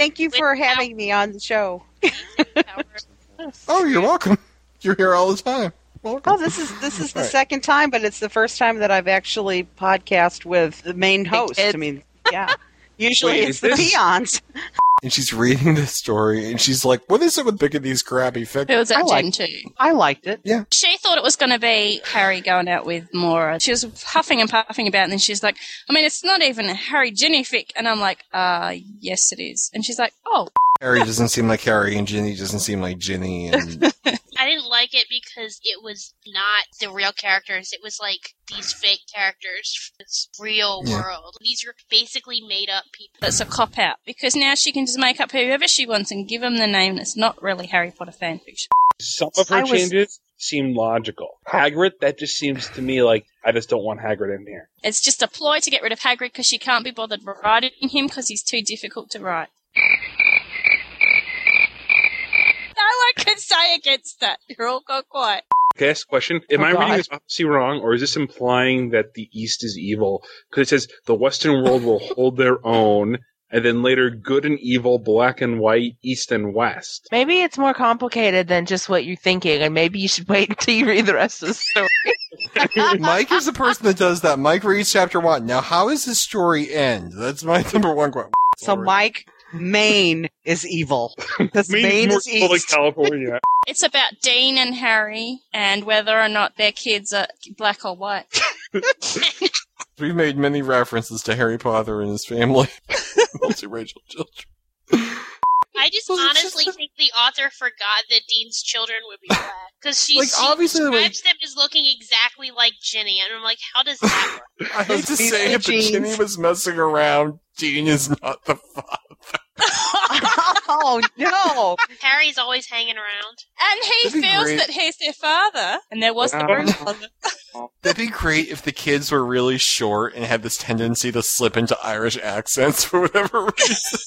Thank you for having me on the show. Oh, you're welcome. You're here all the time. Welcome. Oh, this is this is the Right. second time, but it's the first time that I've actually podcast with the main host. I kids. mean, yeah. Usually Wait, it's is the this- peons. And she's reading this story, and she's like, "What is it with picking these crappy figures?" was at I Gen 2? I liked it. Yeah. She thought it was going to be Harry going out with Maura. She was huffing and puffing about, it, and then she's like, I mean, it's not even a Harry Ginny fic. And I'm like, uh, yes, it is. And she's like, oh, Harry doesn't seem like Harry, and Ginny doesn't seem like Ginny, and I didn't like it because it was not the real characters. It was like these fake characters from this real Yeah. world. These are basically made up people. that's a cop out. Because now she can just make up whoever she wants and give them the name that's not really Harry Potter fanfiction. Some of her I was- changes seem logical. Hagrid, that just seems to me like I just don't want Hagrid in here. It's just a ploy to get rid of Hagrid because she can't be bothered writing him because he's too difficult to write. No one can say against that. You're all got quiet. Can I ask a question? Am Oh, I reading this prophecy wrong, or is this implying that the East is evil? Because it says the Western world will hold their own, and then later good and evil, black and white, East and West. Maybe it's more complicated than just what you're thinking, and maybe you should wait until you read the rest of the story. Mike is the person that does that. Mike reads chapter one. Now, how does this story end? That's my number one question. So, Mike, Maine is evil. Because Maine is evil east. California. It's about Dean and Harry and whether or not their kids are black or white. We've made many references to Harry Potter and his family, multiracial children. I just Well, honestly just think the author forgot that Dean's children would be black because she, Like, she obviously the way- describes them as looking exactly like Ginny, and I'm like, how does that work? I hate to These say it, but. Ginny was messing around. Dean is not the father. oh no! Harry's always hanging around. And he That'd feels that he's their father. And there was the Wow. grandfather. That'd be great if the kids were really short and had this tendency to slip into Irish accents for whatever reason.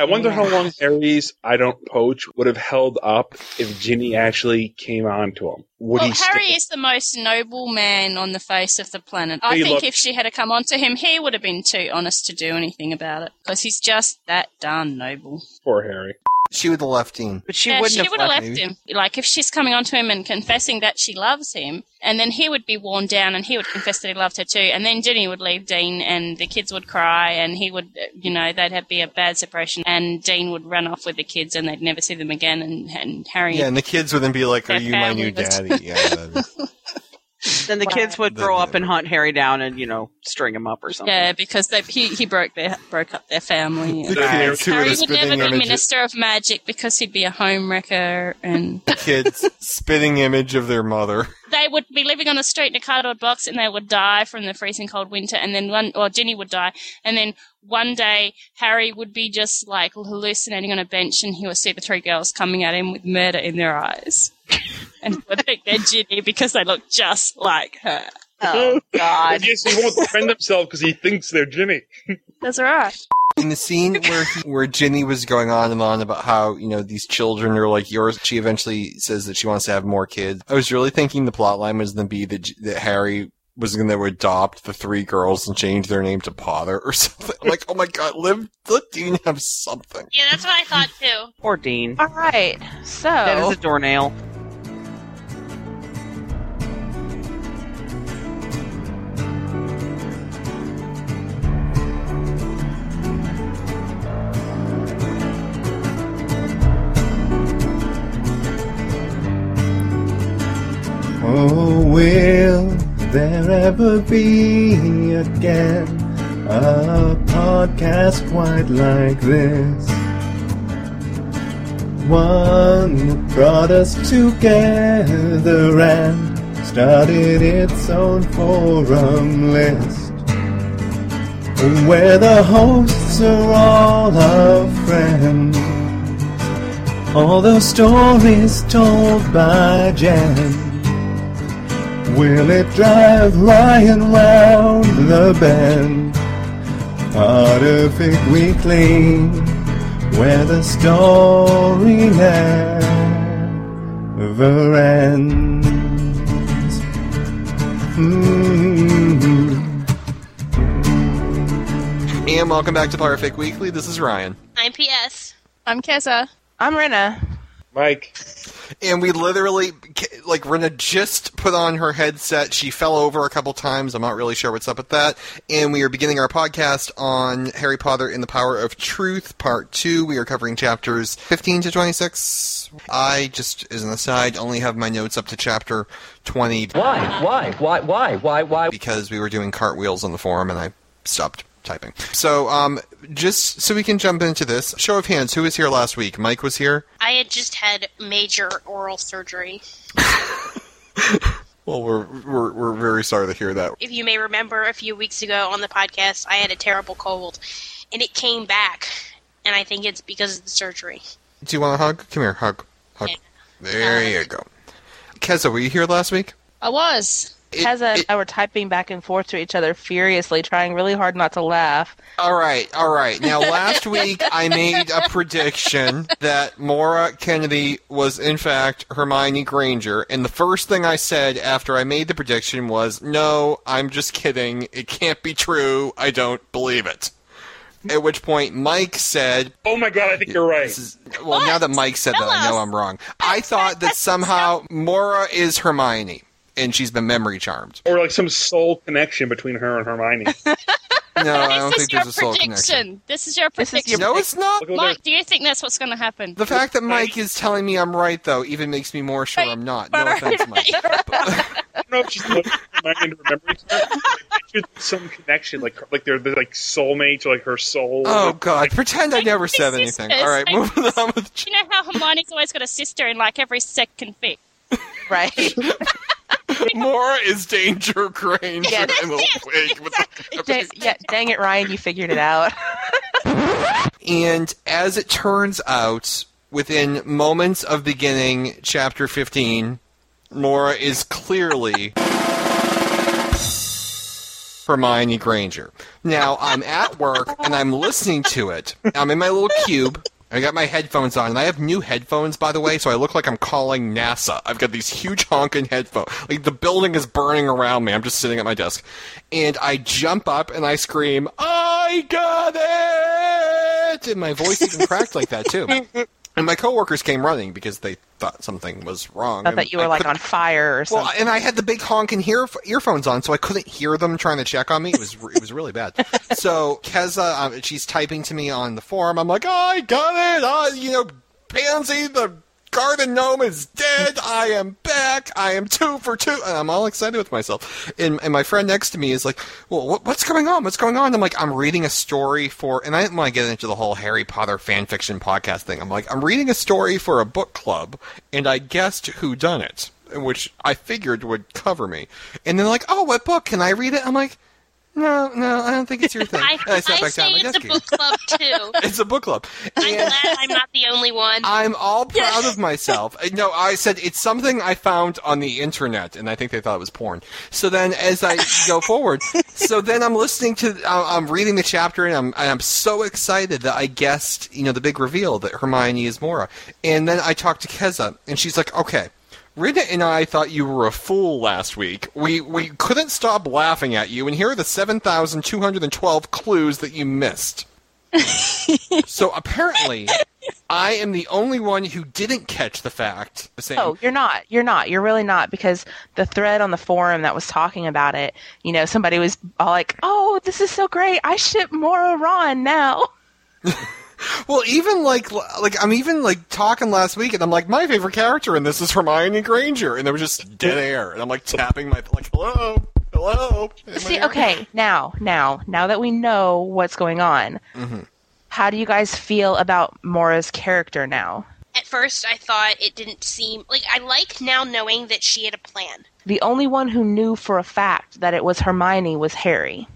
I wonder how long Harry's I don't poach would have held up if Ginny actually came on to him. Would well, he Harry is the most noble man on the face of the planet. I He think loved- if she had to come onto him, he would have been too honest to do anything about it. Because he's just that darn noble. Poor Harry. She would have left Dean. But she yeah, wouldn't she have would have left. left him. Like, if she's coming onto him and confessing that she loves him, and then he would be worn down and he would confess that he loved her too, and then Ginny would leave Dean and the kids would cry and he would, uh, you know, they'd have be a bad separation and Dean would run off with the kids and they'd never see them again and, and Harry Yeah, and the kids would then be like, "Are you my new daddy?" Yeah. that- Then the kids would grow up and hunt Harry down and you know string him up or something. Yeah, because they, he he broke their broke up their family. The And kids Harry would never be image. minister of magic because he'd be a home wrecker, and kids spitting image of their mother. they would be living on the street in a cardboard box, and they would die from the freezing cold winter. And then one, or Ginny would die, and then one day Harry would be just like hallucinating on a bench, and he would see the three girls coming at him with murder in their eyes, and he would think they're Ginny because they look just like her. Oh, oh God! Yes, he won't defend himself because he thinks they're Ginny. That's right. In the scene where he, where Ginny was going on and on about how you know these children are like yours, she eventually says that she wants to have more kids. I was really thinking the plot line was going to be that that Harry was going to adopt the three girls and change their name to Potter or something. I'm like, oh my god, live let Dean have something. Yeah, that's what I thought too. Poor Dean. All right, so That is a doornail. There ever be again a podcast quite like this? One that brought us together and started its own forum list. Where the hosts are all our friends. All those stories told by Jen. Will it drive Ryan round the bend? Part of it weekly, where the story never ends. Mm. And welcome back to Perfect Weekly. This is Ryan. I'm PS. I'm Keza. I'm Rena. Mike. And we literally, like, Rena just put on her headset. She fell over a couple times. I'm not really sure what's up with that. And we are beginning our podcast on Harry Potter and the Power of Truth, Part 2. We are covering chapters 15 to 26. I, just as an aside, only have my notes up to chapter 20 Why? Why? Why? Why? Why? Why? because we were doing cartwheels on the forum and I stopped typing. So, um, just so we can jump into this, show of hands, who was here last week? Mike was here? I had just had major oral surgery. Well, we're, we're, we're very sorry to hear that. If you may remember, a few weeks ago on the podcast, I had a terrible cold, and it came back, and I think it's because of the surgery. Do you want a hug? Come here, hug. Hug. There you go. Keza, were you here last week? I was. It- Keza and I were typing back and forth to each other furiously, trying really hard not to laugh. all right, all right. Now, last week I made a prediction that Maura Kennedy was in fact Hermione Granger, and the first thing I said after I made the prediction was, "No, I'm just kidding. It can't be true. I don't believe it." At which point Mike said, Oh my god, I think you're right. Is, well, now that Mike said that, I know. I'm wrong. I thought that somehow Mora is Hermione, and she's been memory charmed. Or like some soul connection between her and Hermione. No, I don't this think is your there's a soul prediction. connection. This is your This is prediction. your- No, it's not. Look at what Mike, do you think that's what's going to happen? The fact that Mike is telling me I'm right, though, even makes me more sure I'm not. No offense, Mike. I don't know if she's looking at Hermione and remembering her. I pictured some connection, like like they're, they're like soulmates or like her soul. Oh God! Pretend I never said Like anything. All right, like moving on with. You know how Hermione's always got a sister in like every second fic? Right? Mora is Danger Granger Yeah. and little wig with the yeah, dang it, Ryan, you figured it out. And as it turns out, within moments of beginning chapter 15, Mora is clearly Hermione Granger. Now, I'm at work and I'm listening to it. I'm in my little cube. I got my headphones on, and I have new headphones, by the way, so I look like I'm calling NASA. I've got these huge honking headphones. Like, the building is burning around me. I'm just sitting at my desk. And I jump up and I scream, I got it! And my voice even cracked like that, too. And my coworkers came running because they thought something was wrong. I thought you were I like on fire or something. well, and I had the big honking ear- earphones on, so I couldn't hear them trying to check on me. It was it was really bad. So Keza, um, she's typing to me on the forum. I'm like, I got it. Uh, you know, Pansy, the garden gnome is dead. I am back. I am two for two, and I'm all excited with myself. And, and my friend next to me is like, Well, what, what's going on? What's going on? I'm like, I'm reading a story for, and I didn't want to get into the whole Harry Potter fan fiction podcast thing. I'm like, I'm reading a story for a book club, and I guessed who done it which I figured would cover me. And they're like, "Oh, what book? Can I read it?" I'm like, "No, no, I don't think it's your thing." I, I I back say down at my it's a book club too. It's a book club. I'm And glad I'm not the only one. I'm all proud of myself. No, I said it's something I found on the internet, and I think they thought it was porn. So then, as I go forward, so then I'm listening to, I'm reading the chapter, and I'm, I'm so excited that I guessed, you know, the big reveal that Hermione is Mora. And then I talk to Keza, and she's like, "Okay." Rita and I thought you were a fool last week. We we couldn't stop laughing at you, and here are the seven thousand two hundred and twelve clues that you missed. so apparently, I am the only one who didn't catch the fact. Saying, Oh, you're not. You're not. You're really not because the thread on the forum that was talking about it, you know, somebody was all like, "Oh, this is so great! I ship Mora Ron now." well, even like like I'm even like talking last week, and I'm like, my favorite character in this is Hermione Granger, and there was just dead air, and I'm like tapping my like, hello, hello. Am I See, okay, now, now, now that we know what's going on, Mm-hmm. how do you guys feel about Mora's character now? At first, I thought it didn't seem like I like now knowing that she had a plan. The only one who knew for a fact that it was Hermione was Harry,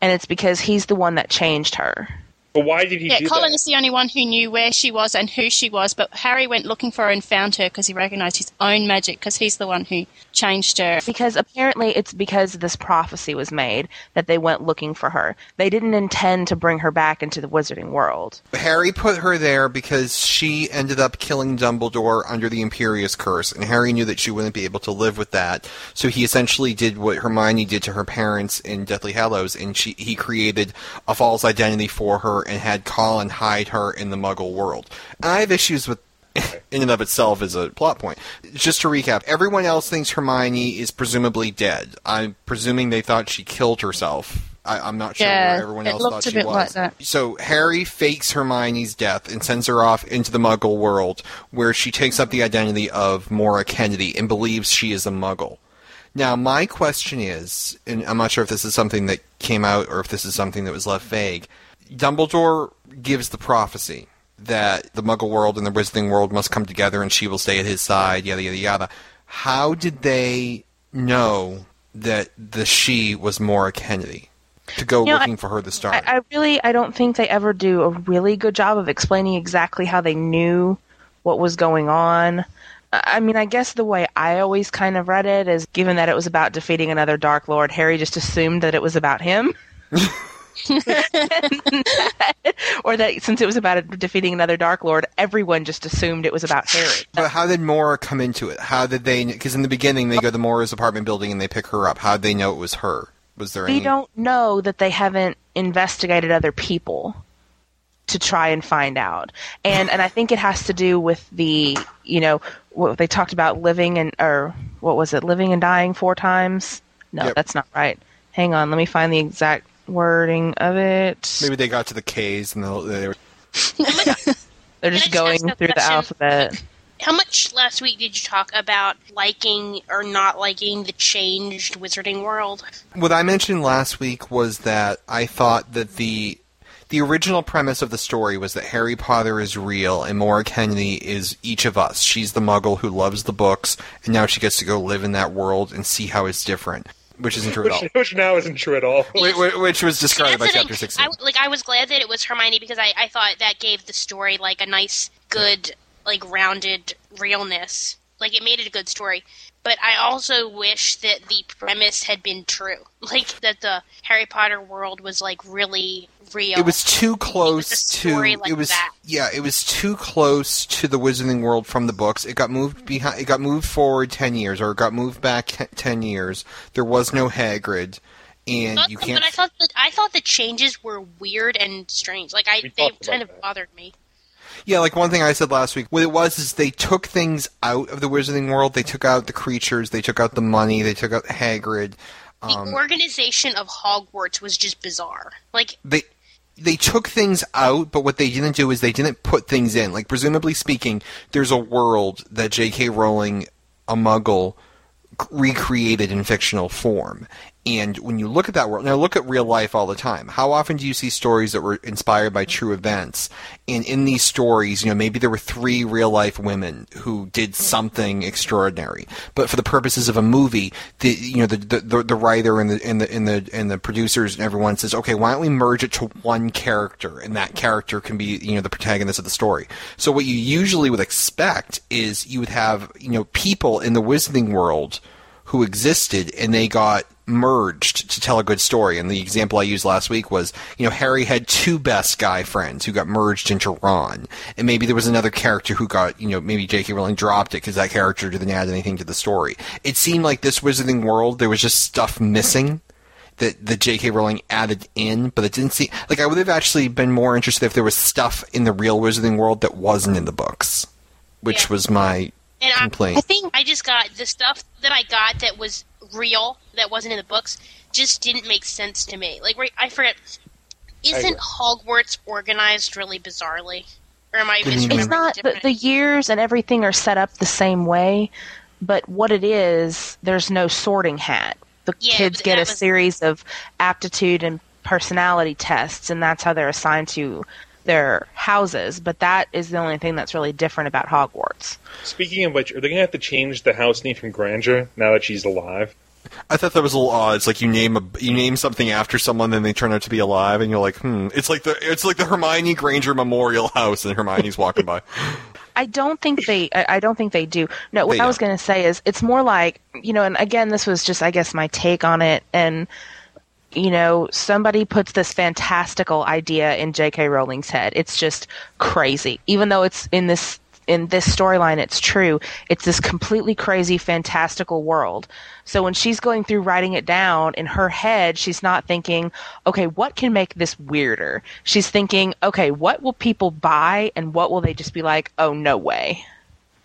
and it's because he's the one that changed her. But why did he Yeah, Colin that? is the only one who knew where she was and who she was, but Harry went looking for her and found her because he recognized his own magic because he's the one who changed her. Because apparently it's because this prophecy was made that they went looking for her. They didn't intend to bring her back into the wizarding world. Harry put her there because she ended up killing Dumbledore under the Imperius Curse, and Harry knew that she wouldn't be able to live with that. So he essentially did what Hermione did to her parents in Deathly Hallows, and she he created a false identity for her her and had Colin hide her in the Muggle world. And I have issues with in and of itself is a plot point. Just to recap, everyone else thinks Hermione is presumably dead. I'm presuming they thought she killed herself. I, I'm not sure Yeah, where everyone else thought she was. like that. So Harry fakes Hermione's death and sends her off into the Muggle world, where she takes up the identity of Maura Kennedy and believes she is a Muggle. Now, my question is, and I'm not sure if this is something that came out or if this is something that was left vague. Dumbledore gives the prophecy that the Muggle world and the Wizarding world must come together, and she will stay at his side. Yada yada yada. How did they know that the she was Maura Kennedy to go You know, looking for her to start? I, I really, I don't think they ever do a really good job of explaining exactly how they knew what was going on. I I mean, I guess the way I always kind of read it is given that it was about defeating another Dark Lord, Harry just assumed that it was about him. or that since it was about defeating another Dark Lord, everyone just assumed it was about Harry. But how did Maura come into it? How did they? Because in the beginning, they go to Maura's apartment building and they pick her up. How did they know it was her? Was there We any? don't know that they haven't investigated other people to try and find out. And and I think it has to do with the, you know, what they talked about living and or what was it? Living and dying four times? No, Yep. that's not right. Hang on, let me find the exact wording of it. Maybe they got to the K's and they they were. They're just just going ask a through the alphabet. How much last week did you talk about liking or not liking the changed Wizarding World? What I mentioned last week was that I thought that the the original premise of the story was that Harry Potter is real and Maura Kennedy is each of us. She's the Muggle who loves the books, and now she gets to go live in that world and see how it's different, which isn't true at all. Which, which now isn't true at all. Wh- wh- Which was described by chapter thing. sixteen. I, like I was glad that it was Hermione because I, I thought that gave the story like a nice, good, like rounded realness. Like it made it a good story. But I also wish that the premise had been true. Like that the Harry Potter world was like really real. it was too close a to like it was that. yeah it was too close to the wizarding world from the books it got moved behind it got moved forward 10 years or it got moved back te- 10 years there was no hagrid and But- you can't But I thought that I thought the changes were weird and strange. Like I, We they kind of that. bothered me. yeah like one thing i said last week what it was is they took things out of the wizarding world they took out the creatures they took out the money they took out hagrid The um, organization of Hogwarts was just bizarre. Like they they took things out, but what they didn't do is they didn't put things in. Like presumably speaking, there's a world that J.K. Rowling, a Muggle, recreated in fictional form. And when you look at that world, now look at real life all the time. How often do you see stories that were inspired by true events? And in these stories, you know, maybe there were three real life women who did something extraordinary. But for the purposes of a movie, the you know the the, the, writer and the and the and the and the producers and everyone says, okay, why don't we merge it to one character, and that character can be you know the protagonist of the story. So what you usually would expect is you would have you know people in the Wizarding world who existed and they got merged to tell a good story. And the example I used last week was, you know, Harry had two best guy friends who got merged into Ron. And maybe there was another character who got, you know, maybe J.K. Rowling dropped it because that character didn't add anything to the story. It seemed like this Wizarding world, there was just stuff missing that that J.K. Rowling added in, but it didn't seem like I would have actually been more interested if there was stuff in the real Wizarding world that wasn't in the books, which Yeah. was my And I, complaint. I think I just got the stuff that I got that was real, that wasn't in the books, just didn't make sense to me. Like, right, I forget. Isn't Hogwarts organized really bizarrely? Or am I What do you mean? misremembering It's not the, the years and everything are set up the same way, but what it is, there's no sorting hat. The Yeah, kids get a was- series of aptitude and personality tests, and that's how they're assigned to their houses. But that is the only thing that's really different about Hogwarts. Speaking of which, are they going to have to change the house name from Granger now that she's alive? I thought that was a little odd. It's like you name a you name something after someone, then they turn out to be alive, and you're like, hmm. It's like the it's like the Hermione Granger Memorial House, and Hermione's walking by. I don't think they. I I don't think they do. No, what They I was going to say is, it's more like you know. And again, this was just, I guess, my take on it. And you know, somebody puts this fantastical idea in J.K. Rowling's head. It's just crazy, even though it's in this in this storyline it's true it's this completely crazy fantastical world so when she's going through writing it down in her head she's not thinking okay what can make this weirder she's thinking okay what will people buy and what will they just be like oh no way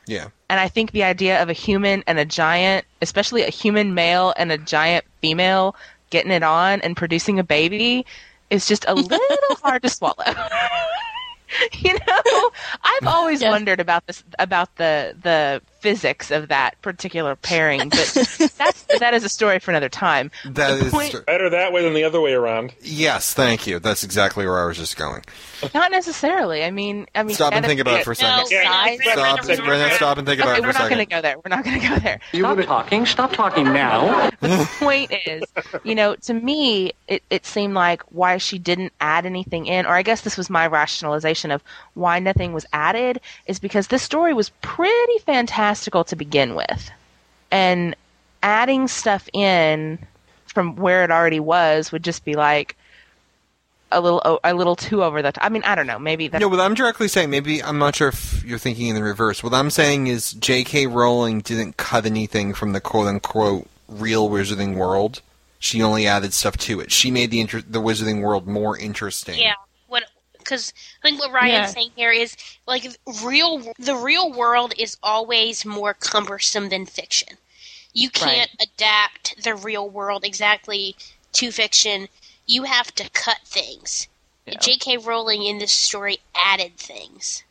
Yeah. and I think the idea of a human and a giant, especially a human male and a giant female getting it on and producing a baby is just a little hard to swallow. you know, I've always Yes. wondered about this about the the physics of that particular pairing, but that's that is a story for another time. That The is point- Better that way than the other way around. yes. Thank you. That's exactly where I was just going. Not necessarily. I mean, I mean, Stop and think about it for a No, second. Yeah. Stop, Brenna, Stop, and think about Okay, it for we're a not going to second. go there. We're not going to go there. Stop talking. Stop talking now. The point is, you know, to me, it, it seemed like why she didn't add anything in, or I guess this was my rationalization of why nothing was added, is because this story was pretty fantastical to begin with. And adding stuff in from where it already was would just be like a little o- a little too over the top. I mean, I don't know. Maybe that's No, what I'm directly saying, maybe I'm not sure if you're thinking in the reverse. What I'm saying is J.K. Rowling didn't cut anything from the quote unquote real Wizarding world. She only added stuff to it. She made the inter- the Wizarding world more interesting. Yeah. What? Because I think what Ryan's Yeah. saying here is like real. The real world is always more cumbersome than fiction. You can't adapt the real world exactly to fiction. You have to cut things. J.K. Rowling in this story added things.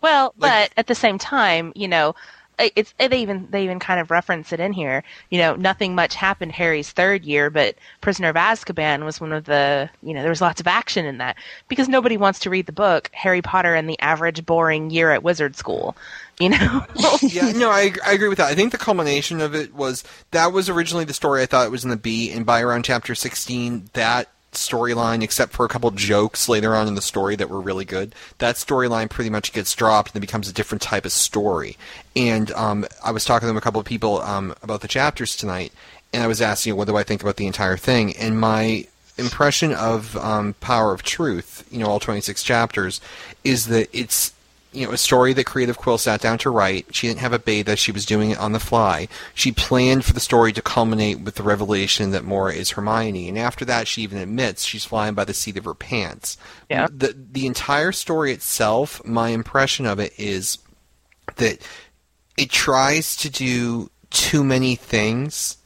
Well, Like- but at the same time, you know, it- it's they even they even kind of reference it in here. You know, nothing much happened Harry's third year, but Prisoner of Azkaban was one of the you know there was lots of action in that because nobody wants to read the book Harry Potter and the average boring year at wizard school. You know, yeah, no, I, I agree with that. I think the culmination of it was that was originally the story I thought it was in the B, and by around chapter 16, that storyline, except for a couple jokes later on in the story that were really good, that storyline pretty much gets dropped and it becomes a different type of story. And um, I was talking to a couple of people um, about the chapters tonight, and I was asking, what do I think about the entire thing? And my impression of um, Power of Truth, you know, all 26 chapters, is that it's you know, a story that Creative Quill sat down to write. She didn't have a beta; she was doing it on the fly. She planned for the story to culminate with the revelation that Mora is Hermione, and after that, she even admits she's flying by the seat of her pants. Yeah. The the entire story itself, my impression of it is that it tries to do too many things,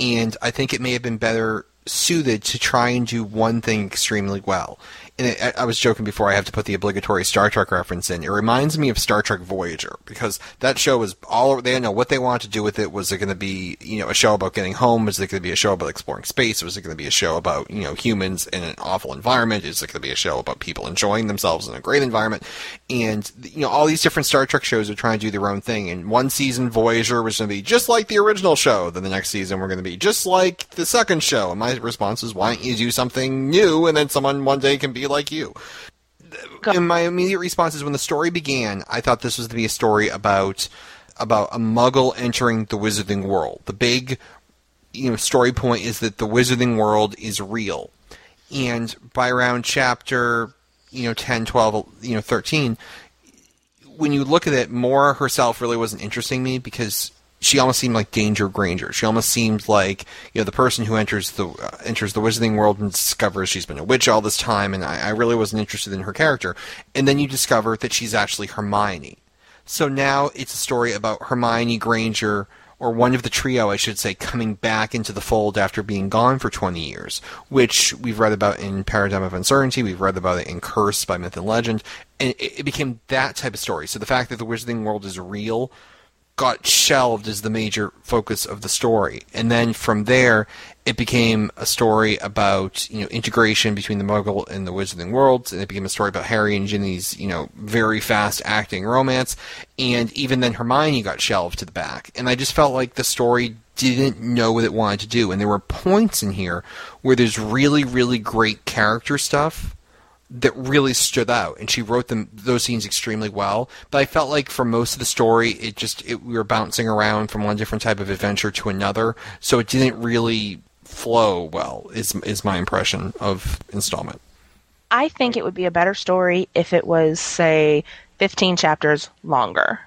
and I think it may have been better suited to try and do one thing extremely well. And it, I- was joking before I have to put the obligatory Star Trek reference in. It reminds me of Star Trek Voyager because that show was all over they didn't know what they wanted to do with it. Was it going to be you know a show about getting home? Was it going to be a show about exploring space? Was it going to be a show about you know humans in an awful environment? Is it going to be a show about people enjoying themselves in a great environment? And you know all these different Star Trek shows are trying to do their own thing. And one season Voyager was going to be just like the original show. Then the next season we're going to be just like the second show. And my response is, why don't you do something new? And then someone one day can be like you. And my immediate response is when the story began, I thought this was to be a story about about a muggle entering the wizarding world. The big you know story point is that the wizarding world is real. And by around chapter you know 10, 12, you know 13, when you look at it, Mora herself really wasn't interesting me because she almost seemed like Danger Granger. She almost seemed like you know the person who enters the uh, enters the Wizarding world and discovers she's been a witch all this time, and I, I really wasn't interested in her character. And then you discover that she's actually Hermione. So now it's a story about Hermione Granger, or one of the trio, I should say, coming back into the fold after being gone for 20 years, which we've read about in Paradigm of Uncertainty, we've read about it in Curse by Myth and Legend, and it, it became that type of story. So the fact that the Wizarding world is real got shelved as the major focus of the story. And then from there, it became a story about, you know, integration between the Muggle and the Wizarding worlds, and it became a story about Harry and Ginny's, you know, very fast acting romance, and even then Hermione got shelved to the back. And I just felt like the story didn't know what it wanted to do. And there were points in here where there's really, really great character stuff that really stood out and she wrote them those scenes extremely well. But i felt like for most of the story it just it, we were bouncing around from one different type of adventure to another. So it didn't really flow well is is my impression of installment. I think it would be a better story if it was, say, 15 chapters longer.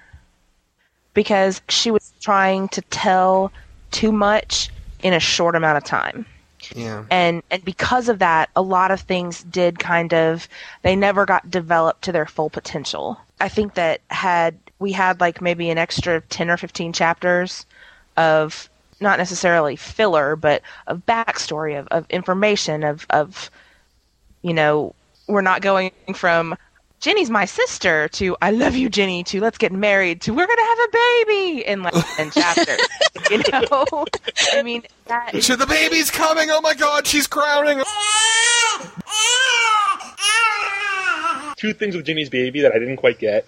Because she was trying to tell too much in a short amount of time Yeah. and and because of that a lot of things did kind of they never got developed to their full potential i think that had we had like maybe an extra 10 or 15 chapters of not necessarily filler but of backstory of, of information of of you know we're not going from Jenny's my sister to I love you, Jenny to let's get married to we're gonna have a baby in like ten chapters. you know, I mean that To the baby's coming! Oh my god, she's crowning! Two things with Jenny's baby that I didn't quite get.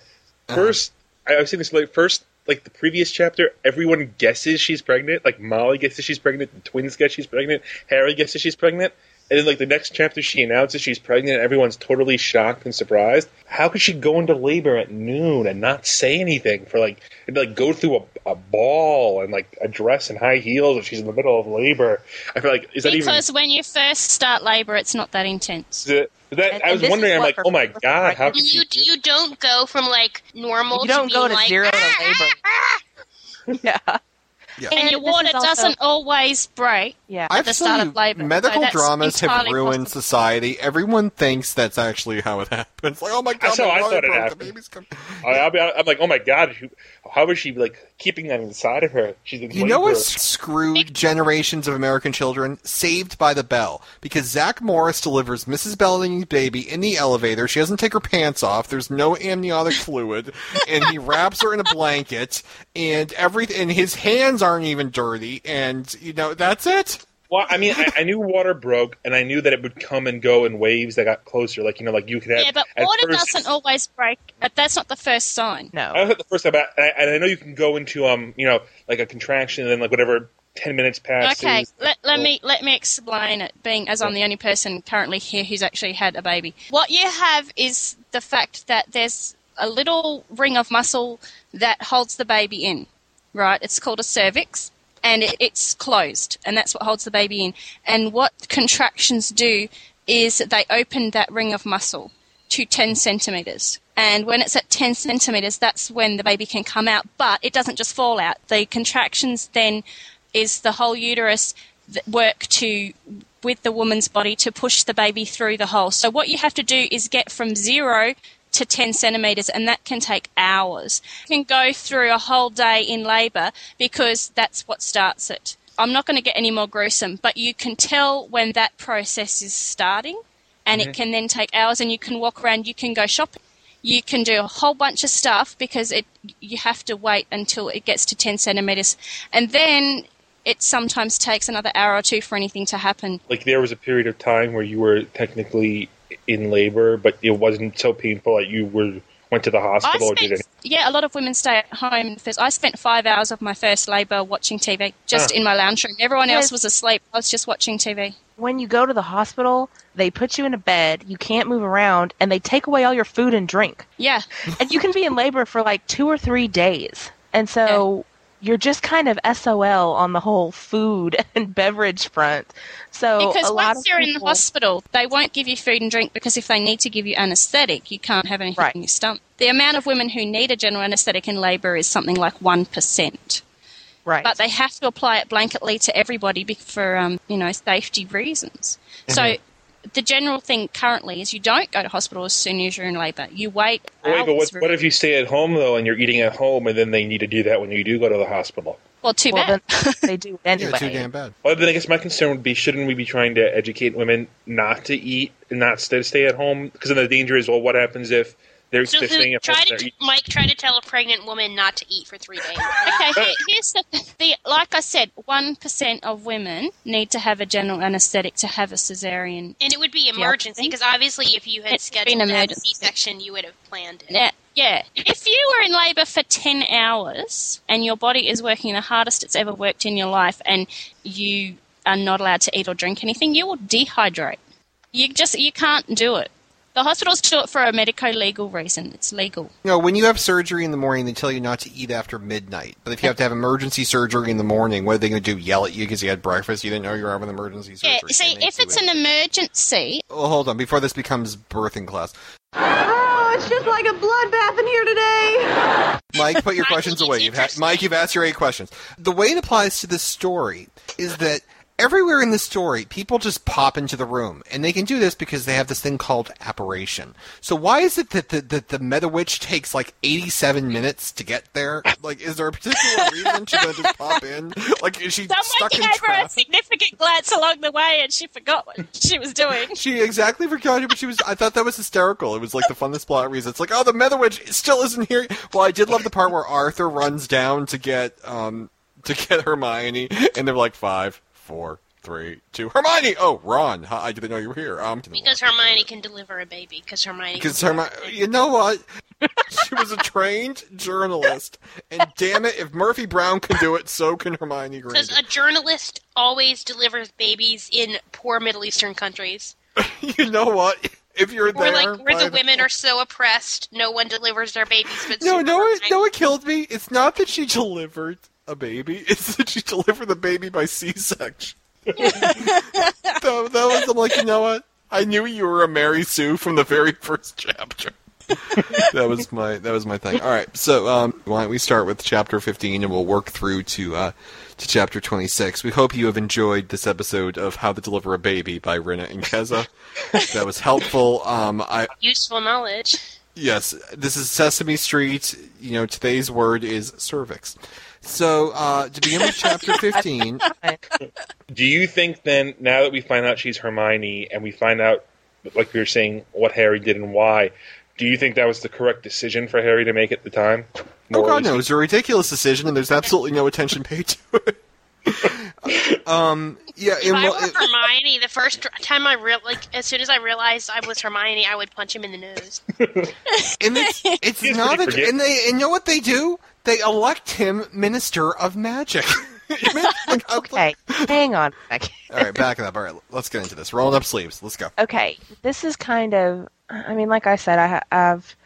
Uh-huh. First, I I was saying this like first, like the previous chapter, everyone guesses she's pregnant. Like Molly guesses she's pregnant, the twins guess she's pregnant, Harry guesses she's pregnant. And then, like the next chapter, she announces she's pregnant. and Everyone's totally shocked and surprised. How could she go into labor at noon and not say anything for like, and like go through a, a ball and like a dress and high heels if she's in the middle of labor? I feel like is that even Because when you first start labor, it's not that intense. is it- that, And- I was wondering. I'm like, oh my god, how could You she? you don't go from like normal you don't to go being to like zero to ah, labor. Ah, ah, yeah, And, And your water also- doesn't always break. yeah. I've the start seen of labor. medical So dramas have ruined possible. society. Everyone thinks that's actually how it happens. Like, oh my god, That's how my I mother thought it broke, happened. The baby's coming. I, I'll be, I'm like, oh my god, who- how is she like keeping that inside of her? She's in You know what screwed generations of American children? Saved by the Bell. Because Zack Morris delivers Mrs. Bellamy's baby in the elevator. She doesn't take her pants off. There's no amniotic fluid. And he wraps her in a blanket. And everything, and his hands aren't even dirty. And, you know, that's it. Well, I mean, I, I knew water broke, and I knew that it would come and go in waves that got closer. Like you know, like you could have. Yeah, but water first- doesn't always break. But that's not the first sign. no. I was at the first time, but I, and I know you can go into um, you know, like a contraction, and then like whatever ten minutes passes. Okay, let, let me let me explain it. Being as I'm the only person currently here who's actually had a baby, what you have is the fact that there's a little ring of muscle that holds the baby in. Right, it's called a cervix, and it, it's closed, and that's what holds the baby in. And what contractions do is they open that ring of muscle to 10 centimeters. And when it's at 10 centimeters, that's when the baby can come out. But it doesn't just fall out. The contractions then is the whole uterus work to with the woman's body to push the baby through the hole. So what you have to do is get from zero to 10 centimeters, and that can take hours. You can go through a whole day in labor because that's what starts it. I'm not going to get any more gruesome, but you can tell when that process is starting, and it can then take hours, and you can walk around, you can go shopping. You can do a whole bunch of stuff because it you have to wait until it gets to 10 centimeters. And then it sometimes takes another hour or two for anything to happen. like there was a period of time where you were technically in labor, but it wasn't so painful that you were went to the hospital I or did spent, it. yeah, a lot of women stay at home. First, I spent five hours of my first labour watching TV, just Ah. in my lounge room. Everyone else was asleep. I was just watching TV. when you go to the hospital, they put you in a bed, you can't move around, and they take away all your food and drink. Yeah, and you can be in labor for like two or three days. And so you're just kind of SOL on the whole food and beverage front. So because a lot once of you're in the hospital, they won't give you food and drink because if they need to give you anaesthetic, you can't have anything Right. in your stomach. The amount of women who need a general anaesthetic in labour is something like one percent. right. but they have to apply it blanketly to everybody for um, you know safety reasons. So the general thing currently is you don't go to hospital as soon as you're in labour. You wait. Wait, but what, what if you stay at home though, and you're eating at home, and then they need to do that when you do go to the hospital? Well, too well, bad. then they do it Yeah, anyway. too damn bad. Well, then I guess my concern would be: shouldn't we be trying to educate women not to eat and not stay, stay at home? Because then the danger is, well, what happens if they're, So, they're so staying try to they're Mike try to tell a pregnant woman not to eat for three days. okay, here, here's the, the like I said, one percent of women need to have a general anaesthetic to have a cesarean. And it would be emergency because obviously, if you had It's scheduled to have a emergency. C-section, you would have planned it. Yeah, yeah. If you were in labour for 10 hours and your body is working the hardest it's ever worked in your life and you are not allowed to eat or drink anything, you will dehydrate. You just, you can't do it. The hospitals do it for a medico-legal reason. It's legal. You know, when you have surgery in the morning, they tell you not to eat after midnight. But if you have to have emergency surgery in the morning, what are they going to do? Yell at you because you had breakfast? You didn't know you were having emergency surgery. Yeah, see, They if it's wait. an emergency, Well, hold on. Before this becomes birthing class. Oh, it's just like a bloodbath in here today. Mike, put your Mike, questions away. You've had. Mike, you've asked your eight questions. The way it applies to this story is that everywhere in the story, people just pop into the room, and they can do this because they have this thing called apparition. So why is it that the that the Mediwitch takes like eighty-seven minutes to get there? Like, is there a particular reason she gonna just pop in? Like, is she Someone stuck in gave her a significant glance along the way, and she forgot what she was doing. She exactly forgot it, but she was. I thought that was hysterical. It was like the funnest plot reason. It's like, oh, the Mediwitch still isn't here. Well, I did love the part where Arthur runs down to get um to get Hermione, and they're like five, four, three, two. Hermione. Oh, Ron. I didn't know you were here. Um, Because Hermione can deliver a baby. Because Hermione. because Hermione. You know what? she was a trained journalist, and damn it, if Murphy Brown can do it, so can Hermione Because Granger. a journalist always delivers babies in poor Middle Eastern countries, you know what? If you're or there, like where the women are so oppressed, no one delivers their babies. But No, no, it, no, it killed me. It's not that she delivered a baby. It's that she delivered the baby by C-section. that, that was, I'm like, you know what? I knew you were a Mary Sue from the very first chapter. that was my that was my thing. All right, so um, why don't we start with chapter 15 and we'll work through to uh, to chapter 26. We hope you have enjoyed this episode of How to Deliver a Baby by Rina and Keza. that was helpful. Um, I useful knowledge. Yes, this is Sesame Street. You know, today's word is cervix. So, uh, to begin with chapter 15, Do you think then, now that we find out she's Hermione and we find out, like we were saying, what Harry did and why, do you think that was the correct decision for Harry to make at the time? oh god, no, it was a ridiculous decision and there's absolutely no attention paid to it. um, yeah, If and I were it- Hermione, the first time I real like, as soon as I realized I was Hermione, I would punch him in the nose. and it's, it's not, a, and they, and you know what they do? They elect him Minister of Magic. Like, Okay, hang on. All right, back it up. All right, let's get into this. Rolling up sleeves. Let's go. Okay, this is kind of. I mean, like I said, I ha- I've.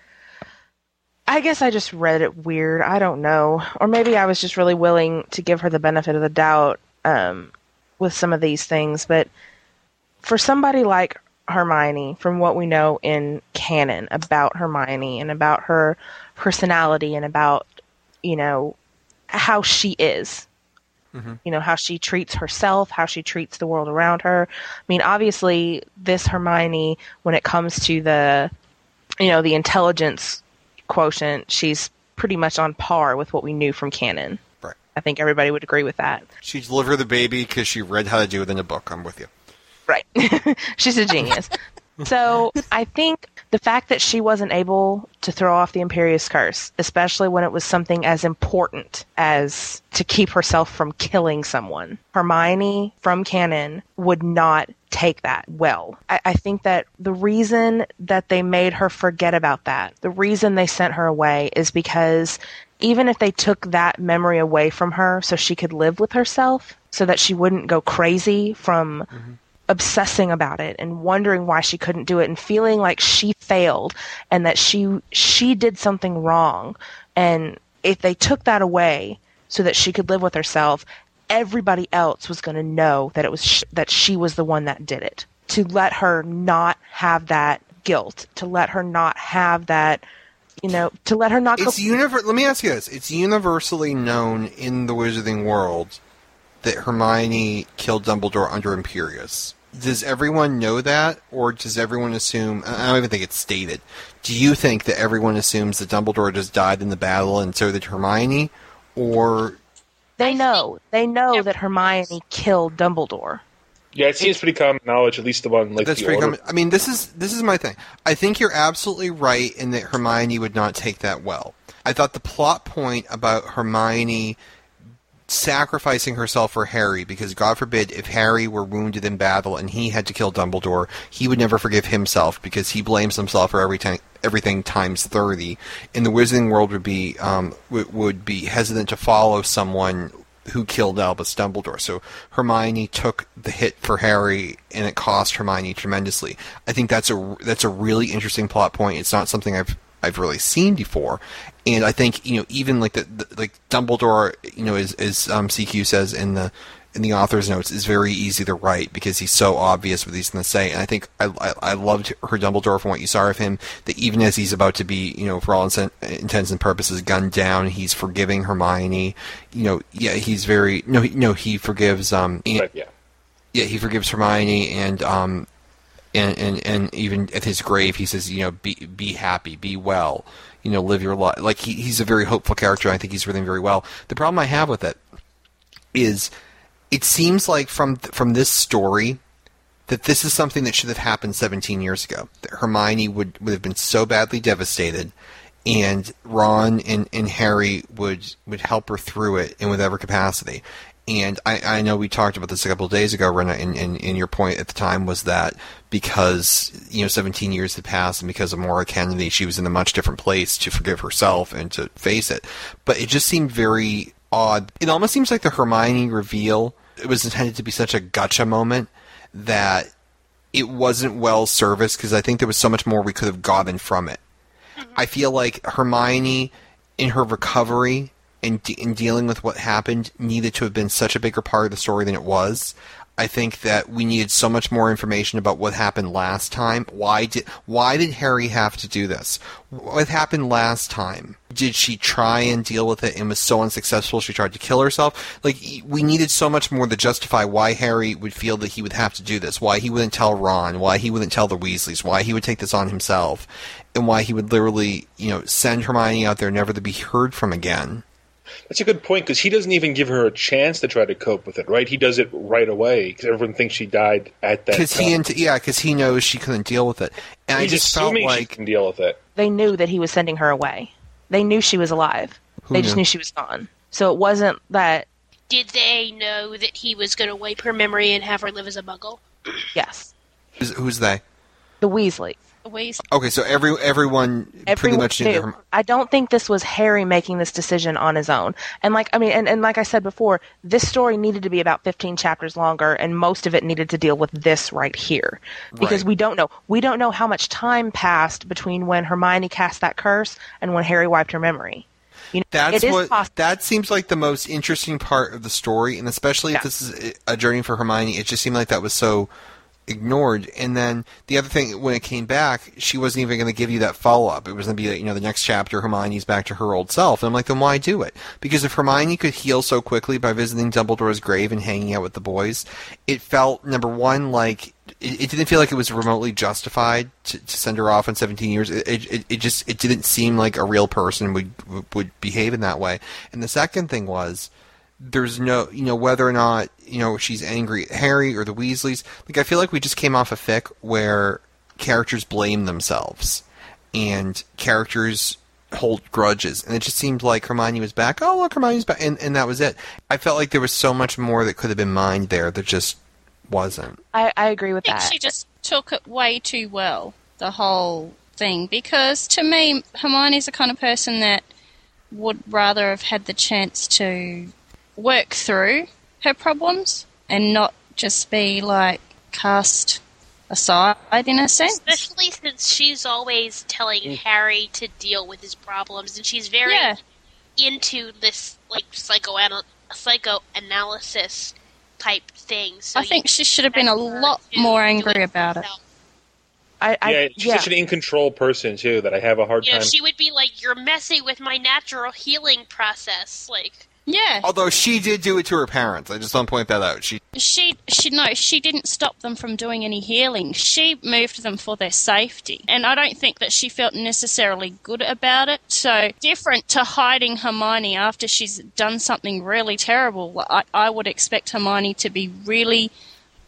I guess I just read it weird. I don't know, or maybe I was just really willing to give her the benefit of the doubt um, with some of these things. But for somebody like Hermione, from what we know in canon about Hermione and about her personality and about you know how she is, mm-hmm. you know how she treats herself how she treats the world around her. I mean obviously this hermione when it comes to the you know the intelligence quotient she's pretty much on par with what we knew from canon. Right. i think everybody would agree with that. She delivered the baby because she read how to do it in a book. I'm with you. right. She's a genius so i think the fact that she wasn't able to throw off the Imperius curse especially when it was something as important as to keep herself from killing someone hermione from canon would not take that well. I, I think that the reason that they made her forget about that the reason they sent her away is because even if they took that memory away from her so she could live with herself so that she wouldn't go crazy from mm-hmm. Obsessing about it and wondering why she couldn't do it and feeling like she failed and that she she did something wrong. And if they took that away so that she could live with herself everybody else was going to know that it was sh- that she was the one that did it. To let her not have that guilt to let her not have that you know to let her not go It's univer- Let me ask you this: It's universally known in the Wizarding world that Hermione killed Dumbledore under Imperius. Does everyone know that, or does everyone assume? I don't even think it's stated. Do you think that everyone assumes that Dumbledore just died in the battle, and so did Hermione, or they know they know that Hermione killed Dumbledore Yeah, it seems pretty common knowledge, at least among like that's the pretty older- common? I mean, this is this is my thing. I think you're absolutely right in that Hermione would not take that well. I thought the plot point about Hermione sacrificing herself for Harry because God forbid if Harry were wounded in battle and he had to kill Dumbledore, he would never forgive himself because he blames himself for every time everything times 30 in the wizarding world would be um, w- would be hesitant to follow someone who killed Albus Dumbledore. So Hermione took the hit for Harry, and it cost Hermione tremendously. I think that's a that's a really interesting plot point. It's not something I've I've really seen before, and I think you know even like the, the like Dumbledore, you know, as as um, CQ says in the in the author's notes is very easy to write because he's so obvious what he's going to say. And I think I, I, I loved her Dumbledore from what you saw of him. That even as he's about to be, you know, for all intent- intents and purposes, gunned down, he's forgiving Hermione. You know, yeah, he's very no, he, no, he forgives. Um, yeah. yeah, he forgives Hermione and um and, and and even at his grave he says, you know, be be happy, be well, you know, live your life. Like he, he's a very hopeful character. I think he's written very well. The problem I have with it is it seems like from from this story that this is something that should have happened 17 years ago. That Hermione would would have been so badly devastated and Ron and, and Harry would would help her through it in whatever capacity. And I, I know we talked about this a couple of days ago, Rena, and, and, and your point at the time was that because, you know, 17 years had passed and because of Maura Kennedy, she was in a much different place to forgive herself and to face it. But it just seemed very odd. It almost seems like the Hermione reveal, it was intended to be such a gotcha moment that it wasn't well serviced because I think there was so much more we could have gotten from it. Mm-hmm. I feel like Hermione, in her recovery and de- in dealing with what happened, needed to have been such a bigger part of the story than it was. I think that we needed so much more information about what happened last time. Why did why did Harry have to do this? What happened last time? Did she try and deal with it and was so unsuccessful she tried to kill herself? Like we needed so much more to justify why Harry would feel that he would have to do this, why he wouldn't tell Ron, why he wouldn't tell the Weasleys, why he would take this on himself, and why he would literally, you know, send Hermione out there never to be heard from again. That's a good point because he doesn't even give her a chance to try to cope with it, right? He does it right away because everyone thinks she died at that Because he, int- yeah, because he knows she couldn't deal with it, and I just felt assuming she like can deal with it. They knew that he was sending her away. They knew she was alive. Who they just knew? knew she was gone. So it wasn't that. Did they know that he was going to wipe her memory and have her live as a muggle? Yes, who's, who's they? the Weasley. We Okay, so every everyone pretty much knew. knew. I don't think this was Harry making this decision on his own. And like I mean, and, and like I said before, this story needed to be about 15 chapters longer, and most of it needed to deal with this right here because Right. we don't know. We don't know how much time passed between when Hermione cast that curse and when Harry wiped her memory. You know, That's what possible. that seems like the most interesting part of the story, and especially if this is a journey for Hermione, it just seemed like that was so ignored. And then the other thing, when it came back, she wasn't even going to give you that follow up. It was going to be, you know, the next chapter, Hermione's back to her old self. And I'm like, then why do it? Because if Hermione could heal so quickly by visiting Dumbledore's grave and hanging out with the boys, it felt number one like it, it didn't feel like it was remotely justified to, to send her off in 17 years. It, it, it just it didn't seem like a real person would would behave in that way. And the second thing was there's no you know whether or not you know she's angry at Harry or the Weasleys. Like I feel like we just came off a fic where characters blame themselves and characters hold grudges, and it just seemed like Hermione was back. Oh look, Hermione's back, and and that was it. I felt like there was so much more that could have been mined there that just wasn't. I, I agree with think that. she just took it way too well, the whole thing. Because to me, Hermione's the kind of person that would rather have had the chance to work through her problems and not just be like cast aside in a sense. Especially since she's always telling mm. Harry to deal with his problems, and she's very Yeah. into this like psychoanal- psychoanalysis type thing. So I think she should have been a lot more angry about it. I, I, yeah, she's yeah. such an in control person too that I have a hard You know, time. she would be like, "You're messing with my natural healing process." Like, Yeah, Although she did do it to her parents, I just want to point that out. She she she no, she didn't stop them from doing any healing. She moved them for their safety, and I don't think that she felt necessarily good about it. So different to hiding Hermione after she's done something really terrible. I, I would expect Hermione to be really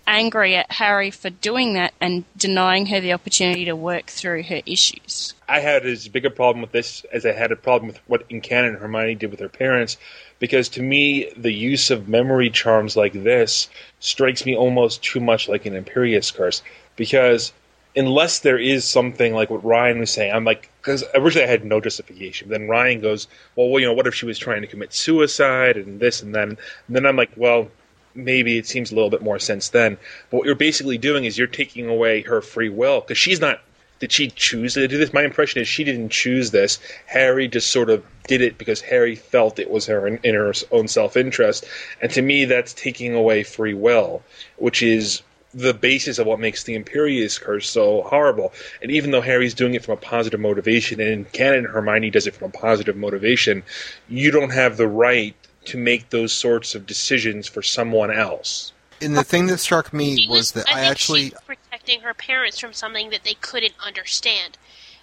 angry at Harry for doing that and denying her the opportunity to work through her issues. I had as big a problem with this as I had a problem with what in canon Hermione did with her parents, because to me the use of memory charms like this strikes me almost too much like an Imperius curse. Because unless there is something like what Ryan was saying, I'm like, because originally I had no justification. Then Ryan goes, well, well, you know, what if she was trying to commit suicide and this and that? And then I'm like, well, maybe it seems a little bit more sense then. But what you're basically doing is you're taking away her free will because she's not did she choose to do this? My impression is she didn't choose this. Harry just sort of did it because Harry felt it was her in, in her own self interest, and to me, that's taking away free will, which is the basis of what makes the Imperius curse so horrible. And even though Harry's doing it from a positive motivation, and in canon Hermione does it from a positive motivation, you don't have the right to make those sorts of decisions for someone else. And the thing that struck me She was that I I think actually she's protecting her parents from something that they couldn't understand.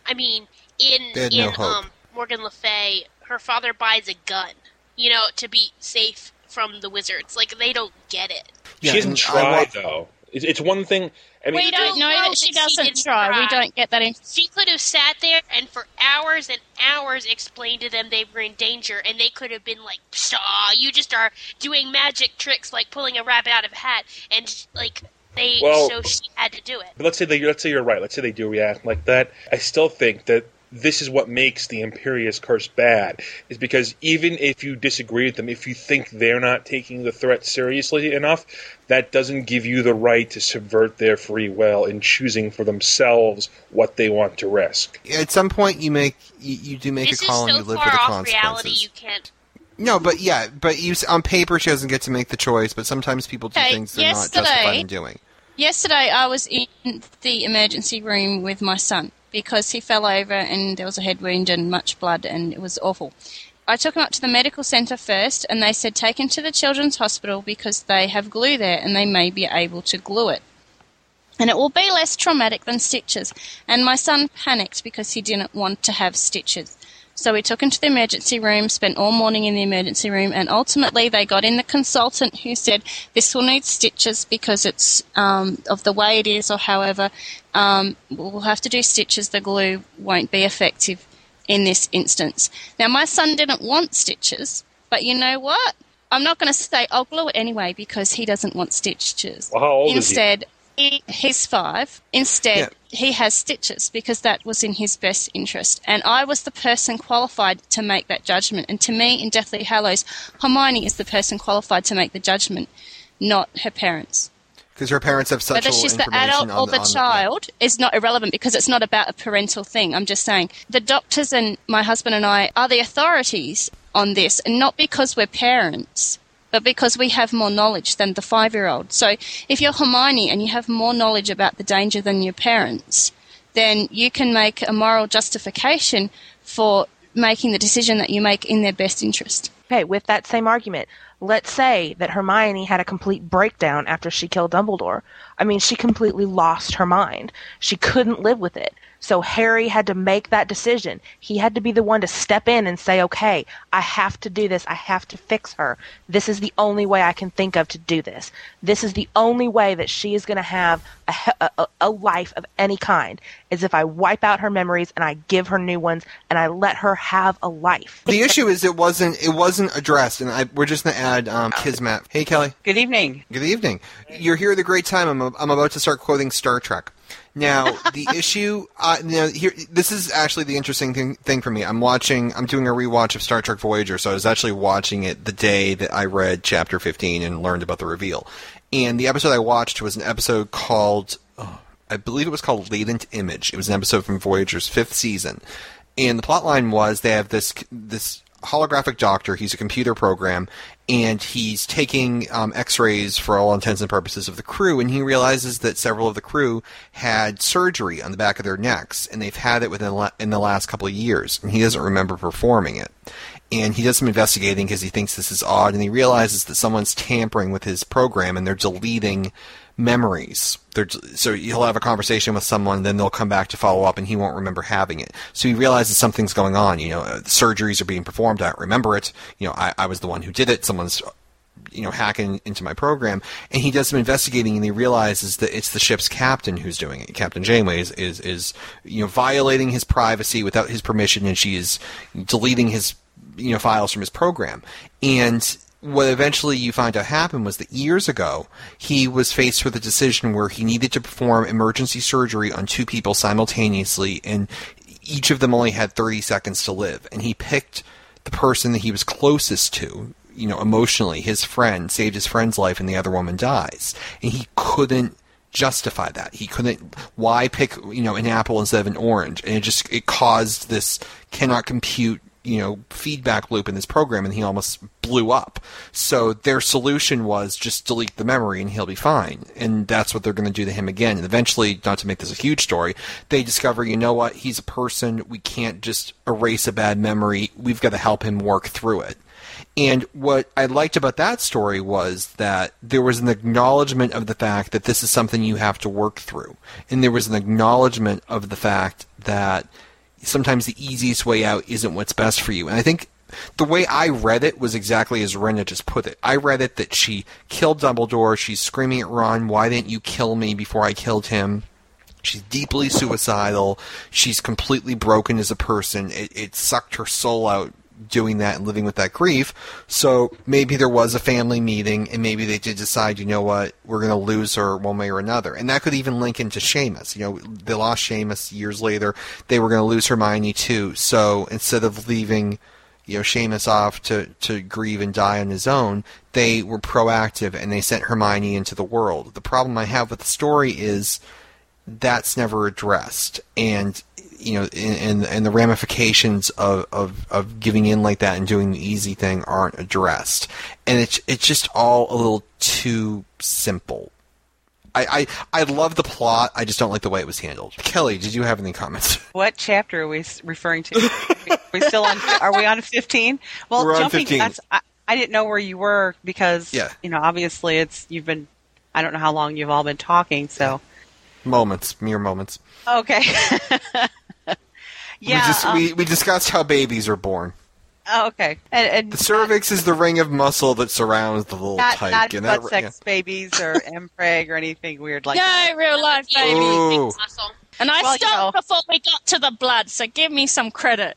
I mean, in in no um, Morgan Le Fay, her father buys a gun, you know, to be safe from the wizards. Like they don't get it. Yeah, she doesn't try I though. It's, it's one thing. I mean, we don't don't know know that she doesn't didn't try. We don't get that in. She could have sat there and for hours and hours explained to them they were in danger, and they could have been like, "Pshaw, you just are doing magic tricks like pulling a rabbit out of a hat," and like they. Well- so she had to do it. But let's say they let's say you're right. Let's say they do react like that. I still think that this is what makes the Imperius curse bad. Is because even if you disagree with them, if you think they're not taking the threat seriously enough, that doesn't give you the right to subvert their free will in choosing for themselves what they want to risk. at some point you make you, you do make this a call so and you live far with the off consequences. reality, you can't. No, but yeah, but you on paper she doesn't get to make the choice, but sometimes people do Hey, things they're not justified in doing. Yesterday, I was in the emergency room with my son because he fell over and there was a head wound and much blood, and it was awful. I took him up to the medical centre first, and they said take him to the children's hospital because they have glue there and they may be able to glue it. And it will be less traumatic than stitches. And my son panicked because he didn't want to have stitches. So we took him to the emergency room, spent all morning in the emergency room, and ultimately they got in the consultant who said this will need stitches because it's um, of the way it is, or however, um, we'll have to do stitches. The glue won't be effective in this instance. Now, my son didn't want stitches, but you know what? I'm not going to say I'll glue it anyway because he doesn't want stitches. Well, how old is he? He's five. Instead, Yeah. he has stitches because that was in his best interest. And I was the person qualified to make that judgment. And to me, in Deathly Hallows, Hermione is the person qualified to make the judgment, not her parents. Because her parents have such Whether she's the adult or the on child is not irrelevant because it's not about a parental thing. I'm just saying the doctors and my husband and I are the authorities on this, and not because we're parents, but because we have more knowledge than the five year old. So if you're Hermione and you have more knowledge about the danger than your parents, then you can make a moral justification for making the decision that you make in their best interest. Okay, with that same argument, let's say that Hermione had a complete breakdown after she killed Dumbledore. I mean, she completely lost her mind. She couldn't live with it. So Harry had to make that decision. He had to be the one to step in and say, okay, I have to do this. I have to fix her. This is the only way I can think of to do this. This is the only way that she is going to have a, a, a- a life of any kind, is if I wipe out her memories and I give her new ones and I let her have a life. The issue is it wasn't it wasn't addressed, and I, we're just gonna add um, Kismet. Hey Kelly, Good evening. good evening. You're here at a great time. I'm I'm about to start quoting Star Trek. Now the issue, uh, now here, this is actually the interesting thing, thing for me. I'm watching, I'm doing a rewatch of Star Trek Voyager, so I was actually watching it the day that I read Chapter 15 and learned about the reveal. And the episode I watched was an episode called, oh, I believe it was called Latent Image. It was an episode from Voyager's fifth season, and the plot line was they have this this holographic doctor. He's a computer program, and he's taking um, X-rays for all intents and purposes of the crew. And he realizes that several of the crew had surgery on the back of their necks, and they've had it within la- in the last couple of years, and he doesn't remember performing it. And he does some investigating because he thinks this is odd, and he realizes that someone's tampering with his program, and they're deleting memories. So he'll have a conversation with someone, then they'll come back to follow up, and he won't remember having it. So he realizes something's going on. You know, surgeries are being performed. I don't remember it. You know, I, I was the one who did it. Someone's you know hacking into my program and he does some investigating and he realizes that it's the ship's captain who's doing it captain janeway is, is is you know violating his privacy without his permission and she is deleting his you know files from his program and what eventually you find out happened was that years ago he was faced with a decision where he needed to perform emergency surgery on two people simultaneously and each of them only had 30 seconds to live and he picked the person that he was closest to you know, emotionally, his friend saved his friend's life and the other woman dies. And he couldn't justify that. He couldn't. Why pick you know an apple instead of an orange? And it just it caused this cannot compute you know feedback loop in this program, and he almost blew up. So their solution was just delete the memory and he'll be fine. And that's what they're going to do to him again. And eventually, not to make this a huge story, they discover you know what he's a person. We can't just erase a bad memory. We've got to help him work through it. And what I liked about that story was that there was an acknowledgement of the fact that this is something you have to work through. And there was an acknowledgement of the fact that sometimes the easiest way out isn't what's best for you. And I think the way I read it was exactly as Rena just put it. I read it that she killed Dumbledore. She's screaming at Ron, why didn't you kill me before I killed him? She's deeply suicidal. She's completely broken as a person. It, it sucked her soul out doing that and living with that grief. So maybe there was a family meeting and maybe they did decide, you know what, we're going to lose her one way or another. And that could even link into Seamus. You know, they lost Seamus years later. They were going to lose Hermione too. So instead of leaving, you know, Seamus off to, to grieve and die on his own, they were proactive and they sent Hermione into the world. The problem I have with the story is that's never addressed. And you know, and and the ramifications of, of, of giving in like that and doing the easy thing aren't addressed, and it's it's just all a little too simple. I, I I love the plot. I just don't like the way it was handled. Kelly, did you have any comments? What chapter are we referring to? are we still on? Are we on fifteen? Well, We're on jumping. 15. That's, I, I didn't know where you were because Yeah. you know obviously it's you've been. I don't know how long you've all been talking. So Moments, mere moments. okay. yeah. we just um, we, we discussed how babies are born. oh, okay. And, and The cervix is the ring of muscle that surrounds the little not, tyke. not and butt that- sex babies or mpreg or anything weird like that. no, real life yeah. baby. Ooh. Muscle. And I Well, you stopped know. before we got to the blood, so give me some credit.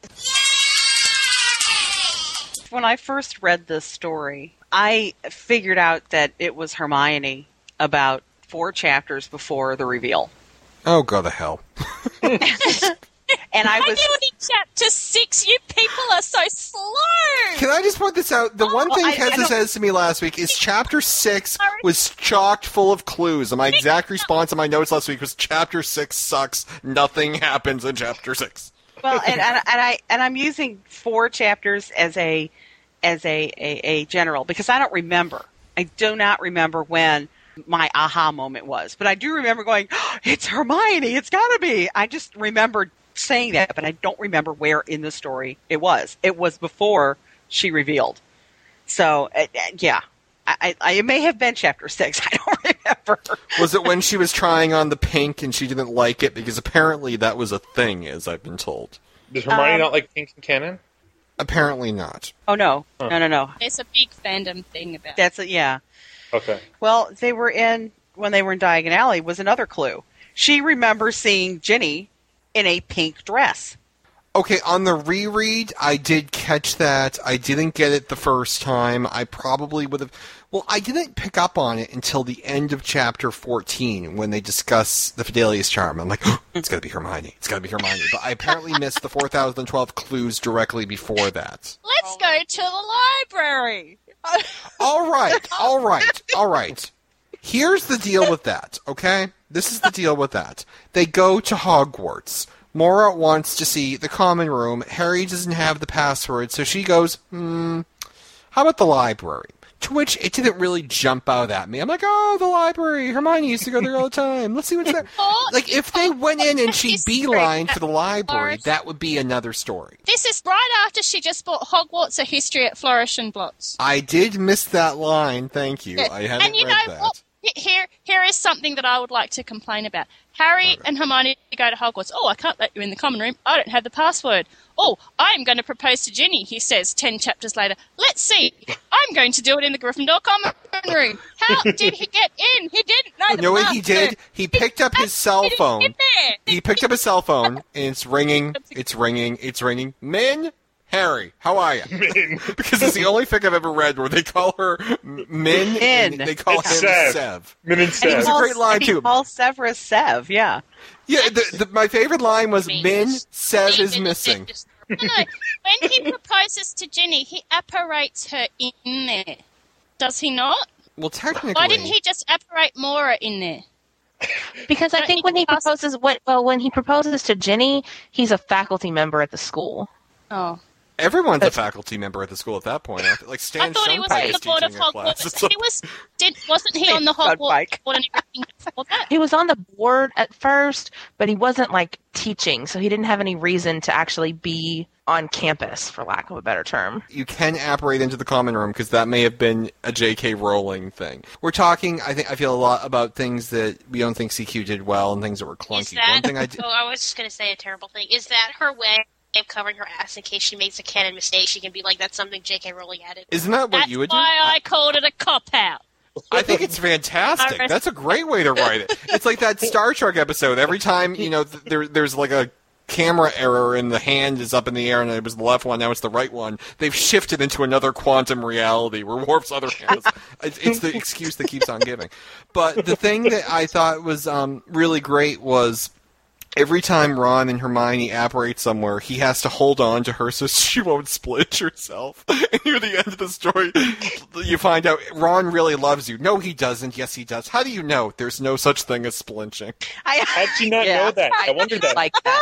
when I first read this story, I figured out that it was Hermione about four chapters before the reveal. Oh, go to hell. And I was. I was knew in chapter six. You people are so slow. Can I just point this out? The one Oh, thing I- I Keza says to me last week is chapter six was chocked full of clues. And my exact response in my notes last week was chapter six sucks. Nothing happens in chapter six. well, and, and, and I and I'm using four chapters as a as a, a, a general because I don't remember. I do not remember when my aha moment was, but I do remember going, oh, "It's Hermione! It's got to be!" I just remembered saying that, but I don't remember where in the story it was. It was before she revealed. So uh, uh, yeah, I, I, I it may have been chapter six. I don't remember. Was it when she was trying on the pink and she didn't like it? Because apparently that was a thing, as I've been told. Does Hermione Um, not like pink and canon? Apparently not. Oh no, no, no, no. There's a big fandom thing about. That's a, yeah. Okay. Well, they were in when they were in Diagon Alley was another clue. She remembers seeing Ginny in a pink dress. Okay, on the reread, I did catch that. I didn't get it the first time. I probably would have. Well, I didn't pick up on it until the end of chapter 14 when they discuss the Fidelius charm. I'm like, it's got to be Hermione. It's got to be Hermione. But I apparently missed the 4012 clues directly before that. Let's go to the library. All right, all right, all right. Here's the deal with that, okay? This is the deal with that. They go to Hogwarts. Mora wants to see the common room. Harry doesn't have the password, so she goes, hmm, how about the library? To which it didn't really jump out at me. I'm like, oh, the library. Hermione used to go there all the time. Let's see what's there. Oh, Like, if they went in and she beeline for the library, that would be another story. This is right after she just bought Hogwarts: A History at Flourish and Blotts. I did miss that line. Thank you. I hadn't and you read know that. what? Here, here is something that I would like to complain about. Harry and Hermione go to Hogwarts. Oh, I can't let you in the common room. I don't have the password. Oh, I'm going to propose to Ginny, he says ten chapters later. Let's see. I'm going to do it in the Gryffindor common room. How did he get in? He didn't know the know what he did? He picked up his cell phone. He picked up his cell phone, and it's ringing. It's ringing. It's ringing. Min, Harry, how are you? Min. because it's the only fic I've ever read where they call her M- Min, and they call him Sev. Sev. Min and Sev. And he It was a great line, and too. Paul Severus Sev. Yeah. Yeah, the, the, my favorite line was Min. Min, Sev is missing. No, no. When he proposes to Ginny, he apparates her in there. Does he not? Well, technically, Why didn't he just apparate Mora in there? Because I think when he think proposes, what well, when he proposes to Ginny, he's a faculty member at the school. Oh. Everyone's a faculty member at the school at that point. Like Stan I thought he was on the board of teaching a class. Hogwarts. He was did wasn't he on the Fun Hogwarts board and everything before that? He was on the board at first, but he wasn't like teaching, so he didn't have any reason to actually be on campus, for lack of a better term. you can apparate into the common room because that may have been a J.K. Rowling thing. We're talking. I think I feel a lot about things that we don't think CQ did well and things that were Is clunky. that? One thing I did. Oh, I was just gonna say a terrible thing. Is that her way covering her ass in case she makes a canon mistake? She can be like, "That's something J.K. Rowling added." Isn't that what That's you would do? why I called it a cop out. I think it's fantastic. That's a great way to write it. It's like that Star Trek episode. Every time you know th- there, there's like a camera error and the hand is up in the air and it was the left one, now it's the right one. They've shifted into another quantum reality where Worf's other hand is. It's, it's the excuse that keeps on giving. But the thing that I thought was um, really great was every time Ron and Hermione apparate somewhere, he has to hold on to her so she won't split herself. And near the end of the story, you find out Ron really loves you. No, he doesn't. Yes, he does. How do you know? There's no such thing as splinching. I, How did you not Yeah. know that? I wonder that. Like that.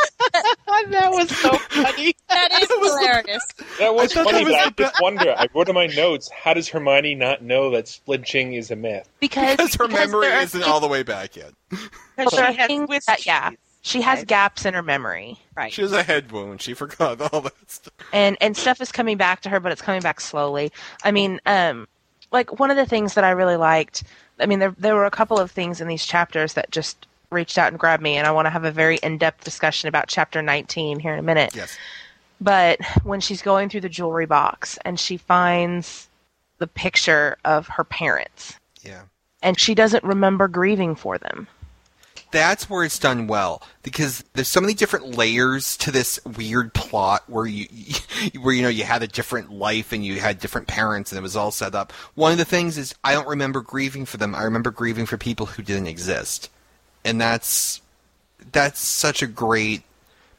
that was so funny. That is hilarious. That was I funny, that was but I just wonder. I wrote in my notes, how does Hermione not know that splinching is a myth? Because, Because her because memory isn't things- all the way back yet. Well, she has that- yeah. Cheese. She has Right. gaps in her memory. Right. She has a head wound. She forgot all that stuff. and and stuff is coming back to her but it's coming back slowly i mean um like one of the things that i really liked i mean there there were a couple of things in these chapters that just reached out and grabbed me and i want to have a very in-depth discussion about chapter 19 here in a minute Yes. but when she's going through the jewelry box and she finds the picture of her parents Yeah. and she doesn't remember grieving for them that's where it's done well because there's so many different layers to this weird plot where you where you know you had a different life and you had different parents and it was all set up. One of the things is I don't remember grieving for them. I remember grieving for people who didn't exist. And that's that's such a great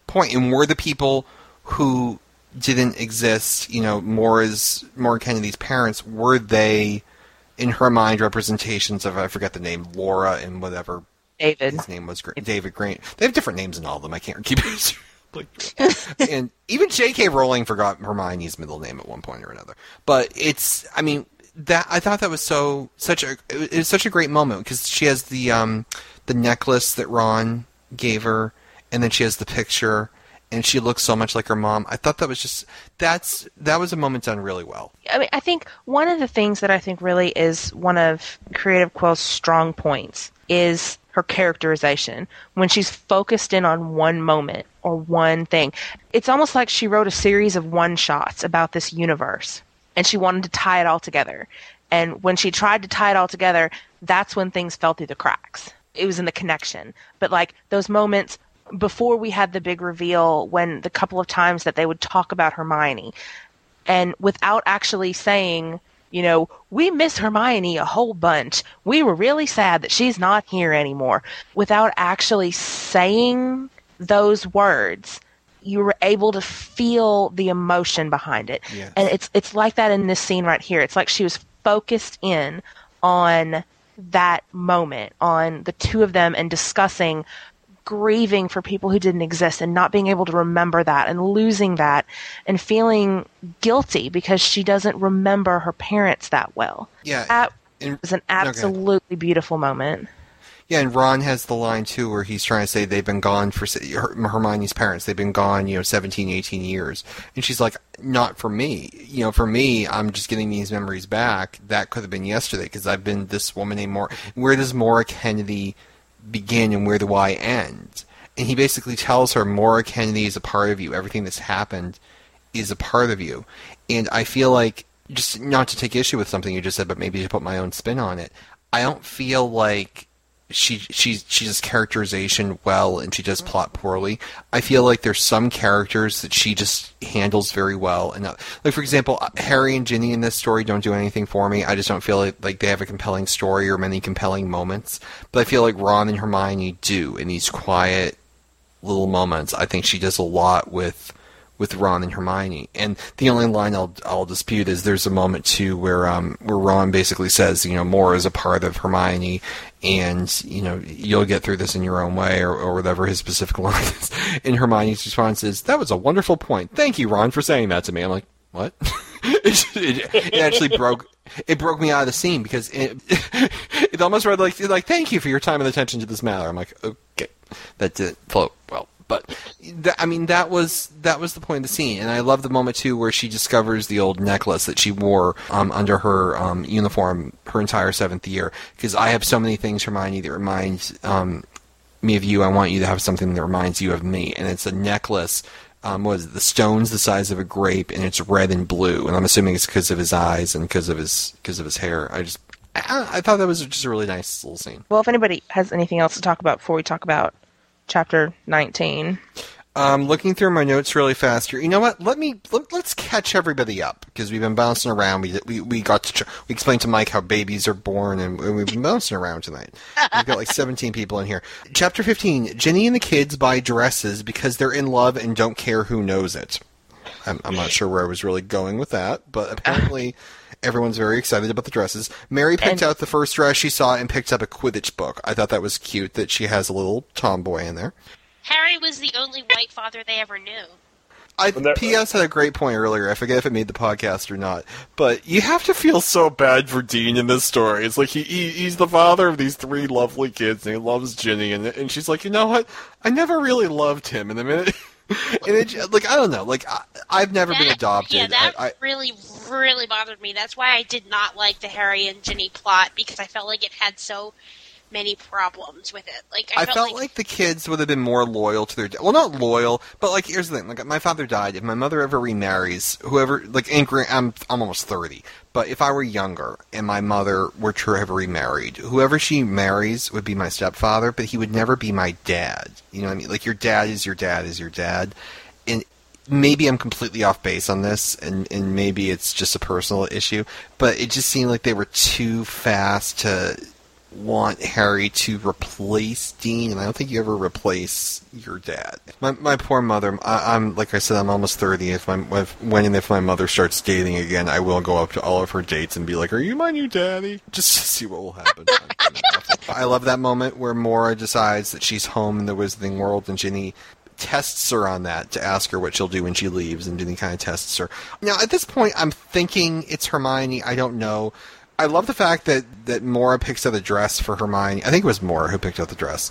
point. And we're the people who didn't exist, you know, more as more Kennedy's parents, were they in her mind representations of I forget the name, Laura and whatever david his name was Gra- David Grant. They have different names in all of them. I can't keep it. and even J.K. Rowling forgot Hermione's middle name at one point or another. But it's, I mean, that I thought that was so such a it was such a great moment because she has the um the necklace that Ron gave her, and then she has the picture. And she looks so much like her mom. I thought that was just that's that was a moment done really well. I mean, I think one of the things that I think really is one of Creative Quill's strong points is her characterization. When she's focused in on one moment or one thing, it's almost like she wrote a series of one shots about this universe and she wanted to tie it all together. And when she tried to tie it all together, that's when things fell through the cracks. It was in the connection. But like those moments before we had the big reveal, when the couple of times that they would talk about Hermione, and without actually saying, you know, we miss Hermione a whole bunch. We were really sad that she's not here anymore. Without actually saying those words, you were able to feel the emotion behind it. Yes. And it's it's like that in this scene right here. It's like she was focused in on that moment, on the two of them and discussing grieving for people who didn't exist and not being able to remember that and losing that and feeling guilty because she doesn't remember her parents that well. Yeah, That and- was an okay. absolutely beautiful moment. Yeah, and Ron has the line too where he's trying to say they've been gone for Her- Hermione's parents. They've been gone, you know, 17, 18 years. And she's like, not for me. You know, for me, I'm just getting these memories back. That could have been yesterday because I've been this woman named Maura. Where does Maura Kennedy begin and where the I ends. And he basically tells her, Maura Kennedy is a part of you. Everything that's happened is a part of you. And I feel like, just not to take issue with something you just said, but maybe to put my own spin on it, I don't feel like she she's she does characterization well and she does plot poorly. I feel like there's some characters that she just handles very well, and uh, like for example, uh, Harry and Ginny in this story don't do anything for me. I just don't feel like, like they have a compelling story or many compelling moments. But I feel like Ron and Hermione do in these quiet little moments. I think she does a lot with with Ron and Hermione. And the only line I'll I'll dispute is there's a moment too where um where Ron basically says, you know, more is a part of Hermione and, you know, you'll get through this in your own way or, or whatever his specific line is. And Hermione's response is, That was a wonderful point. Thank you, Ron, for saying that to me. I'm like, What? it, it, actually broke it broke me out of the scene because it it almost read like like thank you for your time and attention to this matter. I'm like, okay, that didn't float well. But th- I mean, that was that was the point of the scene, and I love the moment too where she discovers the old necklace that she wore um, under her um, uniform her entire seventh year. Because I have so many things, Hermione, that remind um, me of you. I want you to have something that reminds you of me, and it's a necklace. Um, it? The stone's the size of a grape, and it's red and blue. And I'm assuming it's because of his eyes and because of his because of his hair. I just I, I thought that was just a really nice little scene. Well, if anybody has anything else to talk about before we talk about chapter 19. Um, looking through my notes really fast here. You know what? Let me let, us catch everybody up because we've been bouncing around. We we we got to we explained to Mike how babies are born, and, and we've been bouncing around tonight. We've got like 17 people in here. Chapter 15: Ginny and the kids buy dresses because they're in love and don't care who knows it. I'm, I'm not sure where I was really going with that, but apparently. Everyone's very excited about the dresses. Mary picked And- out the first dress she saw and picked up a Quidditch book. I thought that was cute that she has a little tomboy in there. Harry was the only white father they ever knew. I that- PS had a great point earlier. I forget if it made the podcast or not, but you have to feel so bad for Dean in this story. It's like he, he he's the father of these three lovely kids, and he loves Ginny, and and she's like, you know what? I never really loved him. And the minute, and it like I don't know, like I, I've never been adopted. Yeah, that I, I, really, really bothered me. That's why I did not like the Harry and Ginny plot because I felt like it had so many problems with it. Like I, I felt like the kids would have been more loyal to their. Well, not loyal, but like here's the thing: like my father died. If my mother ever remarries, whoever, like, and I'm I'm almost thirty. But if I were younger and my mother were to have remarried, whoever she marries would be my stepfather, but he would never be my dad. You know what I mean? Like your dad is your dad is your dad, and maybe I'm completely off base on this, and, and maybe it's just a personal issue, but it just seemed like they were too fast to want Harry to replace Dean, and I don't think you ever replace your dad. My my poor mother. I, I'm like I said, I'm almost thirty. If my if, when and if my mother starts dating again, I will go up to all of her dates and be like, "Are you my new daddy?" Just to see what will happen. I love that moment where Mora decides that she's home in the Wizarding World, and Ginny tests her on that to ask her what she'll do when she leaves, and Ginny kind of tests her. Now, at this point, I'm thinking it's Hermione. I don't know. I love the fact that that Mora picks out the dress for Hermione. I think it was Mora who picked out the dress.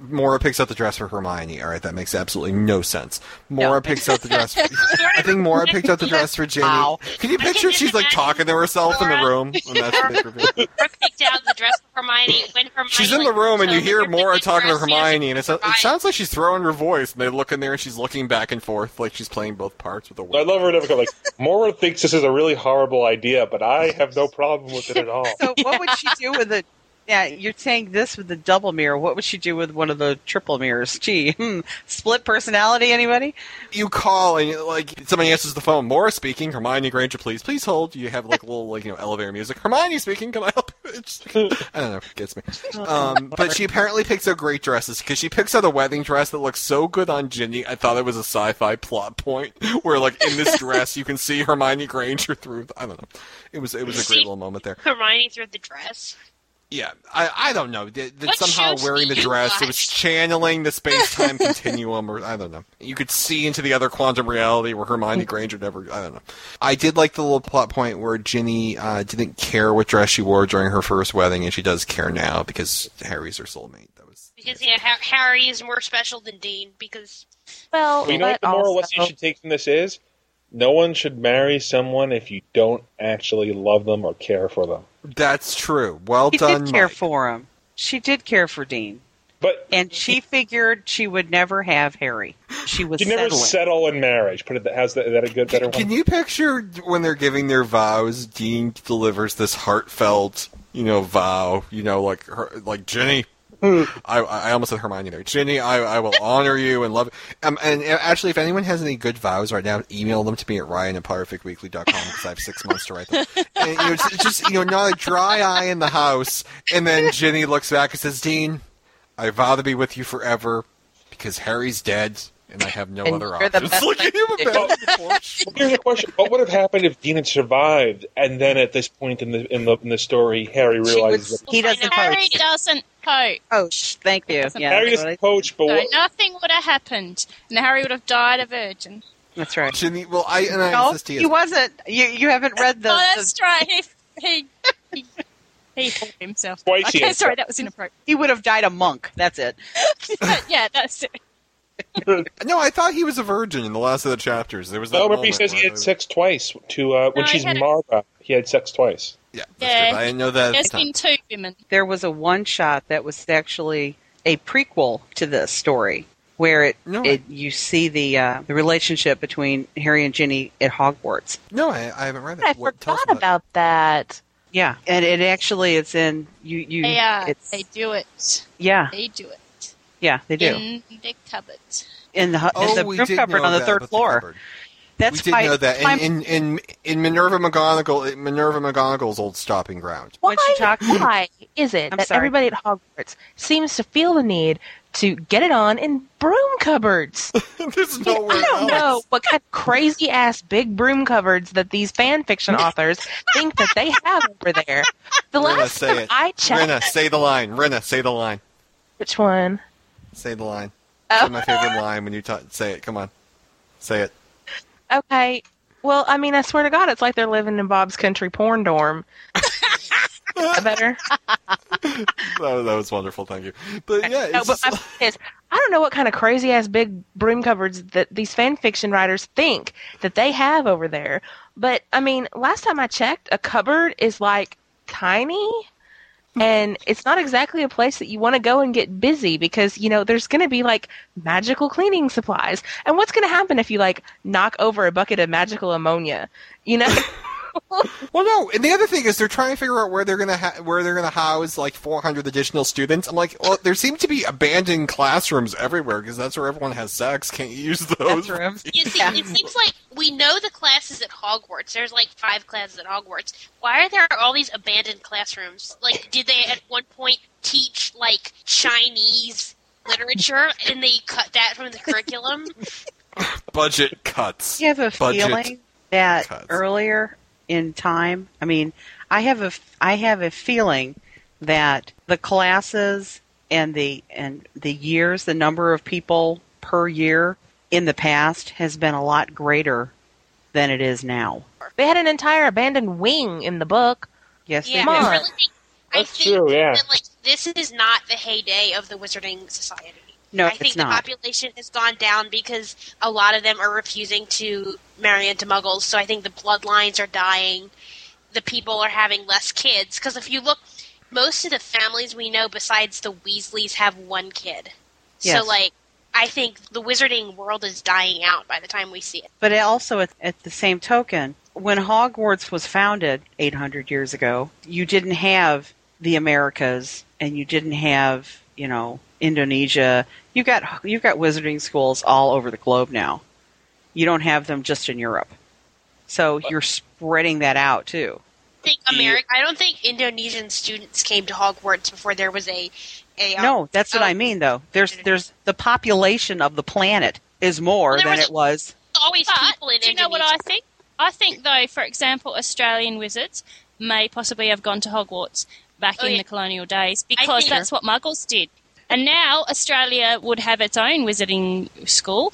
Mora picks out the dress for Hermione. All right, that makes absolutely no sense. Mora No. picks out the dress. For, I think Mora picked out the dress for Ginny. Wow. Can you picture can she's like talking to herself in the room when that's the big picked out the dress for Hermione when Hermione. She's in the like, room, and you hear Brooke Mora talking to dress, she has Hermione, and it's, it sounds like she's throwing her voice. And they look in there, and she's looking back and forth, like she's playing both parts with a. I love her never like Mora thinks this is a really horrible idea, but I have no problem with it at all. So what would she do with the? Yeah, you're saying this with the double mirror. What would she do with one of the triple mirrors? Gee, hmm, split personality. Anybody? You call, and like somebody answers the phone. Mora speaking. Hermione Granger, please, please hold. You have like a little like you know elevator music. Hermione speaking. Can I help? you? It's, I don't know. If it gets me. Um, but she apparently picks out great dresses because she picks out a wedding dress that looks so good on Ginny. I thought it was a sci-fi plot point where like in this dress you can see Hermione Granger through. I don't know. It was it was a great little moment there. Hermione through the dress. Yeah, I, I don't know. That, that somehow wearing the do you dress, it was channeling the space time continuum, or I don't know. You could see into the other quantum reality where Hermione Granger never. I don't know. I did like the little plot point where Ginny uh, didn't care what dress she wore during her first wedding, and she does care now because Harry's her soulmate. That was Because yeah, ha- Harry is more special than Dean because Well, you know what the moral also, lesson you should take from this is? No one should marry someone if you don't actually love them or care for them. that's true. Well She done, did care Mike. for him. She did care for Dean, But and she figured she would never have Harry. She was you never settling. settle in marriage. Put it. How's that? Is that a good, better Can, can you picture when they're giving their vows? Dean delivers this heartfelt, you know, vow. You know, like her, like Ginny. I, I almost said Hermione there. Ginny, I, I will honor you and love. Um, and actually, if anyone has any good vows right now, email them to me at ryan at perfecttweekly.com because I have six months to write them. And, you know, it's, it's just you know, not a dry eye in the house. And then Ginny looks back and says, "Dean, I vow to be with you forever because Harry's dead and I have no And other you're the options. Look at you thing to abandoned the porch. Here's the question: What would have happened if Dean had survived, and then at this point in the in the in the story, Harry realizes that he doesn't Harry coach. doesn't coach. Coach. Thank you. Doesn't Yeah, Harry that's, what doesn't coach, but So what, nothing would have happened, and Harry would have died a virgin. that's right. Ginny, well, I and I No, insist he he wasn't. You you haven't read the. oh, the- that's right. He he he, he himself. Twice he okay, sorry, that was inappropriate. he would have died a monk. That's it. yeah, that's it. No, I thought he was a virgin in the last of the chapters. There was that no, remember he says he had they- sex twice to uh, when No, she's had a- Mara. He had sex twice. Yeah, that's Yeah, true, I didn't know that. At There's the been two women. There was a one shot that was actually a prequel to this story, where it, No, it you see the uh, the relationship between Harry and Ginny at Hogwarts. No, I, I haven't read I that. What, tell us forgot about that. Yeah, and it actually it's in you you. They uh, it's, they do it. yeah, They do it yeah, they do in the cupboard. in the hu- in Oh, the we room cupboard on the third about the floor. cupboard. That's we did my, know that my- in, in in in Minerva McGonagall Minerva McGonagall's old stopping ground. Why, When she why is it I'm that sorry. everybody at Hogwarts seems to feel the need to get it on in broom cupboards? There's nowhere I don't else. know what kind of crazy ass big broom cupboards that these fan fiction authors think that they have over there. The Rinna, last say time it. I checked, Rinna, say the line. Rinna, say the line. which one? Say the line. Oh. Say my favorite line when you ta- say it. Come on, say it. Okay. Well, I mean, I swear to God, it's like they're living in Bob's country porn dorm. Better? That was, that was wonderful. Thank you. But yeah, No, but just- my is, I don't know what kind of crazy ass big broom cupboards that these fan fiction writers think that they have over there. But I mean, last time I checked, a cupboard is like tiny. And it's not exactly a place that you want to go and get busy because, you know, there's going to be like magical cleaning supplies. And what's going to happen if you like knock over a bucket of magical ammonia? You know? Well, no, and the other thing is they're trying to figure out where they're gonna ha- where they're gonna house like 400 additional students. I'm like, well, there seem to be abandoned classrooms everywhere because that's where everyone has sex. Can't you use those? Bathrooms. You see, it seems like we know the classes at Hogwarts. There's like five classes at Hogwarts. Why are there all these abandoned classrooms? Like, did they at one point teach like Chinese literature and they cut that from the curriculum? Budget cuts. You have a Budget feeling that cuts. earlier in time. I mean, I have a I have a feeling that the classes and the and the years, the number of people per year in the past has been a lot greater than it is now. they had an entire abandoned wing in the book. Yes, yeah, they Come on. I really I That's think true, yeah. that like this is not the heyday of the Wizarding Society. No, I think the not. population has gone down because a lot of them are refusing to marry into muggles. So I think the bloodlines are dying. The people are having less kids. Because if you look, most of the families we know besides the Weasleys have one kid. Yes. So, like, I think the wizarding world is dying out by the time we see it. But also, at, at the same token, when Hogwarts was founded 800 years ago, you didn't have the Americas and you didn't have, you know, Indonesia. You've got you've got wizarding schools all over the globe now. You don't have them just in Europe. So you're spreading that out too. I think America. I don't think Indonesian students came to Hogwarts before there was a. a um, No, that's what oh, I mean though. There's there's the population of the planet is more Well, than was- it was. Always But people in do you know what I think? I think, though, for example, Australian wizards may possibly have gone to Hogwarts back Oh, in yeah. the colonial days because think- that's what Muggles did. And now Australia would have its own wizarding school,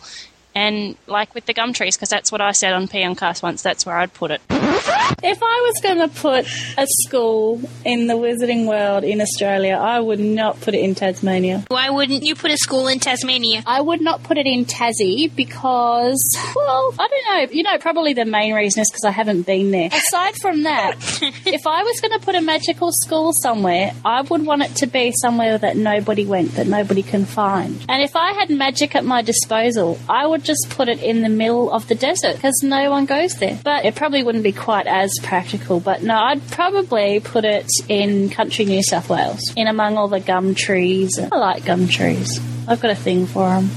and like with the gum trees, because that's what I said on Peoncast once. That's where I'd put it. If I was going to put a school in the wizarding world in Australia, I would not put it in Tasmania. Why wouldn't you put a school in Tasmania? I would not put it in Tassie because, well, I don't know. You know, probably the main reason is because I haven't been there. Aside from that, if I was going to put a magical school somewhere, I would want it to be somewhere that nobody went, that nobody can find. And if I had magic at my disposal, I would just put it in the middle of the desert because no one goes there. But it probably wouldn't be quite as practical. But no, I'd probably put it in country New South Wales, in among all the gum trees. I like gum trees. I've got a thing for them.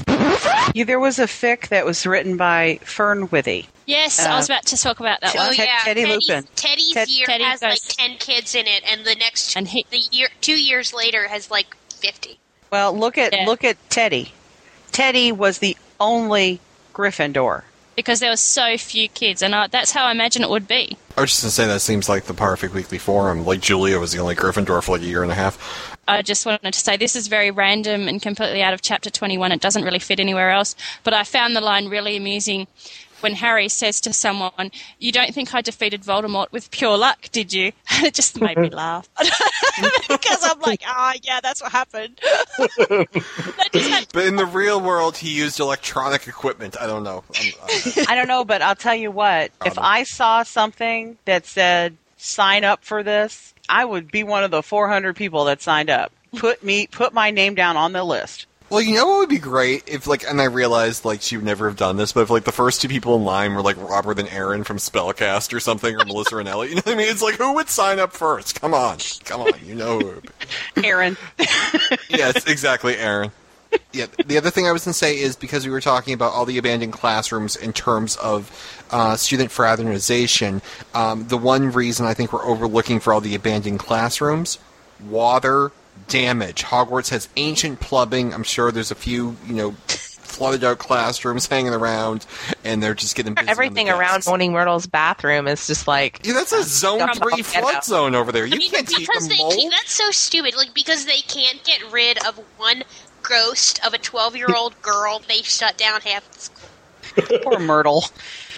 Yeah, there was a fic that was written by Fern Withy. Yes, Uh, I was about to talk about that Oh one. Ted- yeah, Teddy Teddy's, Lupin. Teddy's Ted- year Teddy has like ten kids in it, and the next And he- the year two years later has like fifty. Well, look at Yeah. look at Teddy. Teddy was the only Gryffindor. because there were so few kids, and I, that's how I imagine it would be. I was just gonna say that seems like the perfect weekly forum. Like Julia was the only Gryffindor for like a year and a half. I just wanted to say this is very random and completely out of chapter 21. It doesn't really fit anywhere else. But I found the line really amusing when Harry says to someone, You don't think I defeated Voldemort with pure luck, did you? it just made me laugh. because I'm like, Ah, yeah, that's what happened. That just had- But in the real world, he used electronic equipment. I don't know. I'm, I, I don't know, but I'll tell you what. If I saw something that said sign up for this, I would be one of the 400 people that signed up. Put me, put my name down on the list. Well, you know what would be great if like, and I realized like she would never have done this, but if like the first two people in line were like Robert and Aaron from Spellcast or something, or Melissa and Ellie, you know what I mean? It's like who would sign up first? Come on, come on, you know. who. Aaron, yes, exactly, Aaron. Yeah, the other thing I was going to say is because we were talking about all the abandoned classrooms in terms of uh, student fraternization, um, the one reason I think we're overlooking for all the abandoned classrooms, water damage. Hogwarts has ancient plumbing. I'm sure there's a few, you know, flooded out classrooms hanging around, and they're just getting busy Everything around desks. Moaning Myrtle's bathroom is just like Yeah, that's a zone Stuff three all flood zone over there. You I mean, can't keep because they mold. keep, that's so stupid. Like because they can't get rid of one ghost of a twelve-year-old girl, they shut down half the school. poor Myrtle.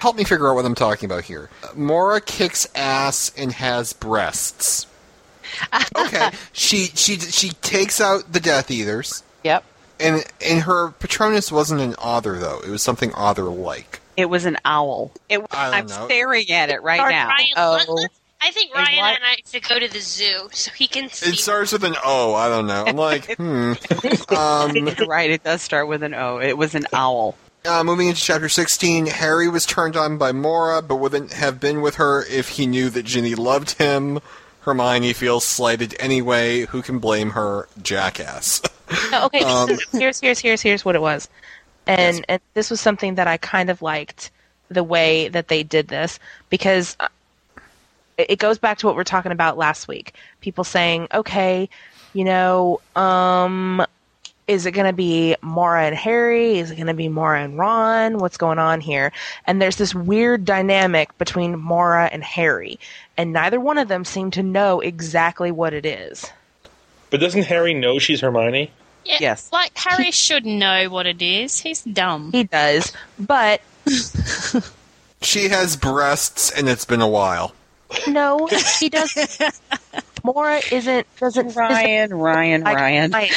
Help me figure out what I'm talking about here. Uh, Mora kicks ass and has breasts. Okay, she she she takes out the Death Eaters, Yep. and and her Patronus wasn't an otter though; it was something otter-like. It was an owl. It, I don't I'm know. staring at it right Sorry, now. Ryan, Oh. let, let, I think Ryan what? and I should go to the zoo so he can see. It starts with an O. I don't know. I'm like, hmm. Um, You're right. It does start with an O. It was an owl. uh, moving into chapter 16, Harry was turned on by Mora, but wouldn't have been with her if he knew that Ginny loved him. Hermione feels slighted anyway. Who can blame her? Jackass. No, okay. Um, here's here's here's here's what it was, and Yes. and this was something that I kind of liked the way that they did this because uh, it goes back to what we're talking about last week. People saying, okay, you know, um, is it going to be Mara and Harry? Is it going to be Mara and Ron? What's going on here? And there's this weird dynamic between Mara and Harry, and neither one of them seem to know exactly what it is. But doesn't Harry know she's Hermione? yeah, Yes. Like, Harry should know what it is. He's dumb. He does, but she has breasts, and it's been a while. No, he doesn't. Mora isn't doesn't Ryan, Ryan, like- Ryan. like-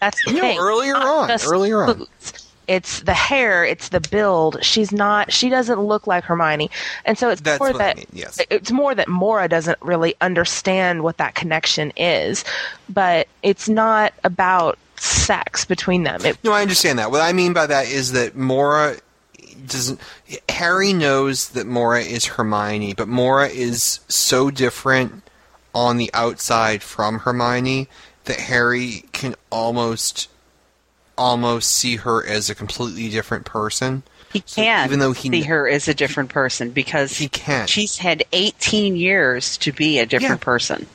that's the No, thing. earlier on, earlier on. boots. It's the hair. It's the build. She's not. She doesn't look like Hermione, and so it's That's more what I that mean, yes. it's more that Mora doesn't really understand what that connection is. But it's not about sex between them. It, No, I understand that. What I mean by that is that Mora doesn't. Harry knows that Mora is Hermione, but Mora is so different on the outside from Hermione that Harry can almost almost see her as a completely different person. He So can even though he see her as a different person because He can. she's had 18 years to be a different Yeah. person.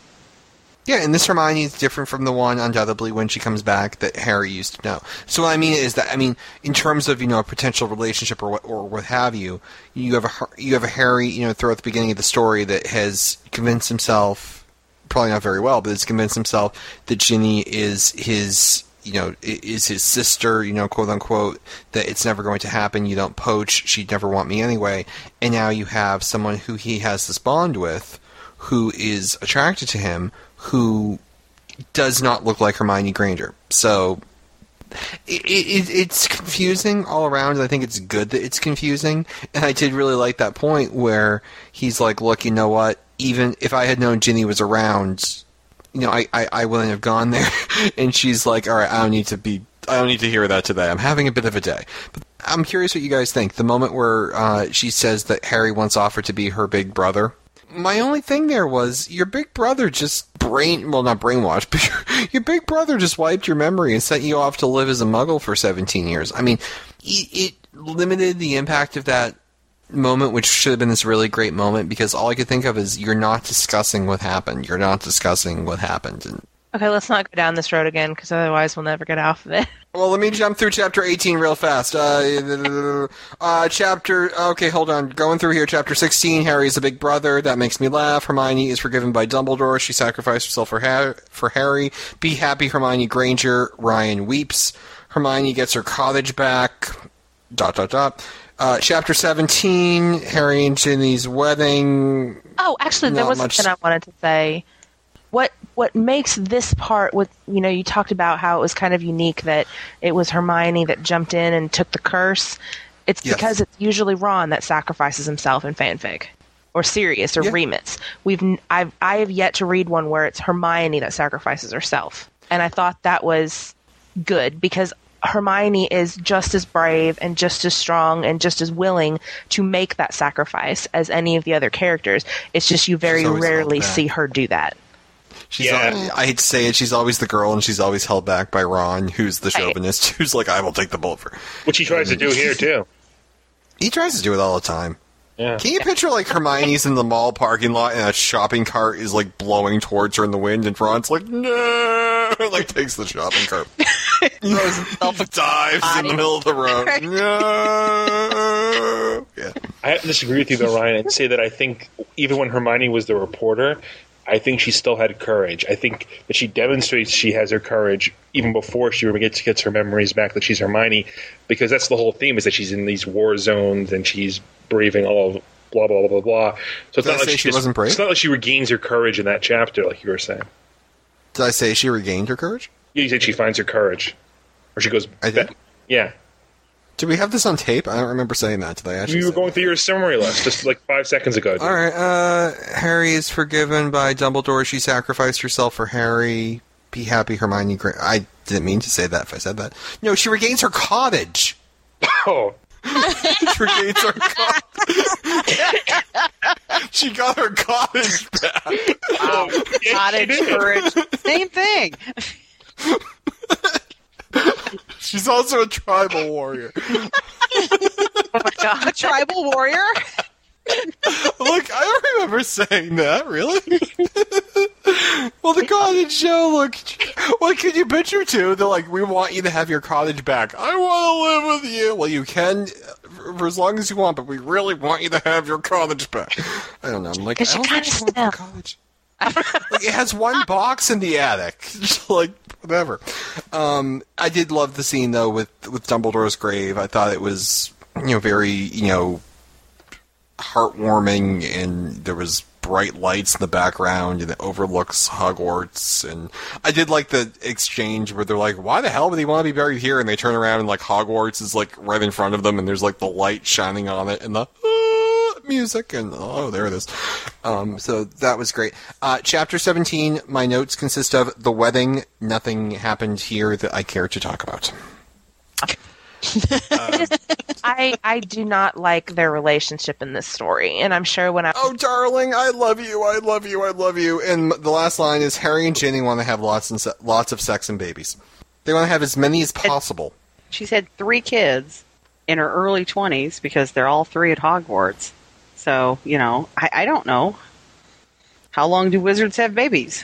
Yeah, and this Hermione is different from the one undoubtedly when she comes back that Harry used to know. So what I mean is that I mean in terms of you know a potential relationship or what or what have you, you have a you have a Harry you know throughout the beginning of the story that has convinced himself probably not very well, but has convinced himself that Ginny is his you know is his sister you know quote unquote that it's never going to happen. You don't poach. She'd never want me anyway. And now you have someone who he has this bond with who is attracted to him who does not look like Hermione Granger. So it, it, it's confusing all around, I think it's good that it's confusing. And I did really like that point where he's like, "Look, you know what? Even if I had known Ginny was around, you know, I, I, I wouldn't have gone there." and she's like, "All right, I don't need to be. I don't need to hear that today. I'm having a bit of a day." But I'm curious what you guys think. The moment where uh, she says that Harry once offered to be her big brother. My only thing there was your big brother just brain well not brainwashed, but your, your big brother just wiped your memory and sent you off to live as a muggle for 17 years. I mean, it, it limited the impact of that moment, which should have been this really great moment, because all I could think of is you're not discussing what happened. You're not discussing what happened. And okay, let's not go down this road again because otherwise we'll never get off of it. Well, let me jump through chapter 18 real fast. Uh, uh, chapter, okay, hold on. Going through here, chapter 16, Harry is a big brother. That makes me laugh. Hermione is forgiven by Dumbledore. She sacrificed herself for, ha- for Harry. Be happy, Hermione Granger. Ryan weeps. Hermione gets her cottage back. Dot, dot, dot. Uh, chapter 17, Harry and Ginny's wedding. Oh, actually, there was much- something I wanted to say. What what makes this part with you know you talked about how it was kind of unique that it was Hermione that jumped in and took the curse. It's Yes. because it's usually Ron that sacrifices himself in fanfic, or Sirius or Yeah. Remus. We've I've I have yet to read one where it's Hermione that sacrifices herself, and I thought that was good because Hermione is just as brave and just as strong and just as willing to make that sacrifice as any of the other characters. It's just you very rarely see her do that. She's Yeah. al- I hate to say it, she's always the girl, and she's always held back by Ron, who's the Right. chauvinist, who's like, I will take the bullet for. Which he tries to do here too. He tries to do it all the time. Yeah. Can you picture like Hermione's in the mall parking lot and a shopping cart is like blowing towards her in the wind, and Ron's like, no, like takes the shopping cart, Throws himself a dives in the middle of the road. No. Yeah. I have to disagree with you though, Ryan, and say that I think even when Hermione was the reporter, I think she still had courage. I think that she demonstrates she has her courage even before she gets gets her memories back that she's Hermione, because that's the whole theme is that she's in these war zones and she's braving all of blah blah blah blah blah. So it's Did I not like she, she just- wasn't brave? It's not like she regains her courage in that chapter, like you were saying. Did I say she regained her courage? You said she finds her courage, or she goes. I back- Yeah, Did we have this on tape? I don't remember saying that. Did I actually? you were going that? through your summary list just like five seconds ago. dude. All right. Uh, Harry is forgiven by Dumbledore. She sacrificed herself for Harry. Be happy, Hermione. I didn't mean to say that. If I said that, no, she regains her cottage. Oh, regains her cottage. she got her cottage back. Wow. Oh, cottage courage. Same thing. She's also a tribal warrior. Oh a tribal warrior. Look, I don't remember saying that. Really? well, the cottage show. Look, what can you picture too? They're like, we want you to have your cottage back. I want to live with you. Well, you can for as long as you want, but we really want you to have your cottage back. I don't know. I'm like, I you don't she wants the cottage. like it has one box in the attic. Just like whatever. Um, I did love the scene though with with Dumbledore's grave. I thought it was you know very you know heartwarming and there was bright lights in the background and it overlooks Hogwarts and I did like the exchange where they're like, Why the hell would he want to be buried here? And they turn around and like Hogwarts is like right in front of them and there's like the light shining on it and the uh, music and oh there it is. Um so that was great. Uh chapter seventeen, my notes consist of the wedding, nothing happened here that I care to talk about. I I do not like their relationship in this story, and I'm sure when I Oh, darling, I love you, I love you, I love you. And the last line is Harry and Ginny want to have lots and se- lots of sex and babies. They want to have as many as possible. She's had three kids in her early 20s because they're all three at Hogwarts. So, you know, I, I don't know. How long do wizards have babies?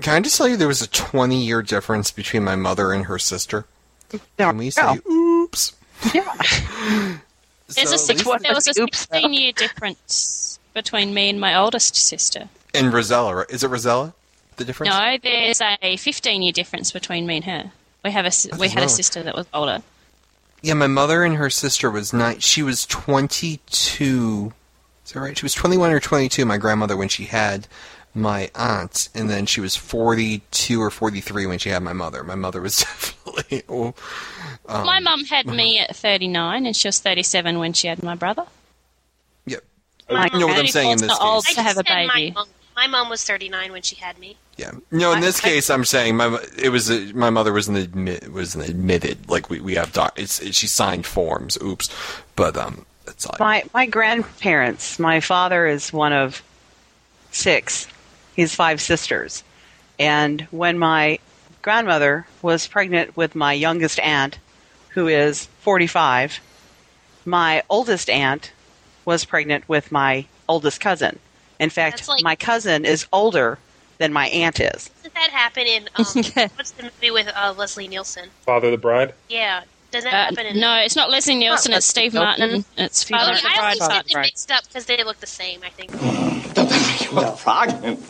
Can I just tell you there was a 20 year difference between my mother and her sister? Can we say, Oh, oops? yeah. There's a six, What there was a was the oops, though? 16 year difference between me and my oldest sister. And Rosella, right? Is it Rosella? The difference? No, there's a 15 year difference between me and her. We have a s- we had a sister that was older. Yeah, my mother and her sister was nine. She was 22. Is that right? She was 21 or 22, my grandmother, when she had my aunt. And then she was 42 or 43 when she had my mother. My mother was definitely. Oh, um, my mum had me at 39, and she was 37 when she had my brother. yeah. My You know what I'm mom- saying in this old case. to have a said my baby. mom- My mom was 39 when she had me. Yeah. No, in this I- case, I'm saying my it was a, my mother was an admit was an admitted like we we have doc. It's it, she signed forms. Oops, but um, that's all. My my grandparents. My father is one of six. He's five sisters, and when my grandmother was pregnant with my youngest aunt, who is forty five, my oldest aunt was pregnant with my oldest cousin. In fact, like- my cousin is older than my aunt is. Doesn't that happen in um, what's the movie with uh, Leslie Nielsen? Father of the Bride. Yeah, doesn't that Uh, happen in? no, it's not Leslie Nielsen. It's Steve Martin. It's Father of the I Bride. always Father get them mixed up because they look the same. I think. Don't You're pregnant.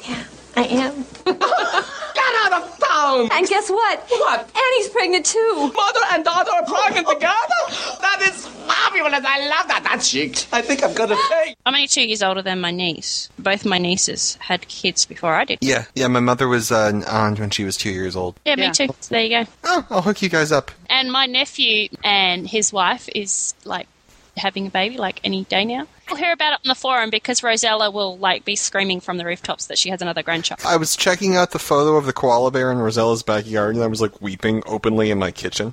I am. Get out of town! And guess what? What? Annie's pregnant too. Mother and daughter are pregnant together? That is fabulous. I love that. That's chic. I think I'm gonna pay. I'm only two years older than my niece. Both my nieces had kids before I did. Yeah, yeah. My mother was uh, an aunt when she was two years old. Yeah, me too. So there you go. Oh, I'll hook you guys up. And my nephew and his wife is like having a baby like any day now. We'll hear about it on the forum because Rosella will like be screaming from the rooftops that she has another grandchild. I was checking out the photo of the koala bear in Rosella's backyard, and I was like weeping openly in my kitchen.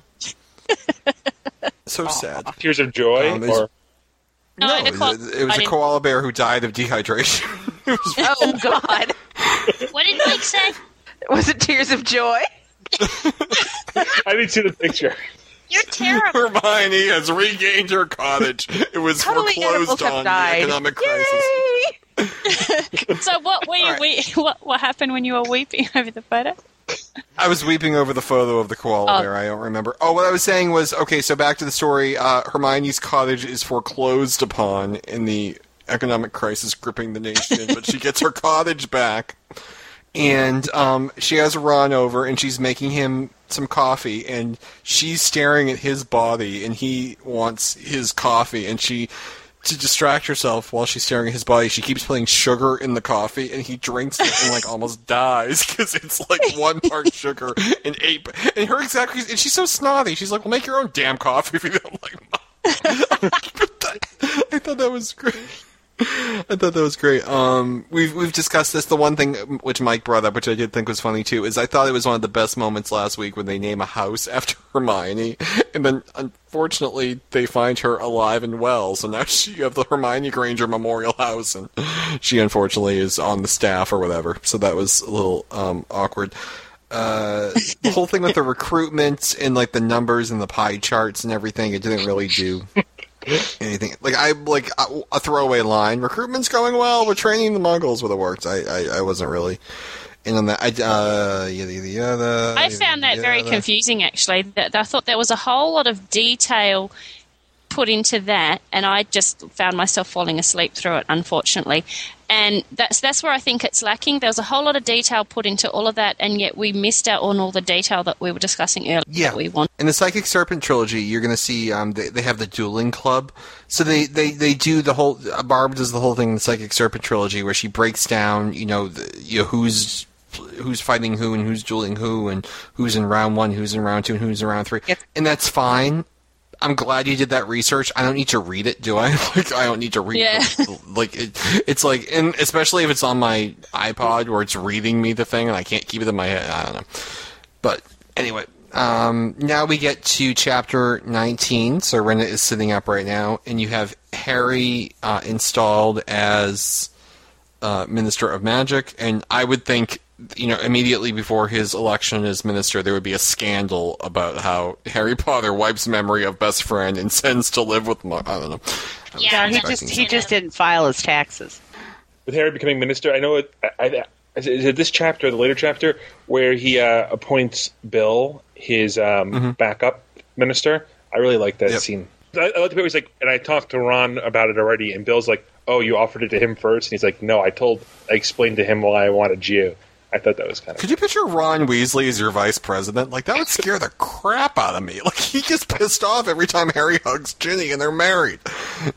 so sad. Tears of joy, Um, or No, No, the koala- it, it was a koala bear who died of dehydration. Was- Oh God! What did Mike say? Was it tears of joy? I didn't see the picture. You're terrible. Hermione has regained her cottage. It was Totally foreclosed animals have on died. the economic crisis. So what were you? we- what what happened when you were weeping over the photo? I was weeping over the photo of the koala Oh. bear. I don't remember. Oh, what I was saying was okay. So back to the story. Uh, Hermione's cottage is foreclosed upon in the economic crisis gripping the nation, but she gets her cottage back, and um, she has Ron over, and she's making him some coffee, and she's staring at his body, and he wants his coffee, and she. To distract herself while she's staring at his body, she keeps putting sugar in the coffee, and he drinks it and like almost dies because it's like one part sugar and eight. And her exact reason, and she's so snotty. She's like, "Well, make your own damn coffee if you don't like mine." I thought that was great. I thought that was great. Um, we've we've discussed this. The one thing which Mike brought up, which I did think was funny too, is I thought it was one of the best moments last week when they name a house after Hermione, and then unfortunately they find her alive and well. So now she you have the Hermione Granger Memorial House, and she unfortunately is on the staff or whatever. So that was a little um, awkward. Uh, the whole thing with the recruitment and like the numbers and the pie charts and everything, it didn't really do anything. Like I like a, throwaway line. Recruitment's going well. We're training the Muggles would have worked. I, I I wasn't really in on that. I uh yada yada yada. I found that very confusing. Actually, that I thought there was a whole lot of detail put into that, and I just found myself falling asleep through it, unfortunately. And that's that's where I think it's lacking. There was a whole lot of detail put into all of that, and yet we missed out on all the detail that we were discussing earlier. Yeah, that we want. in the Psychic Serpent trilogy, you're going to see um, they, they have the dueling club. So they, they, they do the whole. Uh, Barb does the whole thing in the Psychic Serpent trilogy where she breaks down, you know, the, you know who's who's fighting who and who's dueling who and who's in round one, who's in round two, and who's in round three, and that's fine. I'm glad you did that research. I don't need to read it, do I? Like I don't need to read. Yeah. the- like it, it's like, and especially if it's on my iPod where it's reading me the thing and I can't keep it in my head. I don't know. But anyway, um, now we get to chapter 19. So Rena is sitting up right now, and you have Harry uh, installed as uh, Minister of Magic. And I would think, you know, immediately before his election as minister, there would be a scandal about how Harry Potter wipes memory of best friend and sends to live with. Mo- I don't know. I was Yeah, he just he just didn't file his taxes. with Harry becoming minister, I know it. I, I, is it this chapter, the later chapter, where he uh, appoints Bill his um, backup minister? I really like that Yep. scene. I, I like the bit where he's like, and I talked to Ron about it already, and Bill's like, "Oh, you offered it to him first? And he's like, "No, I told, I explained to him why I wanted you." I thought that was kind of. Could you picture Ron Weasley as your vice president? Like that would scare the crap out of me. Like he gets pissed off every time Harry hugs Ginny and they're married.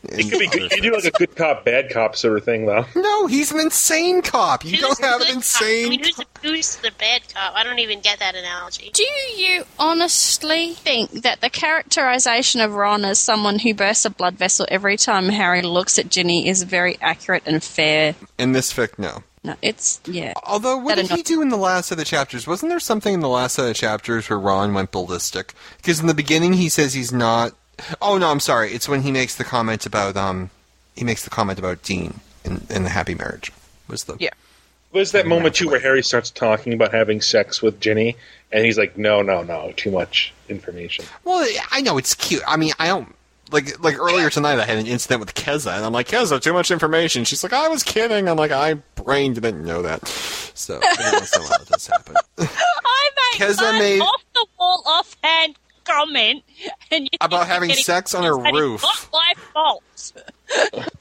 It could be good. You do like a good cop, bad cop sort of thing, though. No, he's an insane cop. You Who's don't have an cop? I insane. mean, who's the, who's the bad cop? I don't even get that analogy. Do you honestly think that the characterization of Ron as someone who bursts a blood vessel every time Harry looks at Ginny is very accurate and fair? In this fic, no. No, it's yeah. Although, what That did he do in the last of the chapters? Wasn't there something in the last of the chapters where Ron went ballistic? Because in the beginning he says he's not. Oh no, I'm sorry. It's when he makes the comment about um, he makes the comment about Dean in, in the Happy Marriage. Was the Yeah. There's that moment too where Harry starts talking about having sex with Ginny, and he's like, "No, no, no, too much information." Well, I know it's cute. I mean, I don't like like earlier tonight. I had an incident with Keza, and I'm like, Keza, too much information. She's like, I was kidding. I'm like, I brain didn't know that. So every once in a while it does happen. I made Keza one made- off the wall offhand comment, and you About having sex on a and it's roof. Not my fault.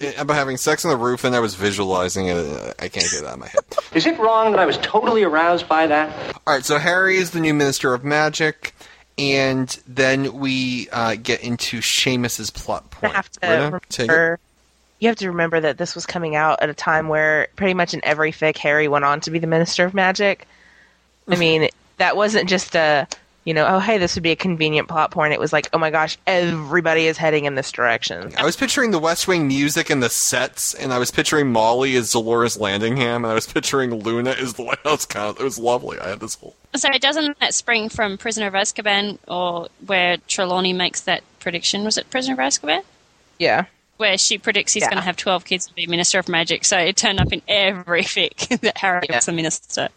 About having sex on the roof, and I was visualizing it. uh, I can't get it out of my head. Is it wrong that I was totally aroused by that? All right, so Harry is the new Minister of Magic, and then we uh, get into Seamus's plot point. have to remember. You have to remember that this was coming out at a time where pretty much in every fic Harry went on to be the Minister of Magic. I mean, that wasn't just a you know, oh hey, this would be a convenient plot point. It was like, oh my gosh, everybody is heading in this direction. I was picturing the West Wing music and the sets, and I was picturing Molly as Dolores Landingham, and I was picturing Luna as the White House Count. It was lovely. I had this whole. So it doesn't that spring from Prisoner of Azkaban, or where Trelawney makes that prediction? Was it Prisoner of Azkaban? Yeah. Where she predicts he's Yeah. going to have 12 kids to be Minister of Magic. So it turned up in every fic that Harry was a minister.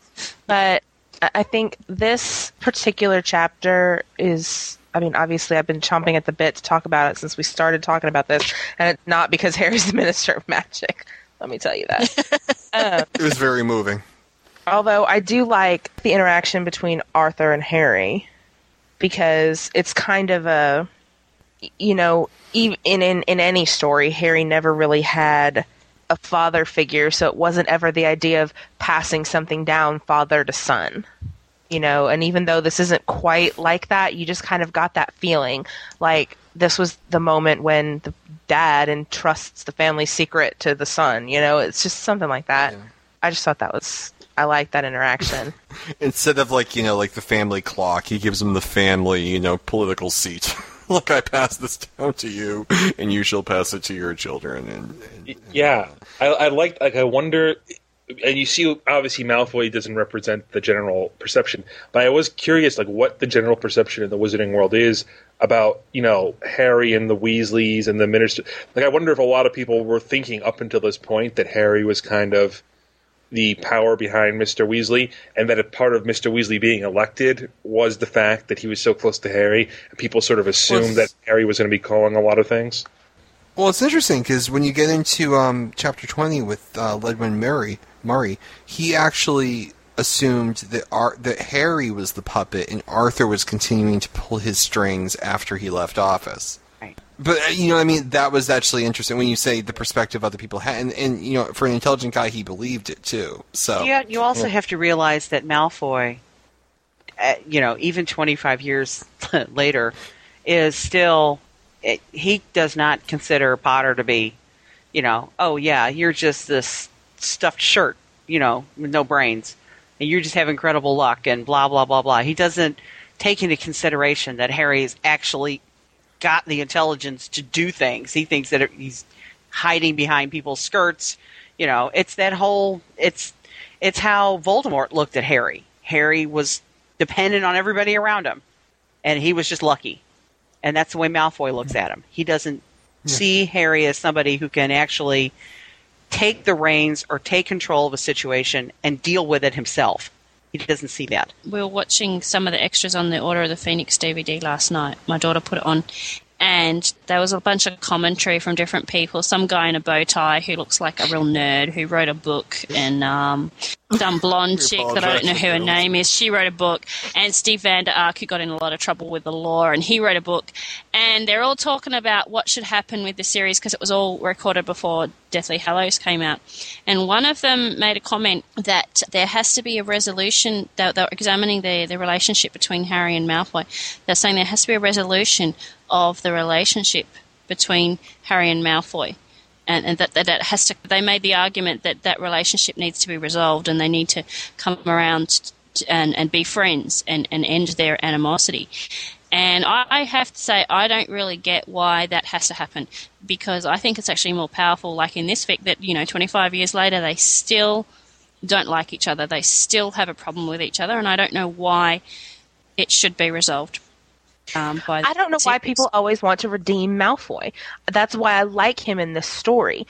But I I think this particular chapter is. I mean, obviously, I've been chomping at the bit to talk about it since we started talking about this, and it's not because Harry's the Minister of Magic. Let me tell you that. um, It was very moving. although I do like the interaction between Arthur and Harry because it's kind of a, you know, in in in any story, Harry never really had a father figure, so it wasn't ever the idea of passing something down father to son. You know, and even though this isn't quite like that, you just kind of got that feeling like this was the moment when the dad entrusts the family secret to the son. You know, it's just something like that. I just thought that was I like that interaction. Instead of like you know like the family clock, he gives him the family you know political seat. Look, I pass this down to you, and you shall pass it to your children. And, and uh, Yeah, I, I like. Like, I wonder. And you see, obviously, Malfoy doesn't represent the general perception, but I was curious, like, what the general perception in the Wizarding world is about, you know, Harry and the Weasleys and the Minister. Like, I wonder if a lot of people were thinking up until this point that Harry was kind of the power behind Mr. Weasley, and that a part of Mr. Weasley being elected was the fact that he was so close to Harry, and people sort of assumed Well, that Harry was going to be calling a lot of things. Well, it's interesting because when you get into um, chapter twenty with uh, Ledwin Murray, Murray, he actually assumed that Ar- that Harry was the puppet and Arthur was continuing to pull his strings after he left office. Right. But uh, you know, I mean, that was actually interesting when you say the perspective other people had, and, and you know, for an intelligent guy, he believed it too. So Yeah, you also have to realize that Malfoy, uh, you know, even 25 years later, is still. It, he does not consider Potter to be, you know, oh yeah, you're just this stuffed shirt, you know, with no brains, and you just have incredible luck and blah blah blah blah. He doesn't take into consideration that Harry is actually got the intelligence to do things. He thinks that he's hiding behind people's skirts. You know, it's that whole it's it's how Voldemort looked at Harry. Harry was dependent on everybody around him, and he was just lucky. And that's the way Malfoy looks at him. He doesn't see Harry as somebody who can actually take the reins or take control of a situation and deal with it himself. He doesn't see that. we were watching some of the extras on the Order of the Phoenix DVD last night. My daughter put it on, and there was a bunch of commentary from different people. Some guy in a bow tie who looks like a real nerd who wrote a book, and um, some blonde chick that I don't know who her name is. She wrote a book, and Steve Vander Ark who got in a lot of trouble with the law, and he wrote a book. And they're all talking about what should happen with the series because it was all recorded before Deathly Hallows came out. And one of them made a comment that there has to be a resolution. They they were examining the, the relationship between Harry and Malfoy. They're saying there has to be a resolution of the relationship between Harry and Malfoy. And, and that, that that has to. They made the argument that that relationship needs to be resolved, and they need to come around t- and and be friends and and end their animosity. And I, I have to say, I don't really get why that has to happen because I think it's actually more powerful, like in this fic, that, you know, 25 years later, they still don't like each other. They still have a problem with each other, and I don't know why it should be resolved. Um, by I don't know why people always want to redeem Malfoy. That's why I like him in this story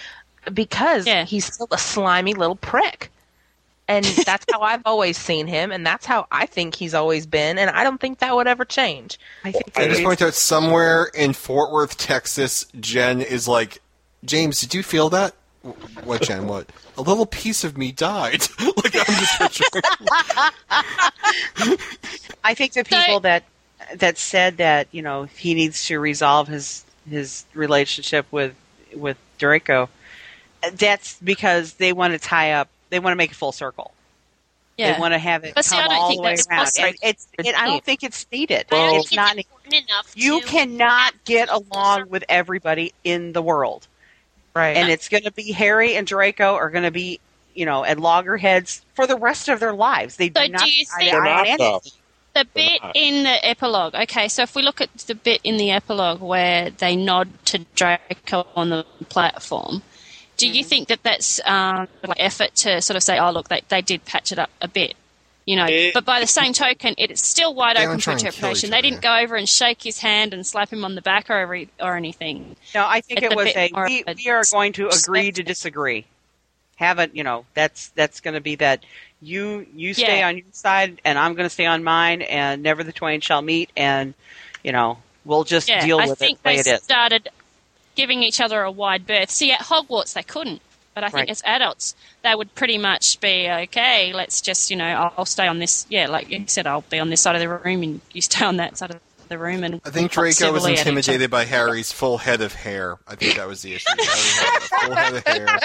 because Yeah. he's still a slimy little prick. And that's how I've always seen him, and that's how I think he's always been, and I don't think that would ever change. I think I just is- point out somewhere in Fort Worth, Texas, Jen is like, James, did you feel that? What, Jen? What? A little piece of me died. like I'm just picturing. I think the people that that said that you know he needs to resolve his his relationship with with Draco, that's because they want to tie up. They want to make it full circle. Yeah. They want to have it But come I don't all think the way around. possible. And it's. It, I don't think it's needed. I don't it's not. important enough. You to cannot get along with everybody in the world, Right. and it's going to be Harry and Draco are going to be, you know, at loggerheads for the rest of their lives. They do So not. do you think- I- They're not I- though. The bit in the epilogue. Okay, so if we look at the bit in the epilogue where they nod to Draco on the platform, do you think that that's um, like effort to sort of say, "Oh, look, they they did patch it up a bit," you know? It- but by the same token, it's still wide open don't for try and kill interpretation. They didn't go over and shake his hand and slap him on the back or every, or anything. No, I think It's it a was a we, a we are going to agree to disagree. Haven't you know? That's that's going to be that you you stay Yeah. on your side and I'm going to stay on mine, and never the twain shall meet, and you know we'll just Yeah, deal I with think it the way they it is. started giving each other a wide berth. See, at Hogwarts they couldn't, but I think Right. as adults they would pretty much be okay. Let's just, you know, I'll, I'll stay on this. Yeah, like you said, I'll be on this side of the room, and you stay on that side of the room. And I think Draco was civilly at each intimidated by Harry's full head of hair. I think that was the issue. Harry had a full head of hair,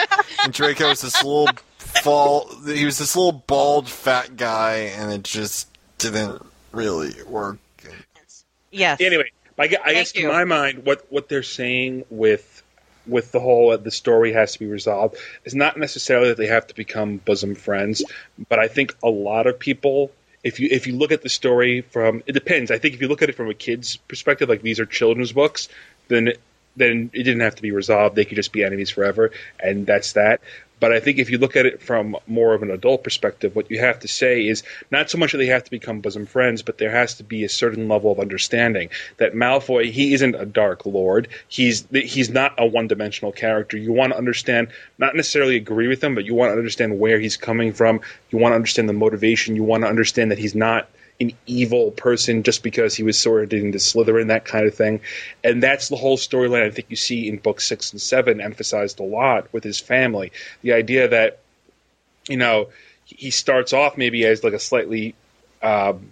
and Draco was this little fall. He was this little bald fat guy, and it just didn't really work. Yes. Anyway, I, gue- I guess you. to my mind, what what they're saying with with the whole uh, the story has to be resolved is not necessarily that they have to become bosom friends, but I think a lot of people. If you if you look at the story from it depends. I think if you look at it from a kid's perspective, like these are children's books, then then it didn't have to be resolved. They could just be enemies forever, and that's that. But I think if you look at it from more of an adult perspective, what you have to say is not so much that they have to become bosom friends, but there has to be a certain level of understanding that Malfoy he isn't a Dark Lord. He's he's not a one-dimensional character. You want to understand, not necessarily agree with him, but you want to understand where he's coming from. You want to understand the motivation. You want to understand that he's not an evil person just because he was sorted into Slytherin, that kind of thing. And that's the whole storyline I think you see in book six and seven emphasized a lot with his family. The idea that, you know, he starts off maybe as like a slightly, um,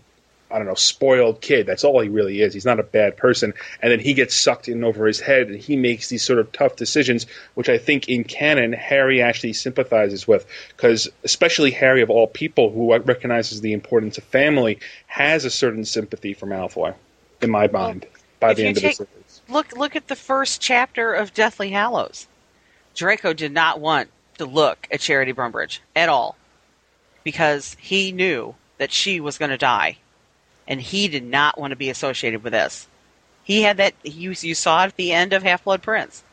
I don't know, spoiled kid. That's all he really is. He's not a bad person. And then he gets sucked in over his head and he makes these sort of tough decisions, which I think in canon, Harry actually sympathizes with. Because especially Harry, of all people, who recognizes the importance of family, has a certain sympathy for Malfoy, in my mind, by if the end of the series. Look look at the first chapter of Deathly Hallows. Draco did not want to look at Charity Brumbridge at all because he knew that she was going to die, and he did not want to be associated with this. He had that. You you saw it at the end of Half Blood Prince,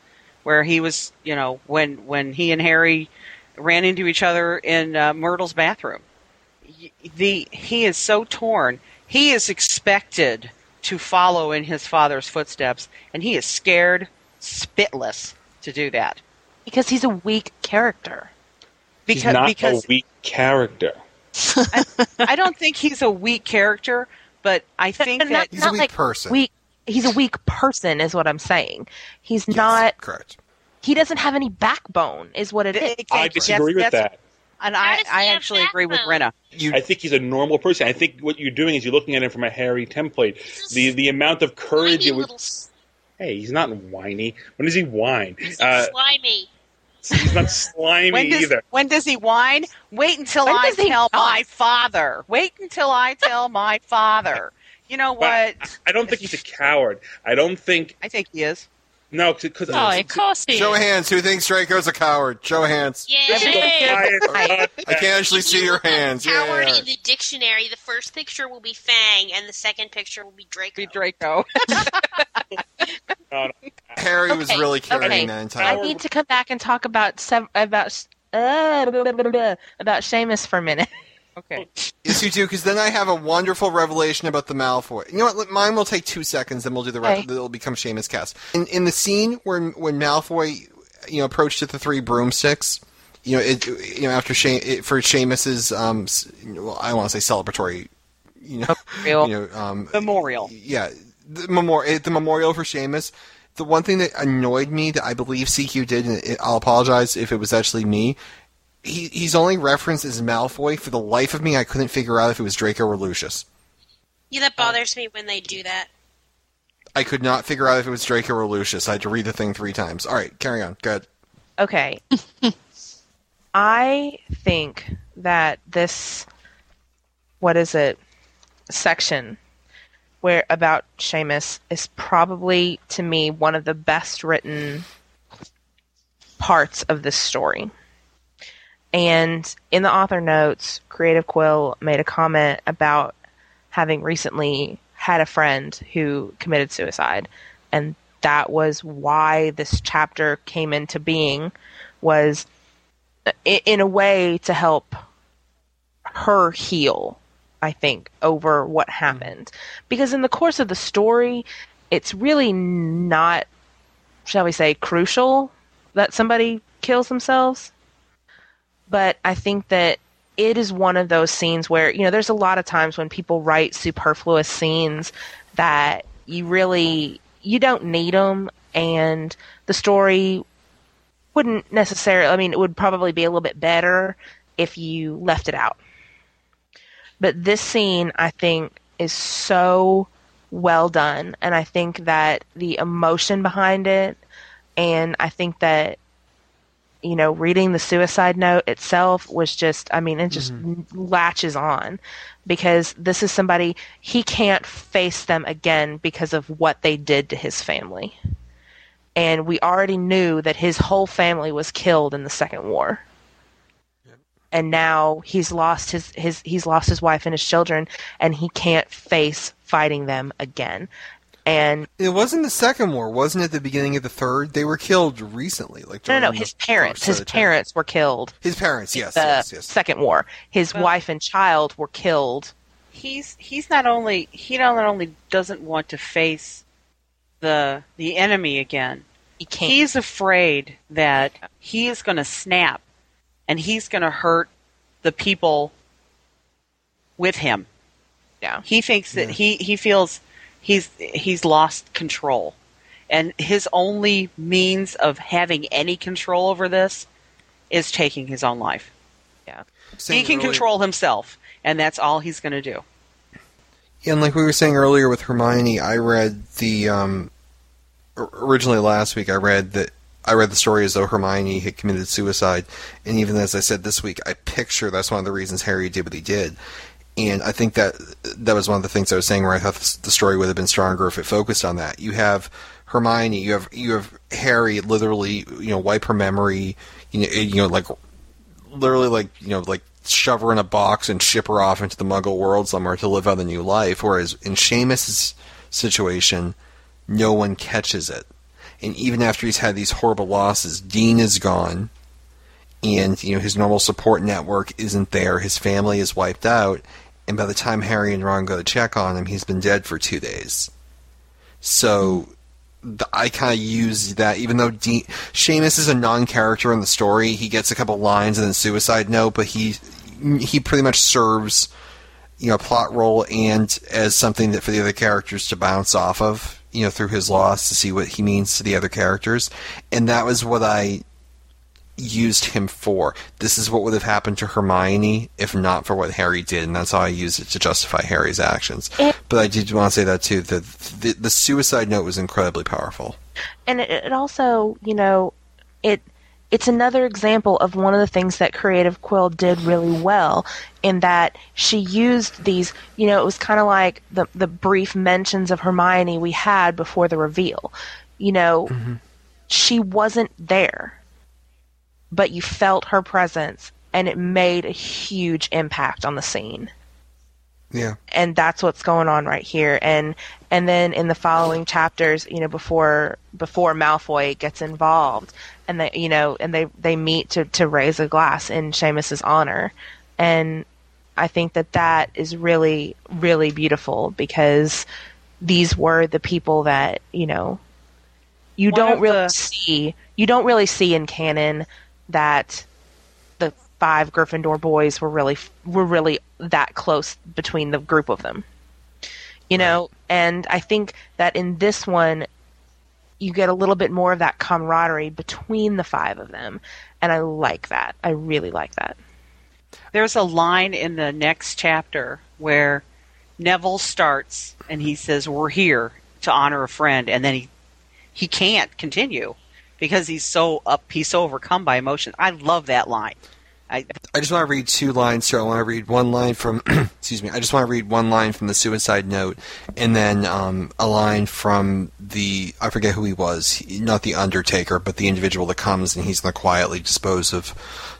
where he was, you know, when when he and Harry ran into each other in uh, Myrtle's bathroom. The he is so torn. He is expected to follow in his father's footsteps, and he is scared spitless to do that because he's a weak character. He's because not because a weak character. I don't think he's a weak character, but I think Not- that He's a weak like person. Weak. He's a weak person, is what I'm saying. He's not. Correct. He doesn't have any backbone, is what it is. I disagree with that. And I, I actually agree with backbone? Brenna. I think he's a normal person. I think what you're doing is you're looking at him from a Harry template. The the amount of courage it would. little Hey, he's not whiny. When does he whine? he's Uh, slimy. He's not slimy When does, either. when does he whine? Wait until When I tell my father. Wait until I tell my father. You know what? But I don't think he's a coward. I don't think I think he is. no because Oh, of course he Show is. hands. Who thinks Draco's a coward? Show hands. Yeah. I can't actually see your hands. Yeah, Coward yeah, yeah. in the dictionary, the first picture will be Fang, and the second picture will be Draco. Be Draco. Harry was really carrying okay. that entire. I need to come back and talk about sev- about uh, blah, blah, blah, blah, about Seamus for a minute. Okay. Yes, you do, because then I have a wonderful revelation about the Malfoy. You know what? let- Mine will take two seconds, then we'll do the rest. Okay. It'll become Seamus cast. In, in the scene where when Malfoy, you know, approached at the three broomsticks, you know, it, you know, after She- it, for Seamus's, um, well, I want to say celebratory, you know, Memorial. you know, um, Memorial. yeah, the memorial, the memorial for Seamus. The one thing that annoyed me that I believe CQ did, and it- I'll apologize if it was actually me. He, he's only referenced as Malfoy. For the life of me, I couldn't figure out if it was Draco or Lucius. Yeah, that bothers me when they do that. I could not figure out if it was Draco or Lucius. I had to read the thing three times. All right, carry on. Good. Okay. I think that this what is it section where about Seamus is probably to me one of the best written parts of this story. And in the author notes, Creative Quill made a comment about having recently had a friend who committed suicide and that was why this chapter came into being was in a way to help her heal i think over what hmm. happened. Because in the course of the story it's really not shall we say crucial that somebody kills themselves. But i think that it is one of those scenes where you know there's a lot of times when people write superfluous scenes that you really you don't need them and the story wouldn't necessarily i mean it would probably be a little bit better if you left it out but this scene i think is so well done and i think that the emotion behind it and i think that you know reading the suicide note itself was just i mean it just mm-hmm. latches on because this is somebody he can't face them again because of what they did to his family. And we already knew that his whole family was killed in the second war and now he's lost his, his he's lost his wife and his children and he can't face fighting them again and It wasn't the second war, wasn't it? The beginning of the third, they were killed recently. Like no no no his parents his parents were killed His parents, yes, the yes, yes. second war his Well- wife and child were killed he's he's not only he not only doesn't want to face the the enemy again. he can't He's afraid that he is going to snap and he's going to hurt the people with him. yeah He thinks that he he feels he's he's lost control. And his only means of having any control over this is taking his own life. yeah He can earlier- control himself, and that's all he's going to do. And like we were saying earlier with Hermione, I read the um, originally last week. I read that I read the story as though Hermione had committed suicide, and even as I said this week, I picture that's one of the reasons Harry did what he did. And I think that that was one of the things I was saying where I thought the story would have been stronger if it focused on that. You have Hermione, you have you have Harry literally, you know, wipe her memory, you know, you know, like literally like you know like shove her in a box and ship her off into the Muggle world somewhere to live out a new life. Whereas in Seamus's situation, no one catches it, and even after he's had these horrible losses, Dean is gone, and you know his normal support network isn't there. His family is wiped out, and by the time Harry and Ron go to check on him, he's been dead for two days. So th- I kind of use that, even though Dean, Seamus is a non-character in the story. He gets a couple lines and then suicide note, but he he pretty much serves you know plot role and as something that for the other characters to bounce off of, you know, through his loss to see what he means to the other characters, and that was what I used him for. This is what would have happened to Hermione if not for what Harry did, and that's how I used it to justify Harry's actions. but I did want to say that too. That the, the suicide note was incredibly powerful. and it, it also you know it it's another example of one of the things that creative quill did really well in that she used these you know it was kind of like the the brief mentions of hermione we had before the reveal. You know mm-hmm. she wasn't there but you felt her presence and it made a huge impact on the scene Yeah. and that's what's going on right here and and then in the following chapters you know before before malfoy gets involved and they you know and they they meet to to raise a glass in Seamus's honor and i think that that is really really beautiful because these were the people that you know you One don't really the- see you don't really see in canon that the five Gryffindor boys were really were really that close between the group of them. You know, and I think that in this one you get a little bit more of that camaraderie between the five of them, and I like that. I really like that. There's a line in the next chapter where Neville starts and he says, "We're here to honor a friend," and then he he can't continue because he's so up, he's so overcome by emotion. I love that line. I, I just want to read two lines here. I want to read one line from, excuse me, I just want to read one line from the suicide note, and then um, a line from the, I forget who he was, he, not the Undertaker, but the individual that comes and he's going to quietly dispose of,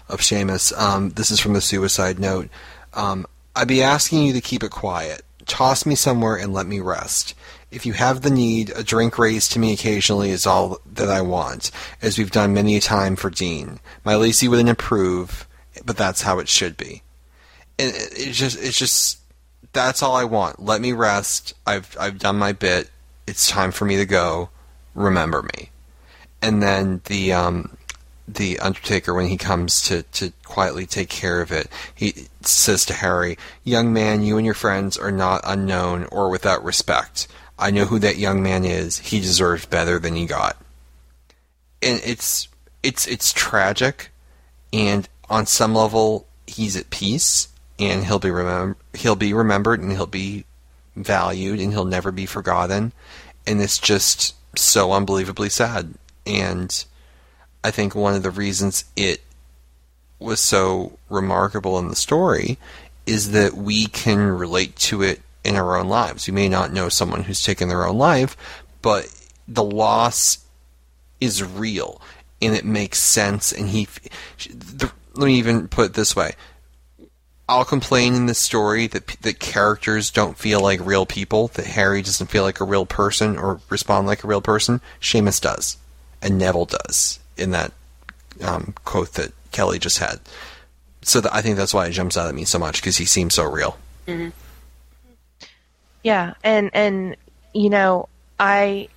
of Seamus. Um, this is from the suicide note. Um, I'd be asking you to keep it quiet. Toss me somewhere and let me rest. If you have the need, a drink raised to me occasionally is all that I want, as we've done many a time for Dean. My Lacey wouldn't approve, but that's how it should be. And it- it's just, it's just, that's all I want. Let me rest. I've, I've done my bit. It's time for me to go. Remember me. And then the, um, the Undertaker, when he comes to, to quietly take care of it, he says to Harry, Young man, you and your friends are not unknown or without respect. I know who that young man is. He deserves better than he got. And it's it's it's tragic, and on some level, he's at peace, and he'll be remem- he'll be remembered, and he'll be valued, and he'll never be forgotten. And it's just so unbelievably sad. And I think one of the reasons it was so remarkable in the story is that we can relate to it in our own lives. We may not know someone who's taken their own life, but the loss is real and it makes sense. And he, the, let me even put it this way. I'll complain in this story that that characters don't feel like real people, that Harry doesn't feel like a real person or respond like a real person. Seamus does, and Neville does in that um, quote that Kelly just had. So th- I think that's why it jumps out at me so much because he seems so real. Yeah, and and you know, I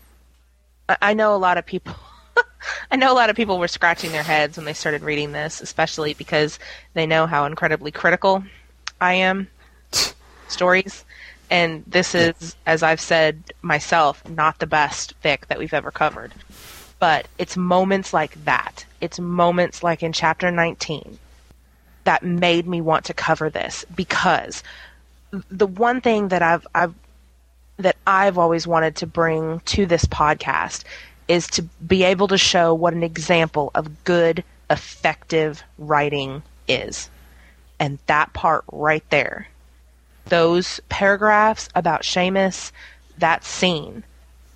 I- I know a lot of people I know a lot of people were scratching their heads when they started reading this, especially because they know how incredibly critical I am stories. And this is, as I've said myself, not the best fic that we've ever covered. But it's moments like that. It's moments like in chapter 19 that made me want to cover this because the one thing that I've I've that I've always wanted to bring to this podcast is to be able to show what an example of good, effective writing is. And that part right there, those paragraphs about Seamus, that scene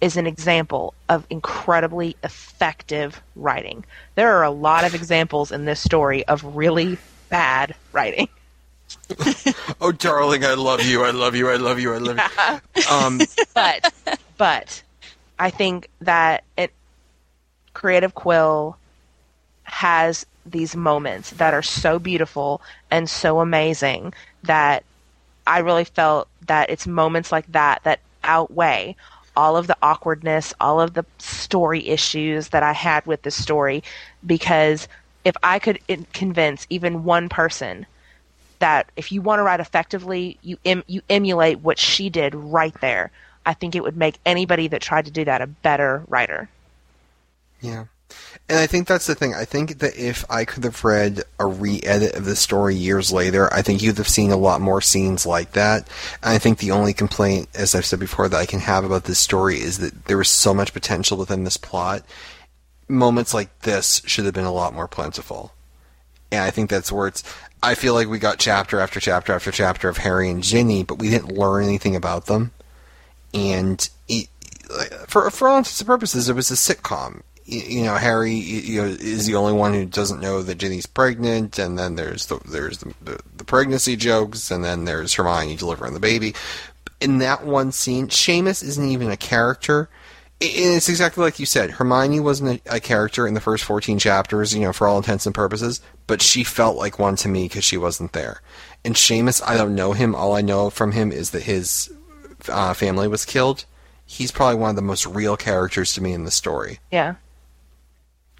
is an example of incredibly effective writing. There are a lot of examples in this story of really bad writing. Oh, darling, I love you. I love you. I love you. I love you. Um, but but I think that it Creative Quill has these moments that are so beautiful and so amazing that I really felt that it's moments like that that outweigh all of the awkwardness, all of the story issues that I had with this story because if I could convince even one person that if you want to write effectively, you em- you emulate what she did right there. I think it would make anybody that tried to do that a better writer. Yeah. And I think that's the thing. I think that if I could have read a re-edit of the story years later, I think you'd have seen a lot more scenes like that. And I think the only complaint, as I've said before, that I can have about this story is that there was so much potential within this plot. Moments like this should have been a lot more plentiful. And I think that's where it's. I feel like we got chapter after chapter after chapter of Harry and Ginny, but we didn't learn anything about them. And it, for for all intents and purposes, it was a sitcom. You, know, Harry you know, is the only one who doesn't know that Ginny's pregnant, and then there's the there's the, the, the pregnancy jokes, and then there's Hermione delivering the baby. In that one scene, Seamus isn't even a character. It's exactly like you said. Hermione wasn't a, a character in the first 14 chapters, you know, for all intents and purposes, but she felt like one to me because she wasn't there. And Seamus, I don't know him. All I know from him is that his uh, family was killed. He's probably one of the most real characters to me in the story. Yeah.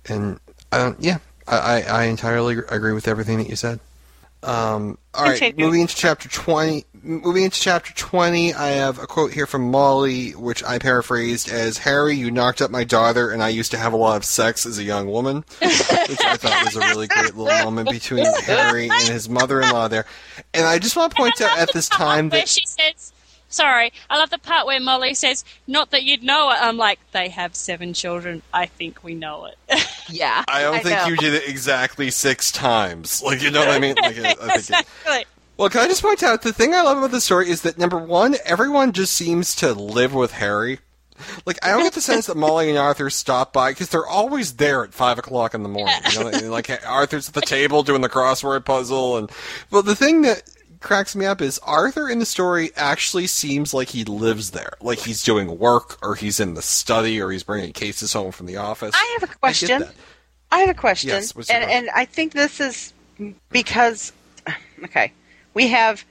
And don't, yeah, I, I, I entirely agree with everything that you said. Um, all right, moving into chapter 20. moving into chapter 20, I have a quote here from Molly, which I paraphrased as Harry, you knocked up my daughter, and I used to have a lot of sex as a young woman. which I thought was a really great little moment between Harry and his mother in law there. And I just want to point out at this time where that. she says, "Sorry, I love the part where Molly says, not that you'd know it." I'm like, they have seven children. I think we know it. Yeah. I don't think know. you did it exactly six times. Like, you know what I mean? Like, I, I think it, exactly. Well, can I just point out the thing I love about the story is that number one, everyone just seems to live with Harry. Like I don't get the sense that Molly and Arthur stop by because they're always there at five o'clock in the morning. You know, and, like Arthur's at the table doing the crossword puzzle, and well, the thing that cracks me up is Arthur in the story actually seems like he lives there, like he's doing work or he's in the study or he's bringing cases home from the office. I have a question. that. I, have a question, Yes, and, and I think this is because okay, we have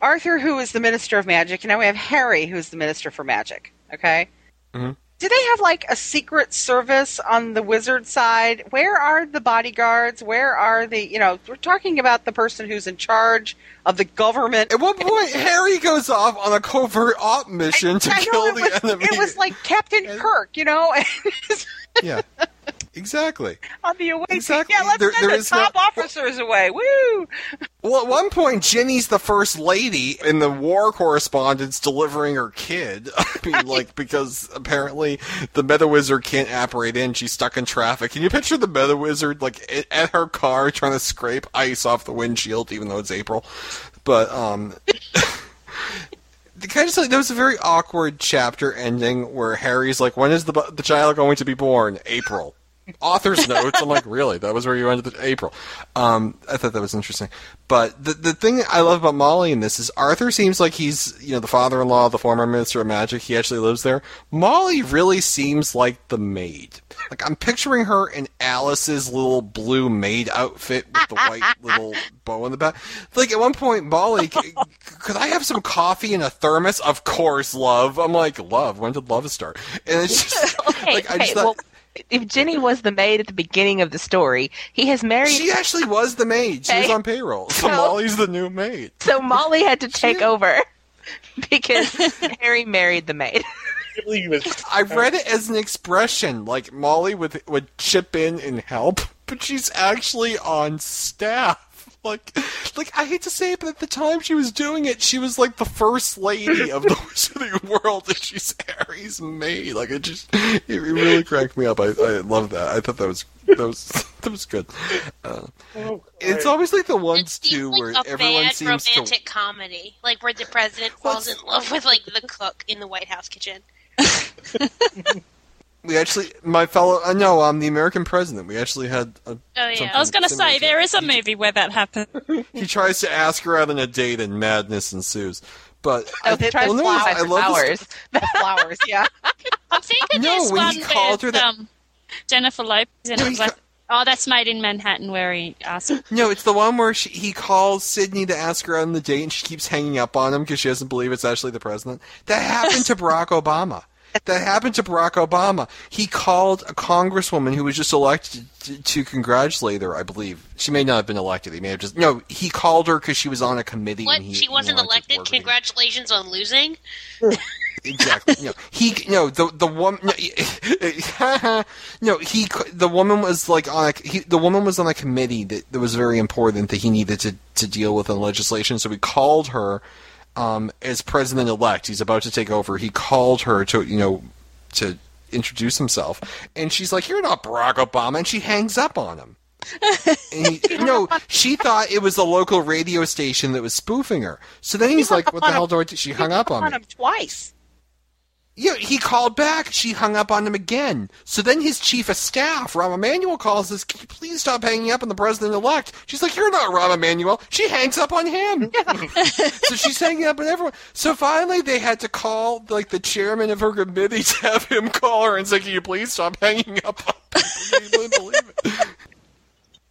Arthur, who is the Minister of Magic, and now we have Harry, who is the Minister for Magic. Okay. Mhm. Do they have like a secret service on the wizard side? Where are the bodyguards? Where are the you know? We're talking about the person who's in charge of the government. At one point, Harry goes off on a covert op mission to I know kill it the was, enemy. It was like Captain Kirk, you know, yeah, exactly. on the away. Exactly. Yeah, let's There- send there the is no- top officers away. Woo! Well, at one point, Ginny's the first lady in the war correspondence delivering her kid. I mean, like, because apparently the Mediwitch can't apparate in. She's stuck in traffic. Can you picture the Mediwitch, like, at her car trying to scrape ice off the windshield, even though it's April? But, um. Can I just say, there was a very awkward chapter ending where Harry's like, when is the, the child going to be born? April. Author's notes. I'm like, really? That was where you ended the April. Um, I thought that was interesting. But the the thing I love about Molly in this is Arthur seems like he's you know the father-in-law, of the former minister of magic. He actually lives there. Molly really seems like the maid. Like I'm picturing her in Alice's little blue maid outfit with the white little bow in the back. Like at one point, Molly, c- could I have some coffee in a thermos? Of course, love. I'm like, love. When did love start? And it's just Okay, like I okay, just thought. well, if Ginny was the maid at the beginning of the story, he has married. She actually was the maid. She was on payroll. So No. Molly's the new maid. so Molly had to take over because Harry married the maid. I can't believe he was. I read it as an expression, like Molly would would chip in and help, but she's actually on staff. Like, like I hate to say it, but at the time she was doing it, she was like the first lady of the wizarding world, and she's Harry's maid. Like, it just it really cracked me up. I I love that. I thought that was that was that was good. Uh, Oh, it's always like the ones seems too like where a everyone bad seems to romantic comedy, like where the president falls in love with like the cook in the White House kitchen. We actually, my fellow, uh, no, I'm the American president. We actually had. A, Oh yeah. I was going to similar say there is a movie where that happened. He tries to ask her out on a date, and madness ensues. But No, I, he tries well, to no, fly I for love this- flowers. The flowers, yeah. I'm thinking No, there's when one he called with her that- um, Jennifer Lopez, and it was like, oh, that's Maid in Manhattan, where he asked. No, it's the one where she, he calls Sydney to ask her out on the date, and she keeps hanging up on him because she doesn't believe it's actually the president. That happened to Barack Obama. That happened to Barack Obama. He called a congresswoman who was just elected to, to congratulate her. I believe she may not have been elected. He may have just no. He called her because she was on a committee. What? and he, she wasn't elected. work with her. Congratulations on losing. exactly. No, he no the the woman no, no he the woman was like on a he, the woman was on a committee that, that was very important that he needed to to deal with in legislation. So he called her um, as president elect. He's about to take over. He called her to you know to introduce himself, and she's like, "You're not Barack Obama," and she hangs up on him. And he, no, she thought it was the local radio station that was spoofing her. So then he's like, "What the hell do I do?" She hung up on on him twice. Yeah, he called back. She hung up on him again. So then his chief of staff, Rahm Emanuel, calls us, Can you please stop hanging up on the president elect? She's like, You're not Rahm Emanuel. She hangs up on him. so she's hanging up on everyone. So finally they had to call like the chairman of her committee to have him call her and say, Can you please stop hanging up on people? Believe it.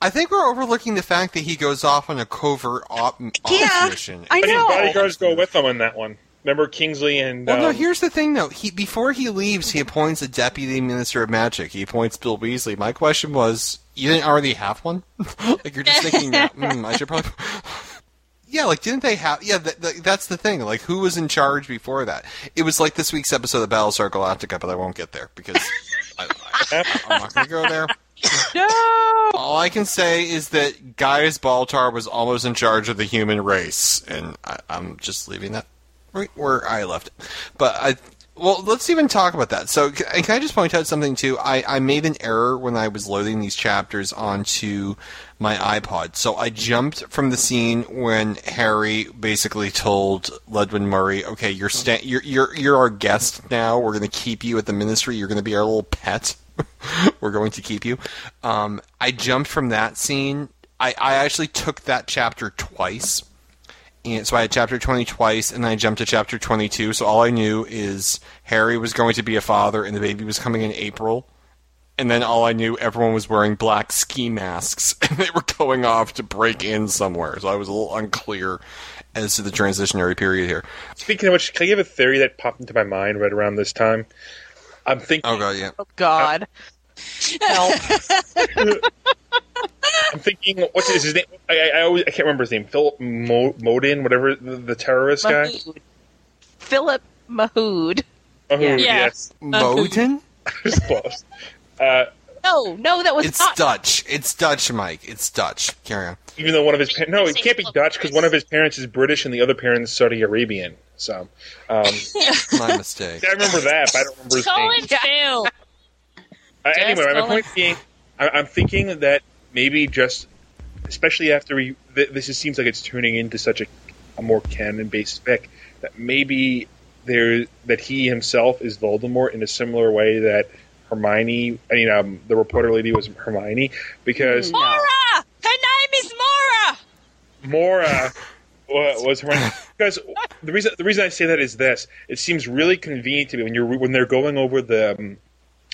I think we're overlooking the fact that he goes off on a covert op, op Yeah, mission. I But his know. bodyguards go with him on that one. Remember Kingsley and. Well, no. um, Here's the thing, though. He before he leaves, he appoints a deputy minister of magic. He appoints Bill Weasley. My question was, you didn't already have one? like you're just thinking, that, mm, I should probably. Yeah, yeah, like didn't they have? Yeah, th- th- that's the thing. Like, who was in charge before that? It was like this week's episode of Battlestar Galactica, but I won't get there because I, I, I'm not going to go there. No. All I can say is that Gaius Baltar was almost in charge of the human race, and I, I'm just leaving that right where I left it. But I, well, let's even talk about that. So, can, can I just point out something too? I, I made an error when I was loading these chapters onto my iPod. So I jumped from the scene when Harry basically told Ludwig Murray, "Okay, you're sta- you're you're you're our guest now. We're going to keep you at the Ministry. You're going to be our little pet." we're going to keep you. Um, I jumped from that scene. I, I actually took that chapter twice. And so I had chapter 20 twice, and then I jumped to chapter 22. So all I knew is Harry was going to be a father, and the baby was coming in April. And then all I knew, everyone was wearing black ski masks, and they were going off to break in somewhere. So I was a little unclear as to the transitionary period here. Speaking of which, can I give a theory that popped into my mind right around this time? I'm thinking. Oh god, yeah. Oh God. Uh, Help. I'm thinking. What's his, his name? I, I, I always I can't remember his name. Philip Mo, Modin, whatever the, the terrorist guy. Philip Mahood. Oh, Yeah. yes. Moten? It's close. Uh, No, no, that was It's not. Dutch. It's Dutch, Mike. It's Dutch. Carry on. even though one of his pa- no, it can't be Dutch because one of his parents is British and the other parent's Saudi Arabian. So, um, My mistake. I remember that, but I don't remember his Call name. him Phil. Uh, anyway, my point being, I, I'm thinking that maybe just, especially after we, th- this is, seems like it's turning into such a, a more canon-based fic, that maybe there that he himself is Voldemort in a similar way that Hermione, I mean, um, the reporter lady was Hermione, because Mora! Her name is Mora! Mora wa- was Hermione. Because the reason the reason I say that is this: it seems really convenient to me when you're when they're going over the um,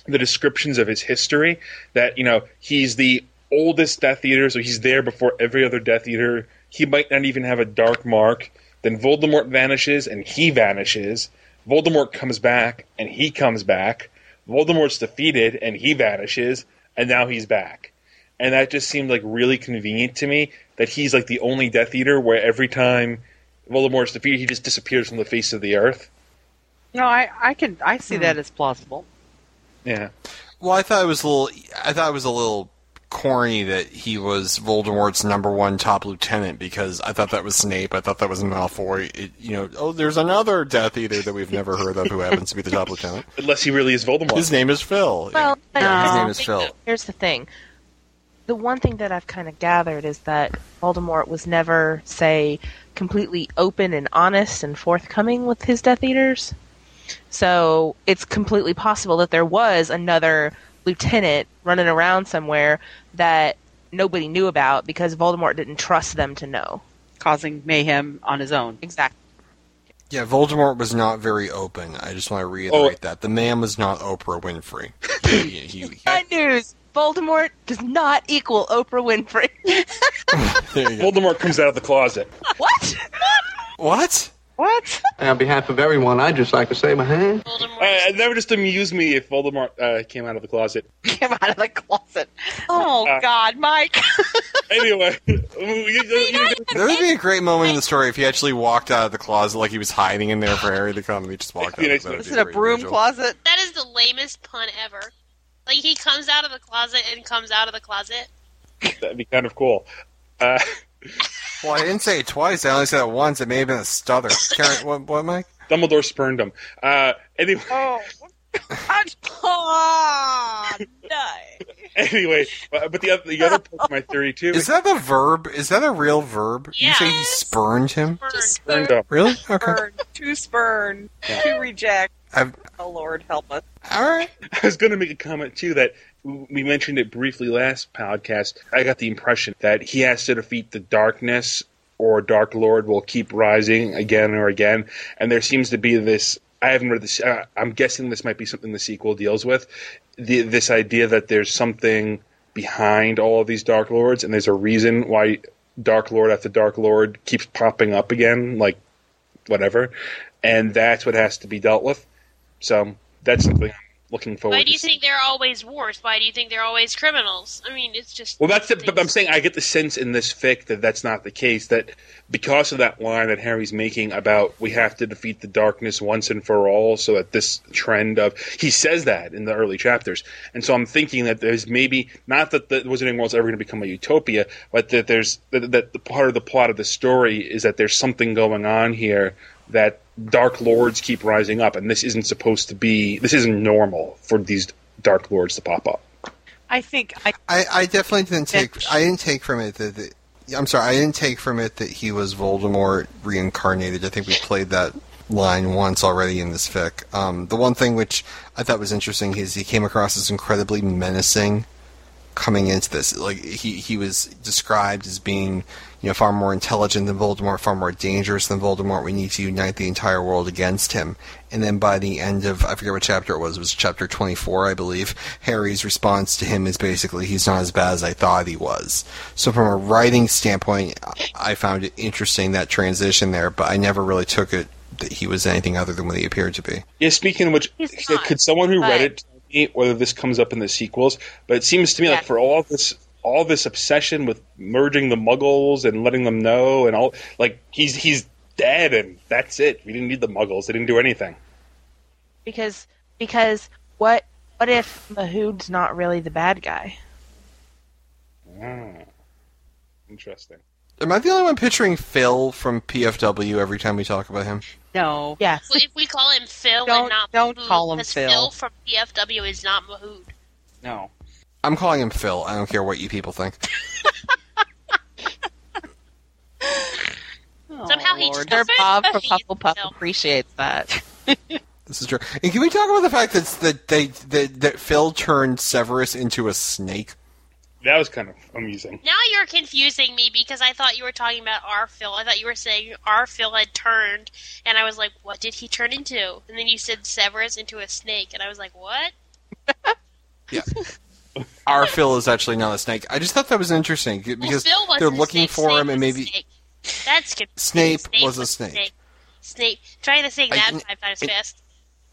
the descriptions of his history that you know he's the oldest Death Eater, so he's there before every other Death Eater. He might not even have a dark mark. Then Voldemort vanishes and he vanishes. Voldemort comes back and he comes back. Voldemort's defeated and he vanishes, and now he's back. And that just seemed like really convenient to me that he's like the only Death Eater where every time Voldemort's defeated, he just disappears from the face of the earth. No, I, I can I see hmm. that as plausible. Yeah. Well, I thought it was a little. I thought it was a little corny that he was Voldemort's number one top lieutenant because I thought that was Snape. I thought that was Malfoy. It, you know, oh, there's another Death Eater that we've never heard of who happens to be the top lieutenant. Unless he really is Voldemort. His name is Phil. Well, Yeah, his um, name is Phil. Here's the thing. The one thing that I've kind of gathered is that Voldemort was never, say, completely open and honest and forthcoming with his Death Eaters. So it's completely possible that there was another lieutenant running around somewhere that nobody knew about because Voldemort didn't trust them to know. Causing mayhem on his own. Exactly. Yeah, Voldemort was not very open. I just want to reiterate that the man was not Oprah Winfrey. He, he, he- Bad news! Voldemort does not equal Oprah Winfrey. there you go. Voldemort comes out of the closet. what? What? What? On behalf of everyone, I'd just like to say my hand. Voldemort. Uh, that would just amuse me if Voldemort uh, came out of the closet. Came out of the closet. Oh Uh, God, Mike. Anyway, you- you- you- That would be a great moment in the story if he actually walked out of the closet like he was hiding in there for Harry to come and he just walked out. Yeah, Is it a broom visual. closet? that is the lamest pun ever. Like he comes out of the closet and comes out of the closet. that'd be kind of cool. Uh, Well, I didn't say it twice. I only said it once. It may have been a stutter. Karen, what, what, Mike? Dumbledore spurned him. Uh, anyway, Oh. oh no. anyway, but but the other, the other part of my theory too Is that a verb? Is that a real verb? You say he spurned him? Burned. spurned him. Really? Okay. Spurn. To spurn. To reject. I've, Oh Lord, help us. all right. I was going to make a comment too that we mentioned it briefly last podcast. I got the impression that he has to defeat the darkness, or Dark Lord will keep rising again or again. And there seems to be this. I haven't read this. Uh, I'm guessing this might be something the sequel deals with. The, this idea that there's something behind all of these Dark Lords, and there's a reason why Dark Lord after Dark Lord keeps popping up again, like whatever. And that's what has to be dealt with. So that's something looking forward. Why do you think there are always wars? Why do you think there are always criminals? I mean, it's just. Well, that's the, but I'm saying I get the sense in this fic that that's not the case. That because of that line that Harry's making about we have to defeat the darkness once and for all, so that this trend of he says that in the early chapters, and so I'm thinking that there's maybe not that the Wizarding World's ever going to become a utopia, but that there's that, that the part of the plot of the story is that there's something going on here that dark lords keep rising up, and this isn't supposed to be this isn't normal for these dark lords to pop up. I think I, I, I definitely didn't take. I didn't take from it that. that I'm sorry. I didn't take from it that he was Voldemort reincarnated. I think we played that line once already in this fic. Um, the one thing which I thought was interesting is he came across as incredibly menacing coming into this. Like he he was described as being you know far more intelligent than Voldemort, far more dangerous than Voldemort. We need to unite the entire world against him. And then by the end of I forget what chapter it was. It was chapter 24, I believe. Harry's response to him is basically he's not as bad as I thought he was. So from a writing standpoint, I found it interesting that transition there, but I never really took it that he was anything other than what he appeared to be. Yeah, speaking of which, not, could someone who read it tell me whether this comes up in the sequels? But it seems to me like for all this all this obsession with merging the muggles and letting them know and all like he's he's dead and that's it. We didn't need the muggles. They didn't do anything. Because because what what if Mahood's not really the bad guy? Ah, interesting. Am I the only one picturing Phil from PFW every time we talk about him? No. Yes. Well, if we call him Phil Don't- and not don't Mahood, call him Phil. Phil from PFW is not Mahood. No. I'm calling him Phil. I don't care what you people think. Somehow he oh, Lord. Sir Bob from He is Hufflepuff Phil. appreciates that. This is true. And can we talk about the fact that that they that, that Phil turned Severus into a snake? That was kind of amusing. Now you're confusing me because I thought you were talking about our Phil. I thought you were saying our Phil had turned, and I was like, what did he turn into? And then you said Severus into a snake, and I was like, what? Yeah. Our Phil is actually not a snake. I just thought that was interesting because well, Phil they're looking snake, for Snape him and maybe snake. That's confusing. Snape was a snake. Snape. Try to say I- that five times it- fast.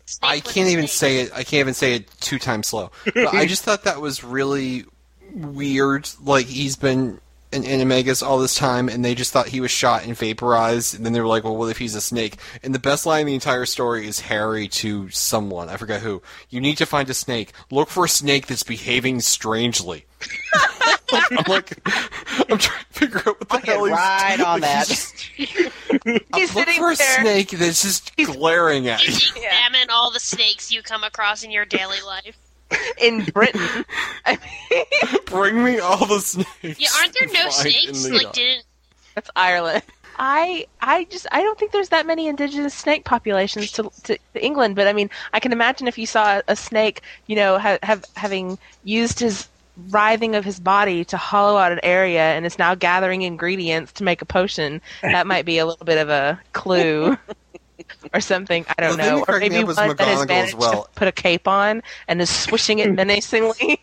Snape I can't even say it. I can't even say it two times slow. But I just thought that was really weird. Like he's been an animagus all this time, and they just thought he was shot and vaporized. And then they were like, "Well, what if he's a snake?" And the best line in the entire story is Harry to someone. I forget who. You need to find a snake. Look for a snake that's behaving strangely. I'm like, I'm trying to figure out what the I'll get hell he's right on that. he's- He's uh, Look sitting for a there. snake that's just glaring at you. Examine all the snakes you come across in your daily life. In Britain. I mean, Bring me all the snakes. Yeah, aren't there no snakes? the Like, didn't that's Ireland. I I just I don't think there's that many indigenous snake populations to, to, to England, but I mean I can imagine if you saw a snake, you know, ha, have having used his writhing of his body to hollow out an area and is now gathering ingredients to make a potion, that might be a little bit of a clue. Or something, I don't The know. Or maybe one that has McGonagall managed well. to put a cape on and is swishing it menacingly.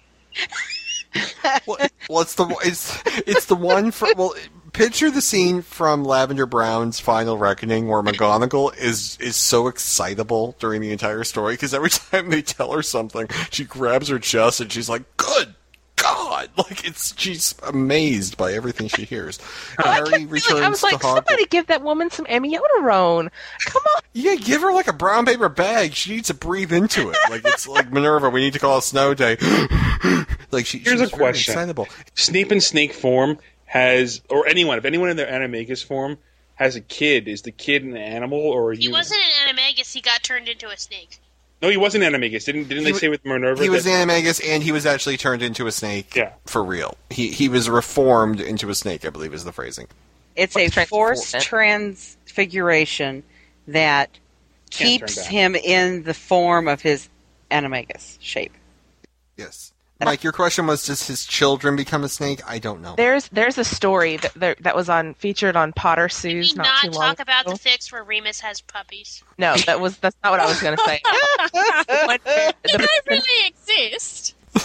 well, well, it's the it's it's the one for well. Picture the scene from Lavender Brown's Final Reckoning where McGonagall is is so excitable during the entire story because every time they tell her something, she grabs her chest and she's like, "Good God!" Like it's she's amazed by everything she hears. And Harry returns I was to like, Hogwarts. somebody give that woman some amiodarone. Come on. Yeah, give her like a brown paper bag. She needs to breathe into it. Like it's like Minerva. We need to call a snow day. like she, Here's she's a question. excitable. Snape in snake form has, or anyone, if anyone in their animagus form has a kid, is the kid an animal or a he human? wasn't an animagus? He got turned into a snake. No, he wasn't animagus. Didn't didn't He they wa- say with Minerva? He was that- animagus, and he was actually turned into a snake. Yeah. for real. He he was reformed into a snake. I believe is the phrasing. It's a What's forced transfiguration that Can't keeps him in the form of his animagus shape. Yes. Mike, your question was: Does his children become a snake? I don't know. There's there's a story that that, that was on featured on Potter Did we Sue's not, not too long talk about ago. the fics where Remus has puppies? No, that was that's not what I was going to say. When- They the- don't really exist. you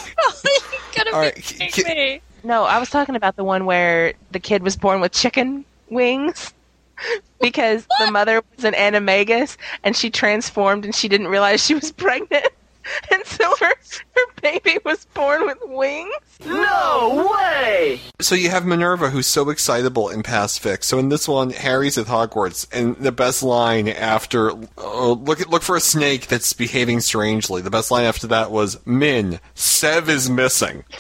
gotta All right, be k- me. no, I was talking about the one where the kid was born with chicken wings because the mother was an animagus and she transformed and she didn't realize she was pregnant. and so her, her baby was born with wings? No way! So you have Minerva, who's so excitable in past Fics. So in this one, Harry's at Hogwarts, and the best line after uh, look at look for a snake that's behaving strangely. The best line after that was Min Sev is missing.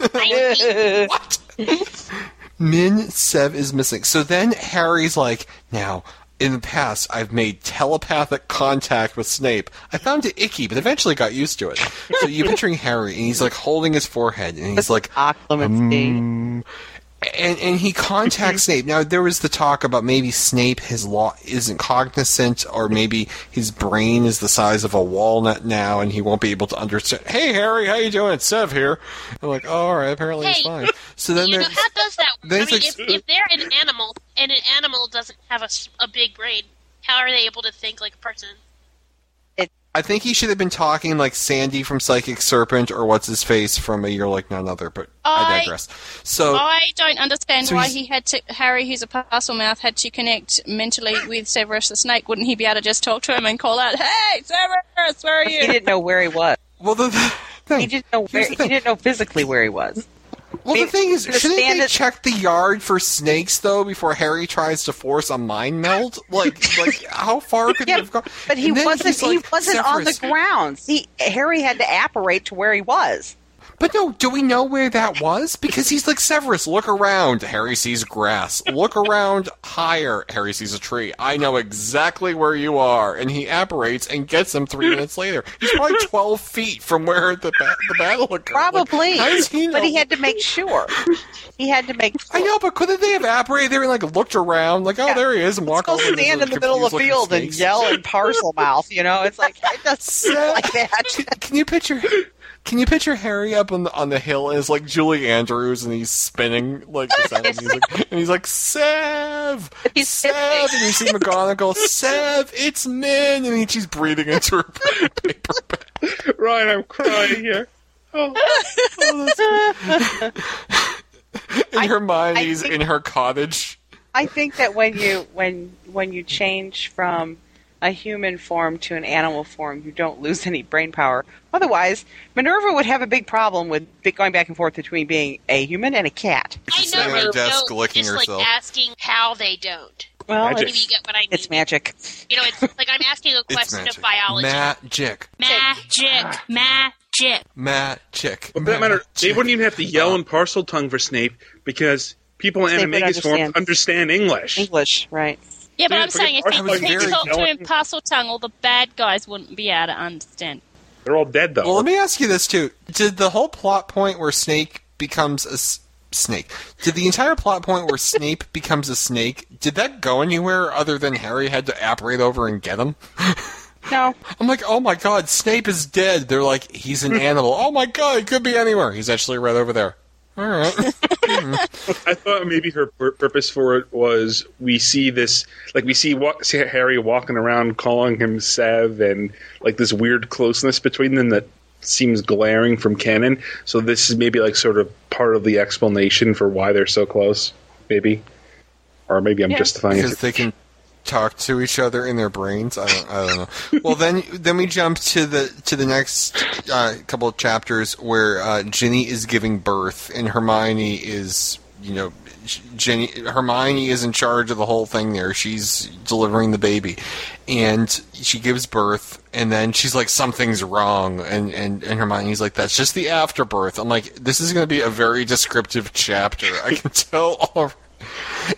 what? Min Sev is missing. So then Harry's like, now. In the past, I've made telepathic contact with Snape. I found it icky, but eventually got used to it. So you're picturing Harry, and he's like holding his forehead, and he's like, um, and and he contacts Snape. Now there was the talk about maybe Snape his law isn't cognizant, or maybe his brain is the size of a walnut now, and he won't be able to understand. Hey Harry, how you doing? It's Sev here. I'm like, oh, all right, apparently it's Hey, fine. So then you know there's how does that work? I mean, like- if, if they're an animal and an animal doesn't have a, a big brain, how are they able to think like a person? I think he should have been talking like Sandy from Psychic Serpent, or what's his face from A Year Like None Other. But I, I- digress. So I don't understand So why he had to Harry, who's a Parselmouth, had to connect mentally with Severus the Snake. Wouldn't he be able to just talk to him and call out, "Hey, Severus, where are you?" He didn't know where he was. Well, the he didn't know where, he didn't know physically where he was. Well, the thing is, shouldn't they check the yard for snakes though before Harry tries to force a mind meld? Like, like how far could he have gone? But he wasn't. He like, wasn't on the grounds. He Harry had to apparate to where he was. But no, do we know where that was? Because he's like Severus. Look around. Harry sees grass. Look around higher. Harry sees a tree. I know exactly where you are, and he apparates and gets him three minutes later. He's probably twelve feet from where the ba- the battle occurred. Probably, Like, he but he had to make sure. He had to make. Sure. I know, but couldn't they have apparated there and like looked around, like, oh, there he is, and walk Go to the end in the middle of the field and yell in Parselmouth. You know, it's like it doesn't like that. Can you picture? Can you picture Harry up on the on the hill as like Julie Andrews and he's spinning like the sound of music and he's like Sev, he's Sev, and you see McGonagall, Sev, it's Min, and he, she's breathing into her paper bag. Ryan, I'm crying here. Oh, oh, and Hermione's in her cottage. I think that when you when when you change from a human form to an animal form, you don't lose any brain power. Otherwise, Minerva would have a big problem with going back and forth between being a human and a cat. I know her they desk don't. licking just herself. like asking how they don't. Well, Magic. Maybe you get what I mean. It's magic. You know, it's like I'm asking a question of magic. biology. Magic. Magic, magic. Magic. But for that matter, they wouldn't even have to yell in Parseltongue for Snape because people in Snape would Animagus form understand. understand English. English, right? Yeah, but Dude, I'm forget saying if he, tongue. if he Very talked to him yelling. in Parseltongue, all the bad guys wouldn't be able to understand. They're all dead though. Well, let me ask you this too: Did the whole plot point where Snake becomes a s- snake? Did the entire plot point where Snape becomes a snake? Did that go anywhere other than Harry had to apparate over and get him? No, I'm like, oh my god, Snape is dead. They're like, he's an animal. Oh my god, he could be anywhere. He's actually right over there. All right. Hmm. I thought maybe her pur- purpose for it was we see this, like we see, wa- see Harry walking around calling him Sev, and like this weird closeness between them that seems glaring from canon. So this is maybe like sort of part of the explanation for why they're so close, maybe, or maybe I'm justifying because it. they can talk to each other in their brains. I don't, I don't know. Well, then then we jump to the to the next uh, couple of chapters where uh, Ginny is giving birth and Hermione is you know. Ginny, Hermione is in charge of the whole thing there. She's delivering the baby, and she gives birth, and then she's like, "Something's wrong," and and and Hermione's like, "That's just the afterbirth." I'm like, "This is going to be a very descriptive chapter. I can tell already."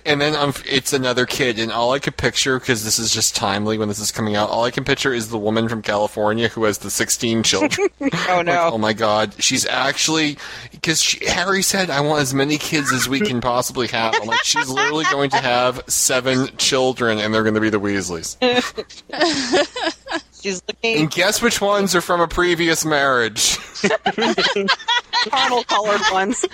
And then um, it's another kid, and all I could picture, because this is just timely when this is coming out, all I can picture is the woman from California who has the 16 children. oh Like, no. oh my god, she's actually, because Harry said, I want as many kids as we can possibly have. I'm like, she's literally going to have seven children, and they're going to be the Weasleys. She's looking And guess which ones are from a previous marriage? caramel colored ones.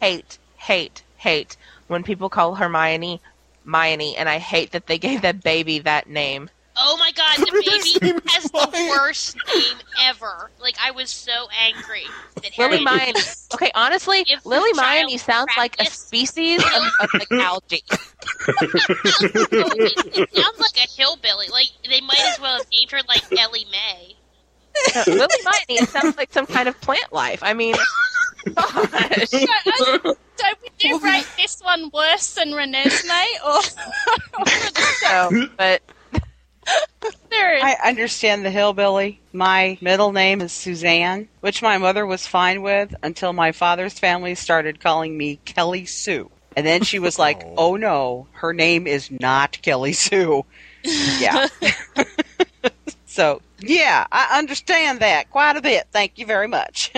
hate, hate, hate when people call Hermione Hermione, and I hate that they gave that baby that name. Oh my god, the baby has the worst name ever. Like I was so angry that Lily Harry Hermione. Okay, honestly, Lily the child Hermione sounds like a species of, of like algae. it sounds like a hillbilly. Like they might as well have named her like Ellie Mae. Lily Miney it sounds like some kind of plant life. I mean, gosh. Don't we do rate this one worse than Renesmee? Or, So, but I understand the hillbilly. My middle name is Suzanne, which my mother was fine with until my father's family started calling me Kelly Sue. And then she was like, oh. oh no, her name is not Kelly Sue. Yeah. so, yeah, I understand that quite a bit. Thank you very much.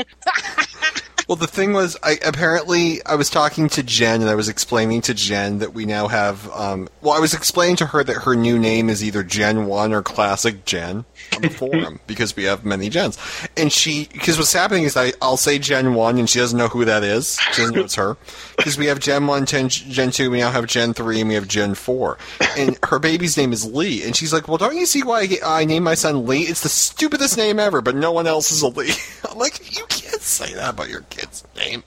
Well, the thing was, I apparently I was talking to Jen and I was explaining to Jen that we now have. Um, well, I was explaining to her that her new name is either Gen One or Classic Jen on the forum because we have many Gens. And she, because what's happening is I, I'll say Gen One and she doesn't know who that is. She doesn't know it's her because we have Gen One, Gen, Gen Two, we now have Gen Three, and we have Gen Four. And her baby's name is Lee, and she's like, "Well, don't you see why I, I named my son Lee? It's the stupidest name ever, but no one else is a Lee." I'm like, "You can't say that about your kid's name."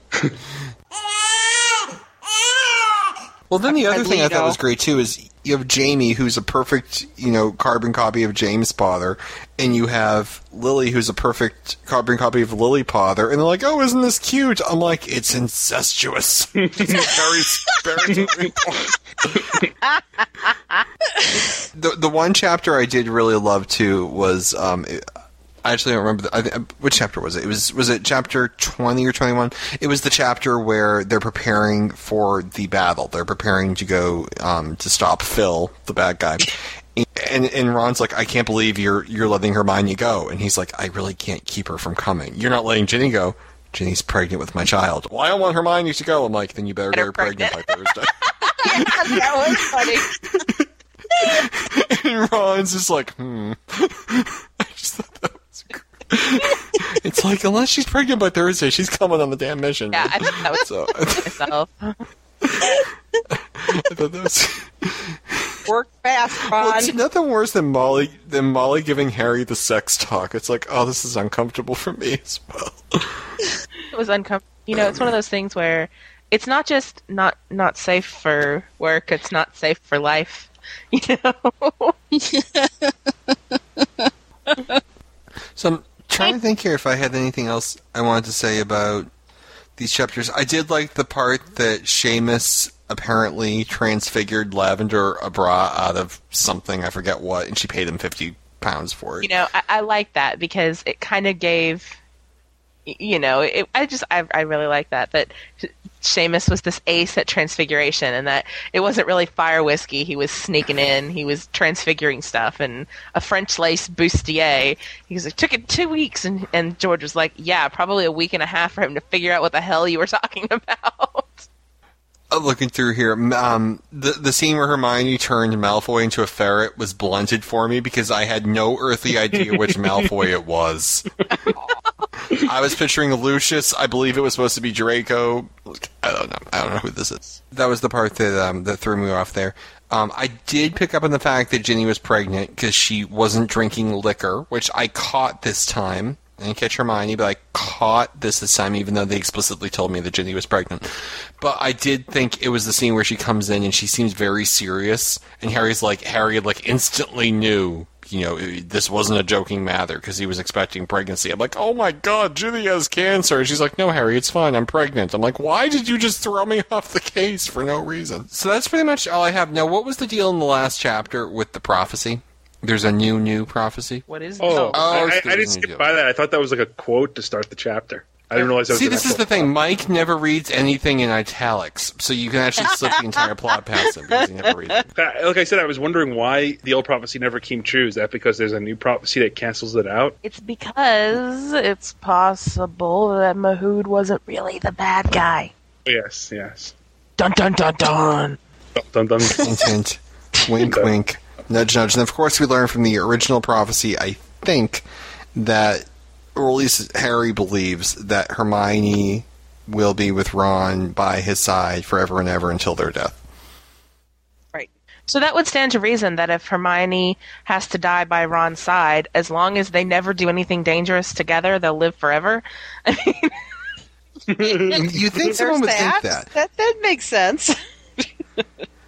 Well, then the other And thing I thought was great too is you have Jamie, who's a perfect, you know, carbon copy of James Potter, and you have Lily, who's a perfect carbon copy of Lily Potter, and they're like, "Oh, isn't this cute?" I'm like, "It's incestuous." very, very, very the the one chapter I did really love too was um. It- I actually don't remember. The, I, thi- which chapter was it? It was was it chapter twenty or twenty one? It was the chapter where they're preparing for the battle. They're preparing to go um, to stop Phil, the bad guy. And and Ron's like, I can't believe you're you're letting Hermione go. And he's like, I really can't keep her from coming. You're not letting Ginny go. Ginny's pregnant with my child. Well, I don't want Hermione to go. I'm like, then you better get her pregnant by Thursday. that was funny. and Ron's just like, hmm. I just thought that was great. It's like, unless she's pregnant by Thursday, she's coming on the damn mission. yeah, I thought that was so myself. I thought that was. Work fast, Well, it's nothing worse than Molly than Molly giving Harry the sex talk. It's like, oh, this is uncomfortable for me as well. It was uncomfortable. You know, it's one of those things where it's not just not not safe for work; it's not safe for life. You know. So I'm trying to think here if I had anything else I wanted to say about these chapters. I did like the part that Seamus apparently transfigured Lavender Abra out of something I forget what, and she paid him fifty pounds for it. You know, I, I like that because it kind of gave, you know, it, I just I, I really like that that Seamus was this ace at transfiguration, and that it wasn't really fire whiskey. He was sneaking in, he was transfiguring stuff, and a French lace bustier. He was like, took it two weeks, and and George was like, yeah, probably a week and a half for him to figure out what the hell you were talking about. Looking through here, um, the the scene where Hermione turned Malfoy into a ferret was blunted for me because I had no earthly idea which Malfoy it was. I was picturing Lucius. I believe it was supposed to be Draco. I don't know. I don't know who this is. That was the part that um, that threw me off there. Um, I did pick up on the fact that Ginny was pregnant because she wasn't drinking liquor, which I caught this time. I didn't catch Hermione, but I caught this this time, even though they explicitly told me that Ginny was pregnant. But I did think it was the scene where she comes in and she seems very serious, and Harry's like, Harry like instantly knew, you know, this wasn't a joking matter because he was expecting pregnancy. I'm like, oh my god, Ginny has cancer. And she's like, no, Harry, it's fine. I'm pregnant. I'm like, why did you just throw me off the case for no reason? So that's pretty much all I have. Now, what was the deal in the last chapter with the prophecy? There's a new, new prophecy. What is Oh, Oh, I, it's I, I didn't skip deal. by that. I thought that was like a quote to start the chapter. I didn't realize that See, an this is the thing. Mike never reads anything in italics, so you can actually slip the entire plot past him because he never reads it. Uh, Like I said, I was wondering why the old prophecy never came true. Is that because there's a new prophecy that cancels it out? It's because it's possible that Mahood wasn't really the bad guy. Yes, yes. Dun dun dun dun. Dun, dun. Hint, hint. wink, wink. Nudge, nudge. And of course, we learn from the original prophecy, I think, that, or at least Harry believes, that Hermione will be with Ron by his side forever and ever until their death. Right. So that would stand to reason that if Hermione has to die by Ron's side, as long as they never do anything dangerous together, they'll live forever. I mean, You think someone would There's think that? That that makes sense.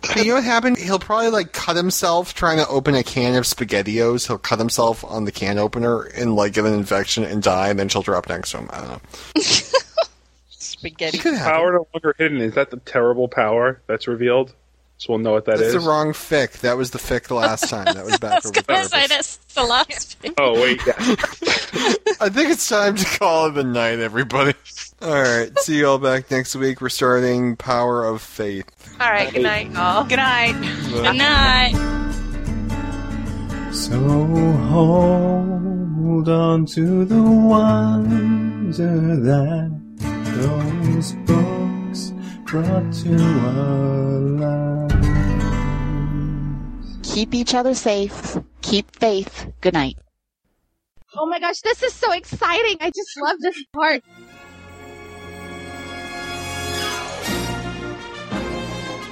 But you know what happened? He'll probably like cut himself trying to open a can of SpaghettiOs. He'll cut himself on the can opener and like get an infection and die, and then she'll drop next to him. I don't know. Spaghetti. Could happen. Power no longer hidden. Is that the terrible power that's revealed? So we'll know what that That's is. the wrong fic. That was the fic the last time. That was back over gonna say that's the last bit. Oh wait, yeah. I think it's time to call it a night, everybody. All right, see you all back next week. We're starting Power of Faith. All right, good night, y'all. Good night. Good night. So hold on to the wonder that those books brought to our lives. Keep each other safe. Keep faith. Good night. Oh my gosh, this is so exciting. I just love this part.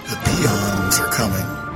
The peons are coming.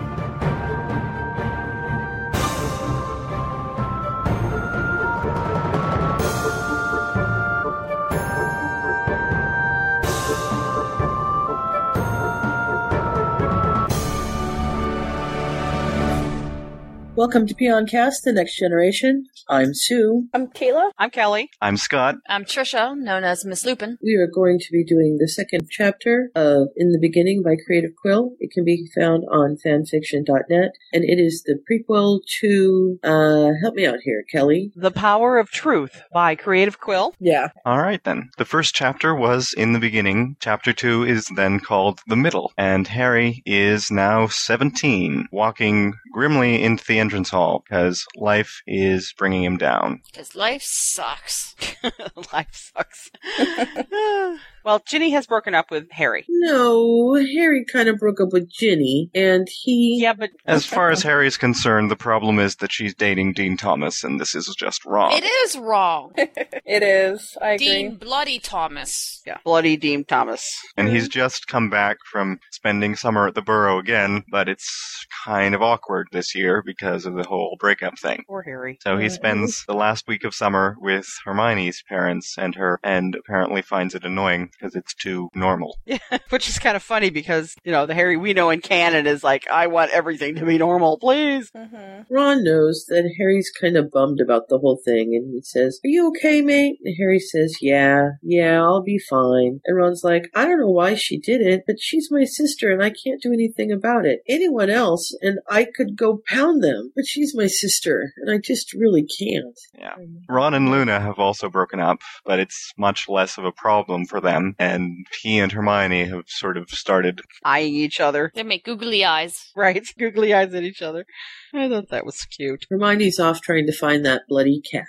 Welcome to Peoncast, the next generation. I'm Sue. I'm Kayla. I'm Kelly. I'm Scott. I'm Trisha, known as Miss Lupin. We are going to be doing the second chapter of In the Beginning by Creative Quill. It can be found on fanfiction.net, and it is the prequel to, uh, help me out here, Kelly. The Power of Truth by Creative Quill. Yeah. All right, then. The first chapter was in the beginning. Chapter two is then called The Middle. And Harry is now 17, walking grimly into the entrance hall because life is bringing him down. Because life sucks. Life sucks. well, Ginny has broken up with Harry. No, Harry kind of broke up with Ginny, and he. Yeah, but. As far as Harry is concerned, the problem is that she's dating Dean Thomas, and this is just wrong. It is wrong. it is. I agree. Dean Bloody Thomas. Yeah, Bloody Dean Thomas. And he's just come back from spending summer at the Burrow again, but it's kind of awkward this year because of the whole breakup thing. Poor Harry. So he mm-hmm. spends the last week of summer with Hermione's parents and her, and apparently finds it annoying because it's too normal. Yeah, which is kind of funny because, you know, the Harry we know in canon is like, I want everything to be normal, please. Mm-hmm. Ron knows that Harry's kind of bummed about the whole thing, and he says, Are you okay, mate? And Harry says, Yeah, yeah, I'll be fine. And Ron's like, I don't know why she did it, but she's my sister, and I can't do anything about it. Anyone else, and I could go pound them, but she's my sister, and I just really can't. Yeah. Ron and Luna have also broken up, but it's much less of a problem for them, and he and Hermione have sort of started Eyeing each other. They make googly eyes. Right, googly eyes at each other. I thought that was cute. Hermione's off trying to find that bloody cat.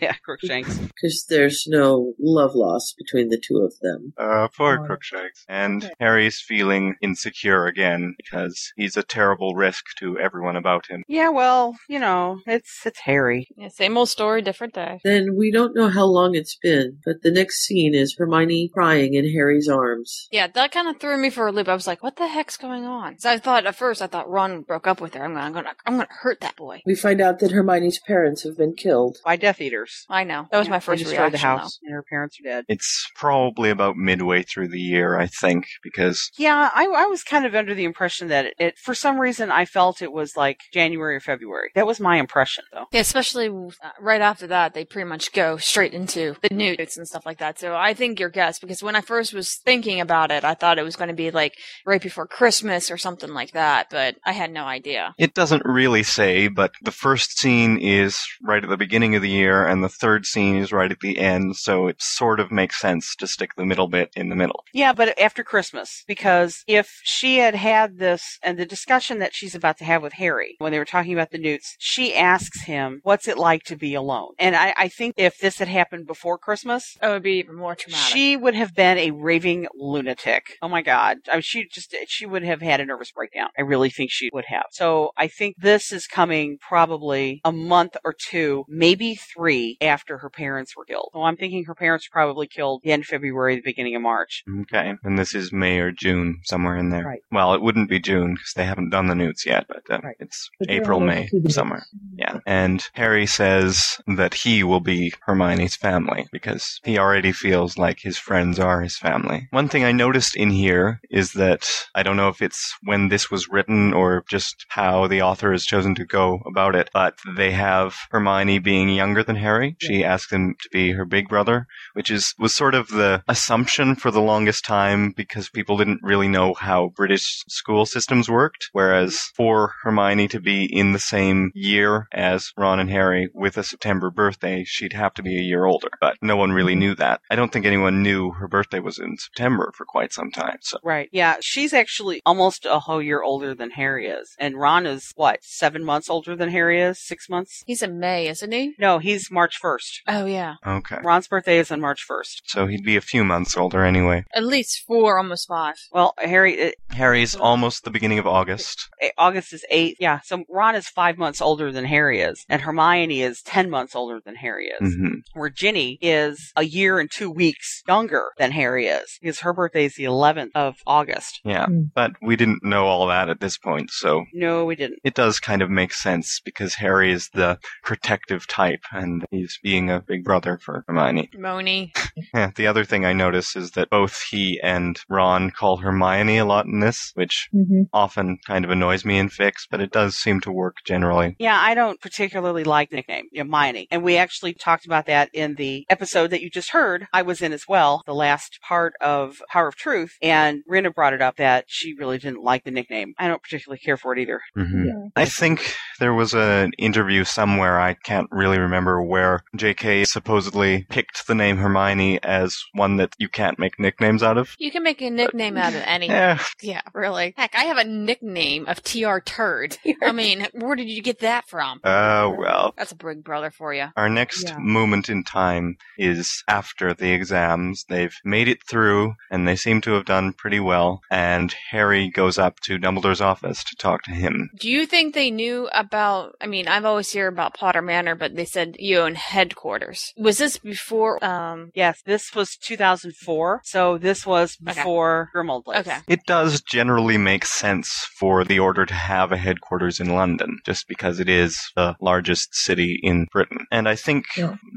Yeah, Crookshanks. Because there's no love lost between the two of them. Uh, poor Crookshanks. And Harry's feeling insecure again because he's a terrible risk to everyone about him. Yeah, well, you know, it's it's Harry. Yeah, same old story, different day. Then we don't know how long it's been, but the next scene is Hermione crying in Harry's arms. Yeah, that kind of threw me for a loop. I was like, "What the heck's going on?" So I thought at first, I thought Ron broke up with her. I'm gonna, I'm gonna, I'm gonna hurt that boy. We find out that Hermione's parents have been killed. By Death Eaters. I know that was my They first destroyed reaction. the house, and her parents are dead. It's probably about midway through the year, I think, because Yeah, I, I was kind of under the impression that it, it, for some reason, I felt it was like January or February. That was my impression, though. Yeah, especially uh, right after that, they pretty much go straight into the NEWTs and stuff like that. So I think your guess, because when I first was thinking about it, I thought it was going to be like right before Christmas or something like that, but I had no idea. it doesn't really say, but the first scene is right at the beginning of the year, and the third scene is right at the end, so it sort of makes sense to stick the middle bit in the middle. Yeah, but after Christmas, because if she had had this and the discussion that she's about to have with Harry when they were talking about the newts, she asks him, "What's it like to be alone?" And I, I think if this had happened before Christmas, it would be even more traumatic. She would have been a raving lunatic. Oh my God, I mean, she just she would have had a nervous breakdown. I really think she would have. So I think this is coming probably a month or two, maybe three after her parents were killed. So I'm thinking her parents were probably killed the end of February, the beginning of March. Okay, and this is May or June, somewhere in there. Right. Well, it wouldn't be June because they haven't done the newts yet, but uh, it's But April, May, somewhere. Yeah, and Harry says that he will be Hermione's family because he already feels like his friends Weasleyans are his family. One thing I noticed in here is that I don't know if it's when this was written or just how the author has chosen to go about it, but they have Hermione being younger than Harry. She asked him to be her big brother, which is was sort of the assumption for the longest time because people didn't really know how British school systems worked. Whereas for Hermione to be in the same year as Ron and Harry with a September birthday, she'd have to be a year older. But no one really knew that. I don't think anyone knew her birthday was in September for quite some time. So Right. Yeah. She's actually almost a whole year older than Harry is. And Ron is, what, seven months older than Harry is? Six months? He's in May, isn't he? No, he's March 1st. Oh yeah, okay. Ron's birthday is on March 1st. So he'd be a few months older anyway. at least four, almost five. Well, Harry, it, Harry's almost the beginning of August. August is eight. Yeah. So Ron is five months older than Harry is. And Hermione is 10 months older than Harry is. hmm Where Ginny is a year and two weeks younger than Harry is. Because her birthday is the 11th of August. Yeah, hmm. but we didn't know all that at this point, so No, we didn't. it does kind of make sense because Harry is the protective type and he's being a big brother for Hermione. Mione. Yeah, the other thing I notice is that both he and Ron call Hermione a lot in this, which mm-hmm. often kind of annoys me in fics, but it does seem to work generally. Yeah, I don't particularly like the nickname, Hermione. And we actually talked about that in the episode that you just heard. I was in as well, the last part of Power of Truth. And Rina brought it up that she really didn't like the nickname. I don't particularly care for it either. hmm I think there was an interview somewhere, I can't really remember where JK supposedly picked the name Hermione as one that you can't make nicknames out of. You can make a nickname out of anything. Yeah. Yeah, really. Heck, I have a nickname of TR Turd. I mean, where did you get that from? Oh, well. That's a big brother for you. Our next Yeah. moment in time is after the exams. They've made it through, and they seem to have done pretty well. And Harry goes up to Dumbledore's office to talk to him. Do you think they knew about? I mean, I've always heard about Potter Manor, but they said you own headquarters. Was this before? Um, Yes, this was 2004. So this was before Grimmauld Place. Okay. It does generally make sense for the Order to have a headquarters in London, just because it is the largest city in Britain. And I think,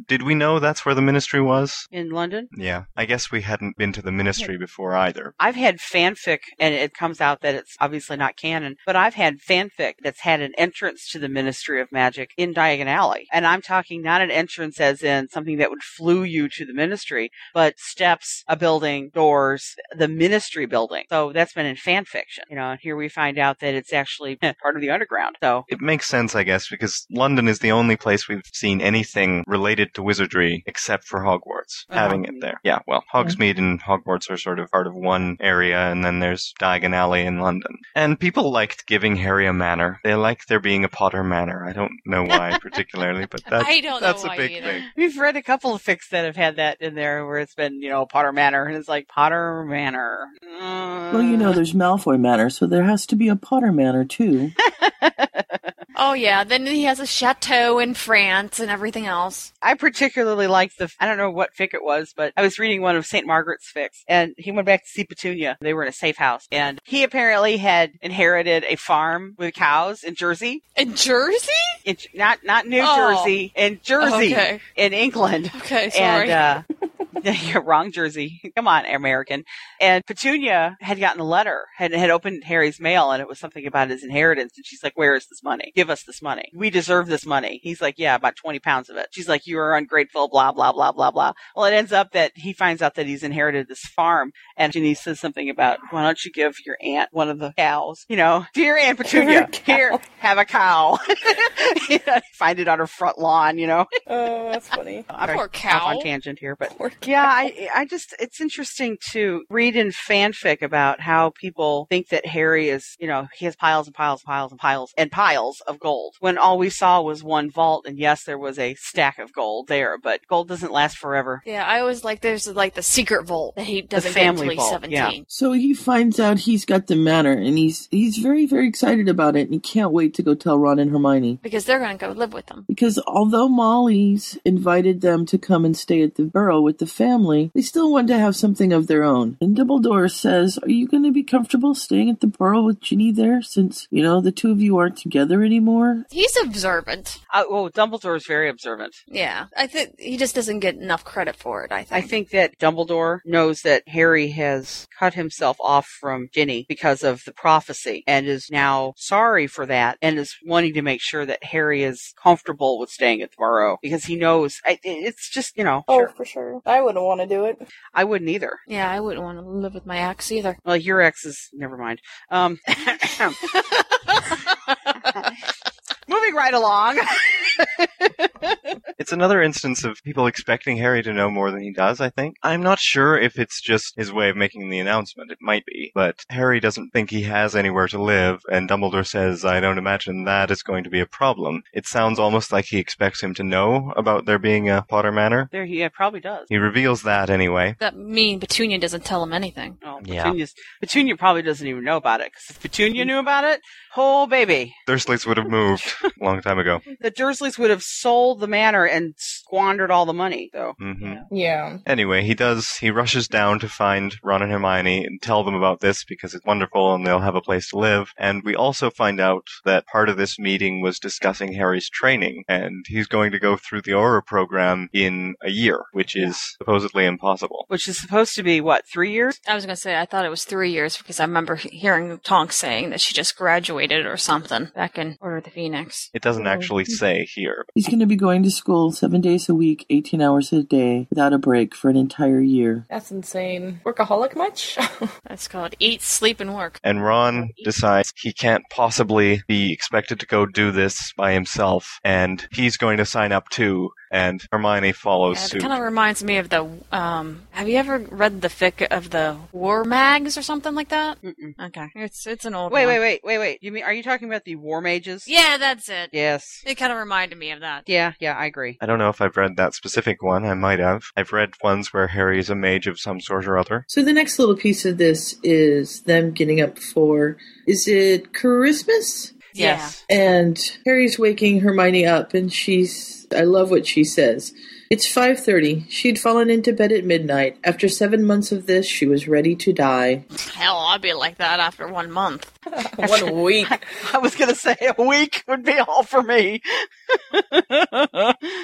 did we know that's where the Ministry was? In London? Yeah, I guess we hadn't been to the Ministry before either. I've had fanfic, and it comes out that it's obviously not canon, but I've had fanfic that's had an entrance to the Ministry of Magic in Diagon Alley. And I'm talking not an entrance as in something that would flew you to the Ministry, but steps, a building, doors, the Ministry building. So that's been in fan fiction, you know, and here we find out that it's actually part of the underground. So It makes sense, I guess, because London is the only place we've seen anything related to wizardry except for Hogwarts, Uh-huh. having it there. Yeah, well, Hogsmeade and Hogwarts are sort of part of one area, and then there's Diagon Alley in London. And people liked giving Harry a manor. They like there being a Potter manor. I don't know why particularly, but that's, I don't that's why a big either. thing. We've read a couple of fics that have had that in there where it's been, you know, Potter Manor, and it's like Potter Manor. Well, you uh. know, there's Malfoy Manor, so there has to be a Potter Manor too. oh yeah, then he has a chateau in France and everything else. I particularly liked the, I don't know what fic it was, but I was reading one of St. Margaret's fics, and he went back to see Petunia. They were in a safe house, and he apparently had inherited a farm with cows in Jersey. In Jersey? In, not not New Oh. Jersey, in Jersey, Okay. in England. Okay, sorry. And, uh, you're wrong, Jersey. Come on, American. And Petunia had gotten a letter, had had opened Harry's mail, and it was something about his inheritance. And she's like, "Where is this money? Give us this money. We deserve this money." He's like, "Yeah, about twenty pounds of it." She's like, "You are ungrateful." Blah blah blah blah blah. Well, it ends up that he finds out that he's inherited this farm, and Ginny says something about, "Why don't you give your aunt one of the cows?" You know, dear Aunt Petunia, here, have a cow. you know, find it on her front lawn. You know. Oh, that's funny. I'm Poor off cow. on tangent here, but yeah, I I just it's interesting to read in fanfic about how people think that Harry is, you know, he has piles and piles and piles and piles and piles of gold when all we saw was one vault and yes, there was a stack of gold there, but gold doesn't last forever. Yeah, I always like there's like the secret vault that he doesn't get family until he's vault, seventeen. yeah. So he finds out he's got the manor, and he's he's very very excited about it, and he can't wait to go tell Ron and Hermione. Because they're gonna go live with them. Because although Molly's invited them to come and stay at the Burrow with the family, they still want to have something of their own. And Dumbledore says, Are you going to be comfortable staying at the Burrow with Ginny there since, you know, the two of you aren't together anymore? He's observant. Uh, oh, Dumbledore is very observant. Yeah, I think he just doesn't get enough credit for it. I think. I think that Dumbledore knows that Harry has cut himself off from Ginny because of the prophecy and is now sorry for that and is wanting to make sure that Harry is comfortable with staying at the Burrow because he knows I, it's just, you know, Oh, sure. for sure. I wouldn't want to do it. I wouldn't either. Yeah, I wouldn't want to live with my ex either. Well, your ex is never mind. Um, moving right along. It's another instance of people expecting Harry to know more than he does, I think. I'm not sure if it's just his way of making the announcement. It might be. But Harry doesn't think he has anywhere to live, and Dumbledore says, I don't imagine that is going to be a problem. It sounds almost like he expects him to know about there being a Potter Manor. there, he yeah, probably does. He reveals that anyway. That mean Petunia doesn't tell him anything. Oh, Yeah. Petunia probably doesn't even know about it because if Petunia knew about it, oh baby, Dursleys would have moved a long time ago. the Dursleys would have sold the manor and squandered all the money. So hmm Yeah. Anyway, he does. He rushes down to find Ron and Hermione and tell them about this because it's wonderful and they'll have a place to live. And we also find out that part of this meeting was discussing Harry's training, and he's going to go through the Auror program in a year, which is supposedly impossible. which is supposed to be what three years? I was gonna say I thought it was three years because I remember hearing Tonks saying that she just graduated or something back in Order of the Phoenix. It doesn't actually say here. He's going to be going to school seven days a week, 18 hours a day, without a break for an entire year. That's insane. Workaholic much? That's called eat, sleep, and work. And Ron decides he can't possibly be expected to go do this by himself, and he's going to sign up too. And Hermione follows Yeah, it suit. kind of reminds me of the. Um, have you ever read the fic of the War Mags or something like that? Mm-mm. Okay, it's it's an old. Wait, one. wait, wait, wait, wait. You mean are you talking about the War Mages? Yeah, that's it. Yes. It kind of reminded me of that. Yeah, yeah, I agree. I don't know if I've read that specific one. I might have. I've read ones where Harry is a mage of some sort or other. So the next little piece of this is them getting up for is it Christmas? Yes. And Harry's waking Hermione up and she's I love what she says. It's 5:30. She'd fallen into bed at midnight. After 7 months of this, she was ready to die. Hell, I'd be like that after one month. One week. I was gonna say a week would be all for me.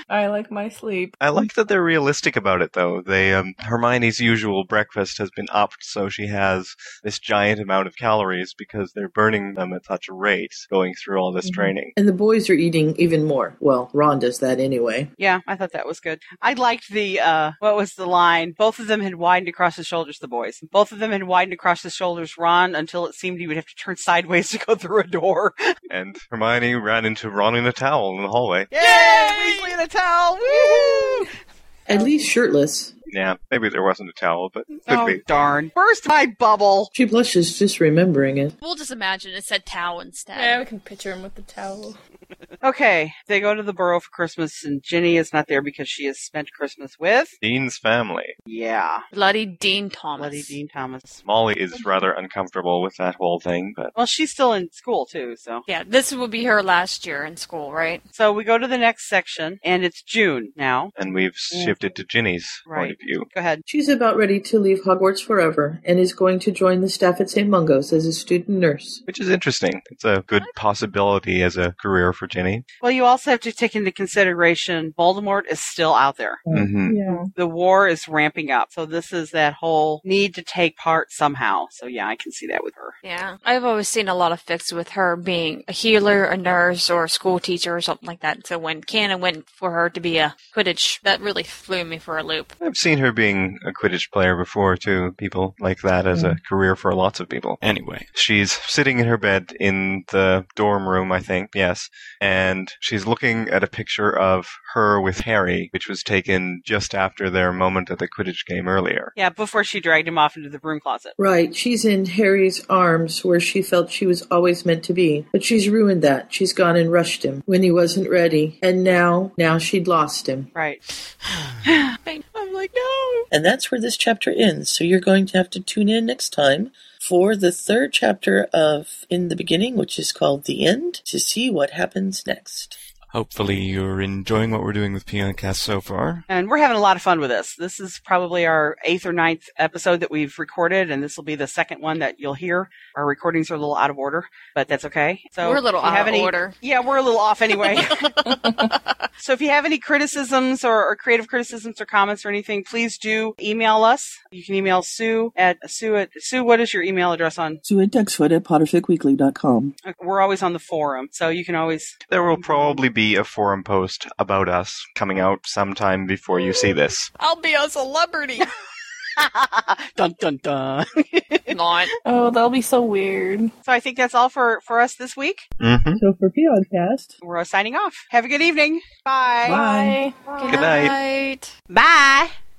I like my sleep. I like that they're realistic about it, though. They um, Hermione's usual breakfast has been upped, so she has this giant amount of calories because they're burning them at such a rate going through all this training. And the boys are eating even more. Well, Ron does that anyway. Yeah, I thought that was good. I liked the uh what was the line? Both of them had widened across the shoulders, the boys. Both of them had widened across the shoulders, Ron, until it seemed he would have to turn sideways to go through a door. And Hermione ran into Ron in a towel in the hallway. Yay! Weasley in a towel! Woo! At least shirtless. Yeah, maybe there wasn't a towel, but could Oh be. darn. Burst my bubble. She blushes just remembering it. We'll just imagine it said towel instead. Yeah, we can picture him with the towel. Okay, they go to the Burrow for Christmas, and Ginny is not there because she has spent Christmas with. Dean's family. Yeah, Bloody Dean Thomas. bloody Dean Thomas. Molly is rather uncomfortable with that whole thing, but Well, she's still in school too, so. Yeah, this will be her last year in school, right? So we go to the next section, and it's June now. and we've shifted to Ginny's point Right. Of view. Go ahead. She's about ready to leave Hogwarts forever and is going to join the staff at St. Mungo's as a student nurse. Which is interesting. It's a good possibility as a career for Ginny. Well, you also have to take into consideration Voldemort is still out there. hmm Yeah. The war is ramping up, so this is that whole need to take part somehow. So yeah, I can see that with her. Yeah. I've always seen a lot of fics with her being a healer, a nurse, or a school teacher or something like that. So when Canon went for her to be a Quidditch, that really flew me for a loop. I've seen her being a Quidditch player before, too. People like that as a hmm. career for lots of people. Anyway, she's sitting in her bed in the dorm room, I think, yes, and she's looking at a picture of her with Harry, which was taken just after their moment at the Quidditch game earlier. Yeah, before she dragged him off into the broom closet. Right, she's in Harry's arms where she felt she was always meant to be. But she's ruined that. She's gone and rushed him when he wasn't ready. And now, now she'd lost him. Right. I'm like, no. And that's where this chapter ends. So you're going to have to tune in next time for the third chapter of In the Beginning, which is called The End, to see what happens next. Hopefully, you're enjoying what we're doing with Peoncast so far. And we're having a lot of fun with this. This is probably our eighth or ninth episode that we've recorded, and this will be the second one that you'll hear. Our recordings are a little out of order, but that's okay. So We're a little if you out of any- order. Yeah, we're a little off anyway. so if you have any criticisms or, or creative criticisms or comments or anything, please do email us. You can email Sue at Sue at Sue. What is your email address on? Sue at Dexfoot at potterficweekly.com. We're always on the forum, so you can always. There will probably be a forum post about us coming out sometime before you see this. I'll be a celebrity. dun dun dun. Not. Oh, that'll be so weird. So I think that's all for for us this week. Mm-hmm. So for Peoncast, We're signing off. Have a good evening. Bye. Bye. Good Good night. night. Bye.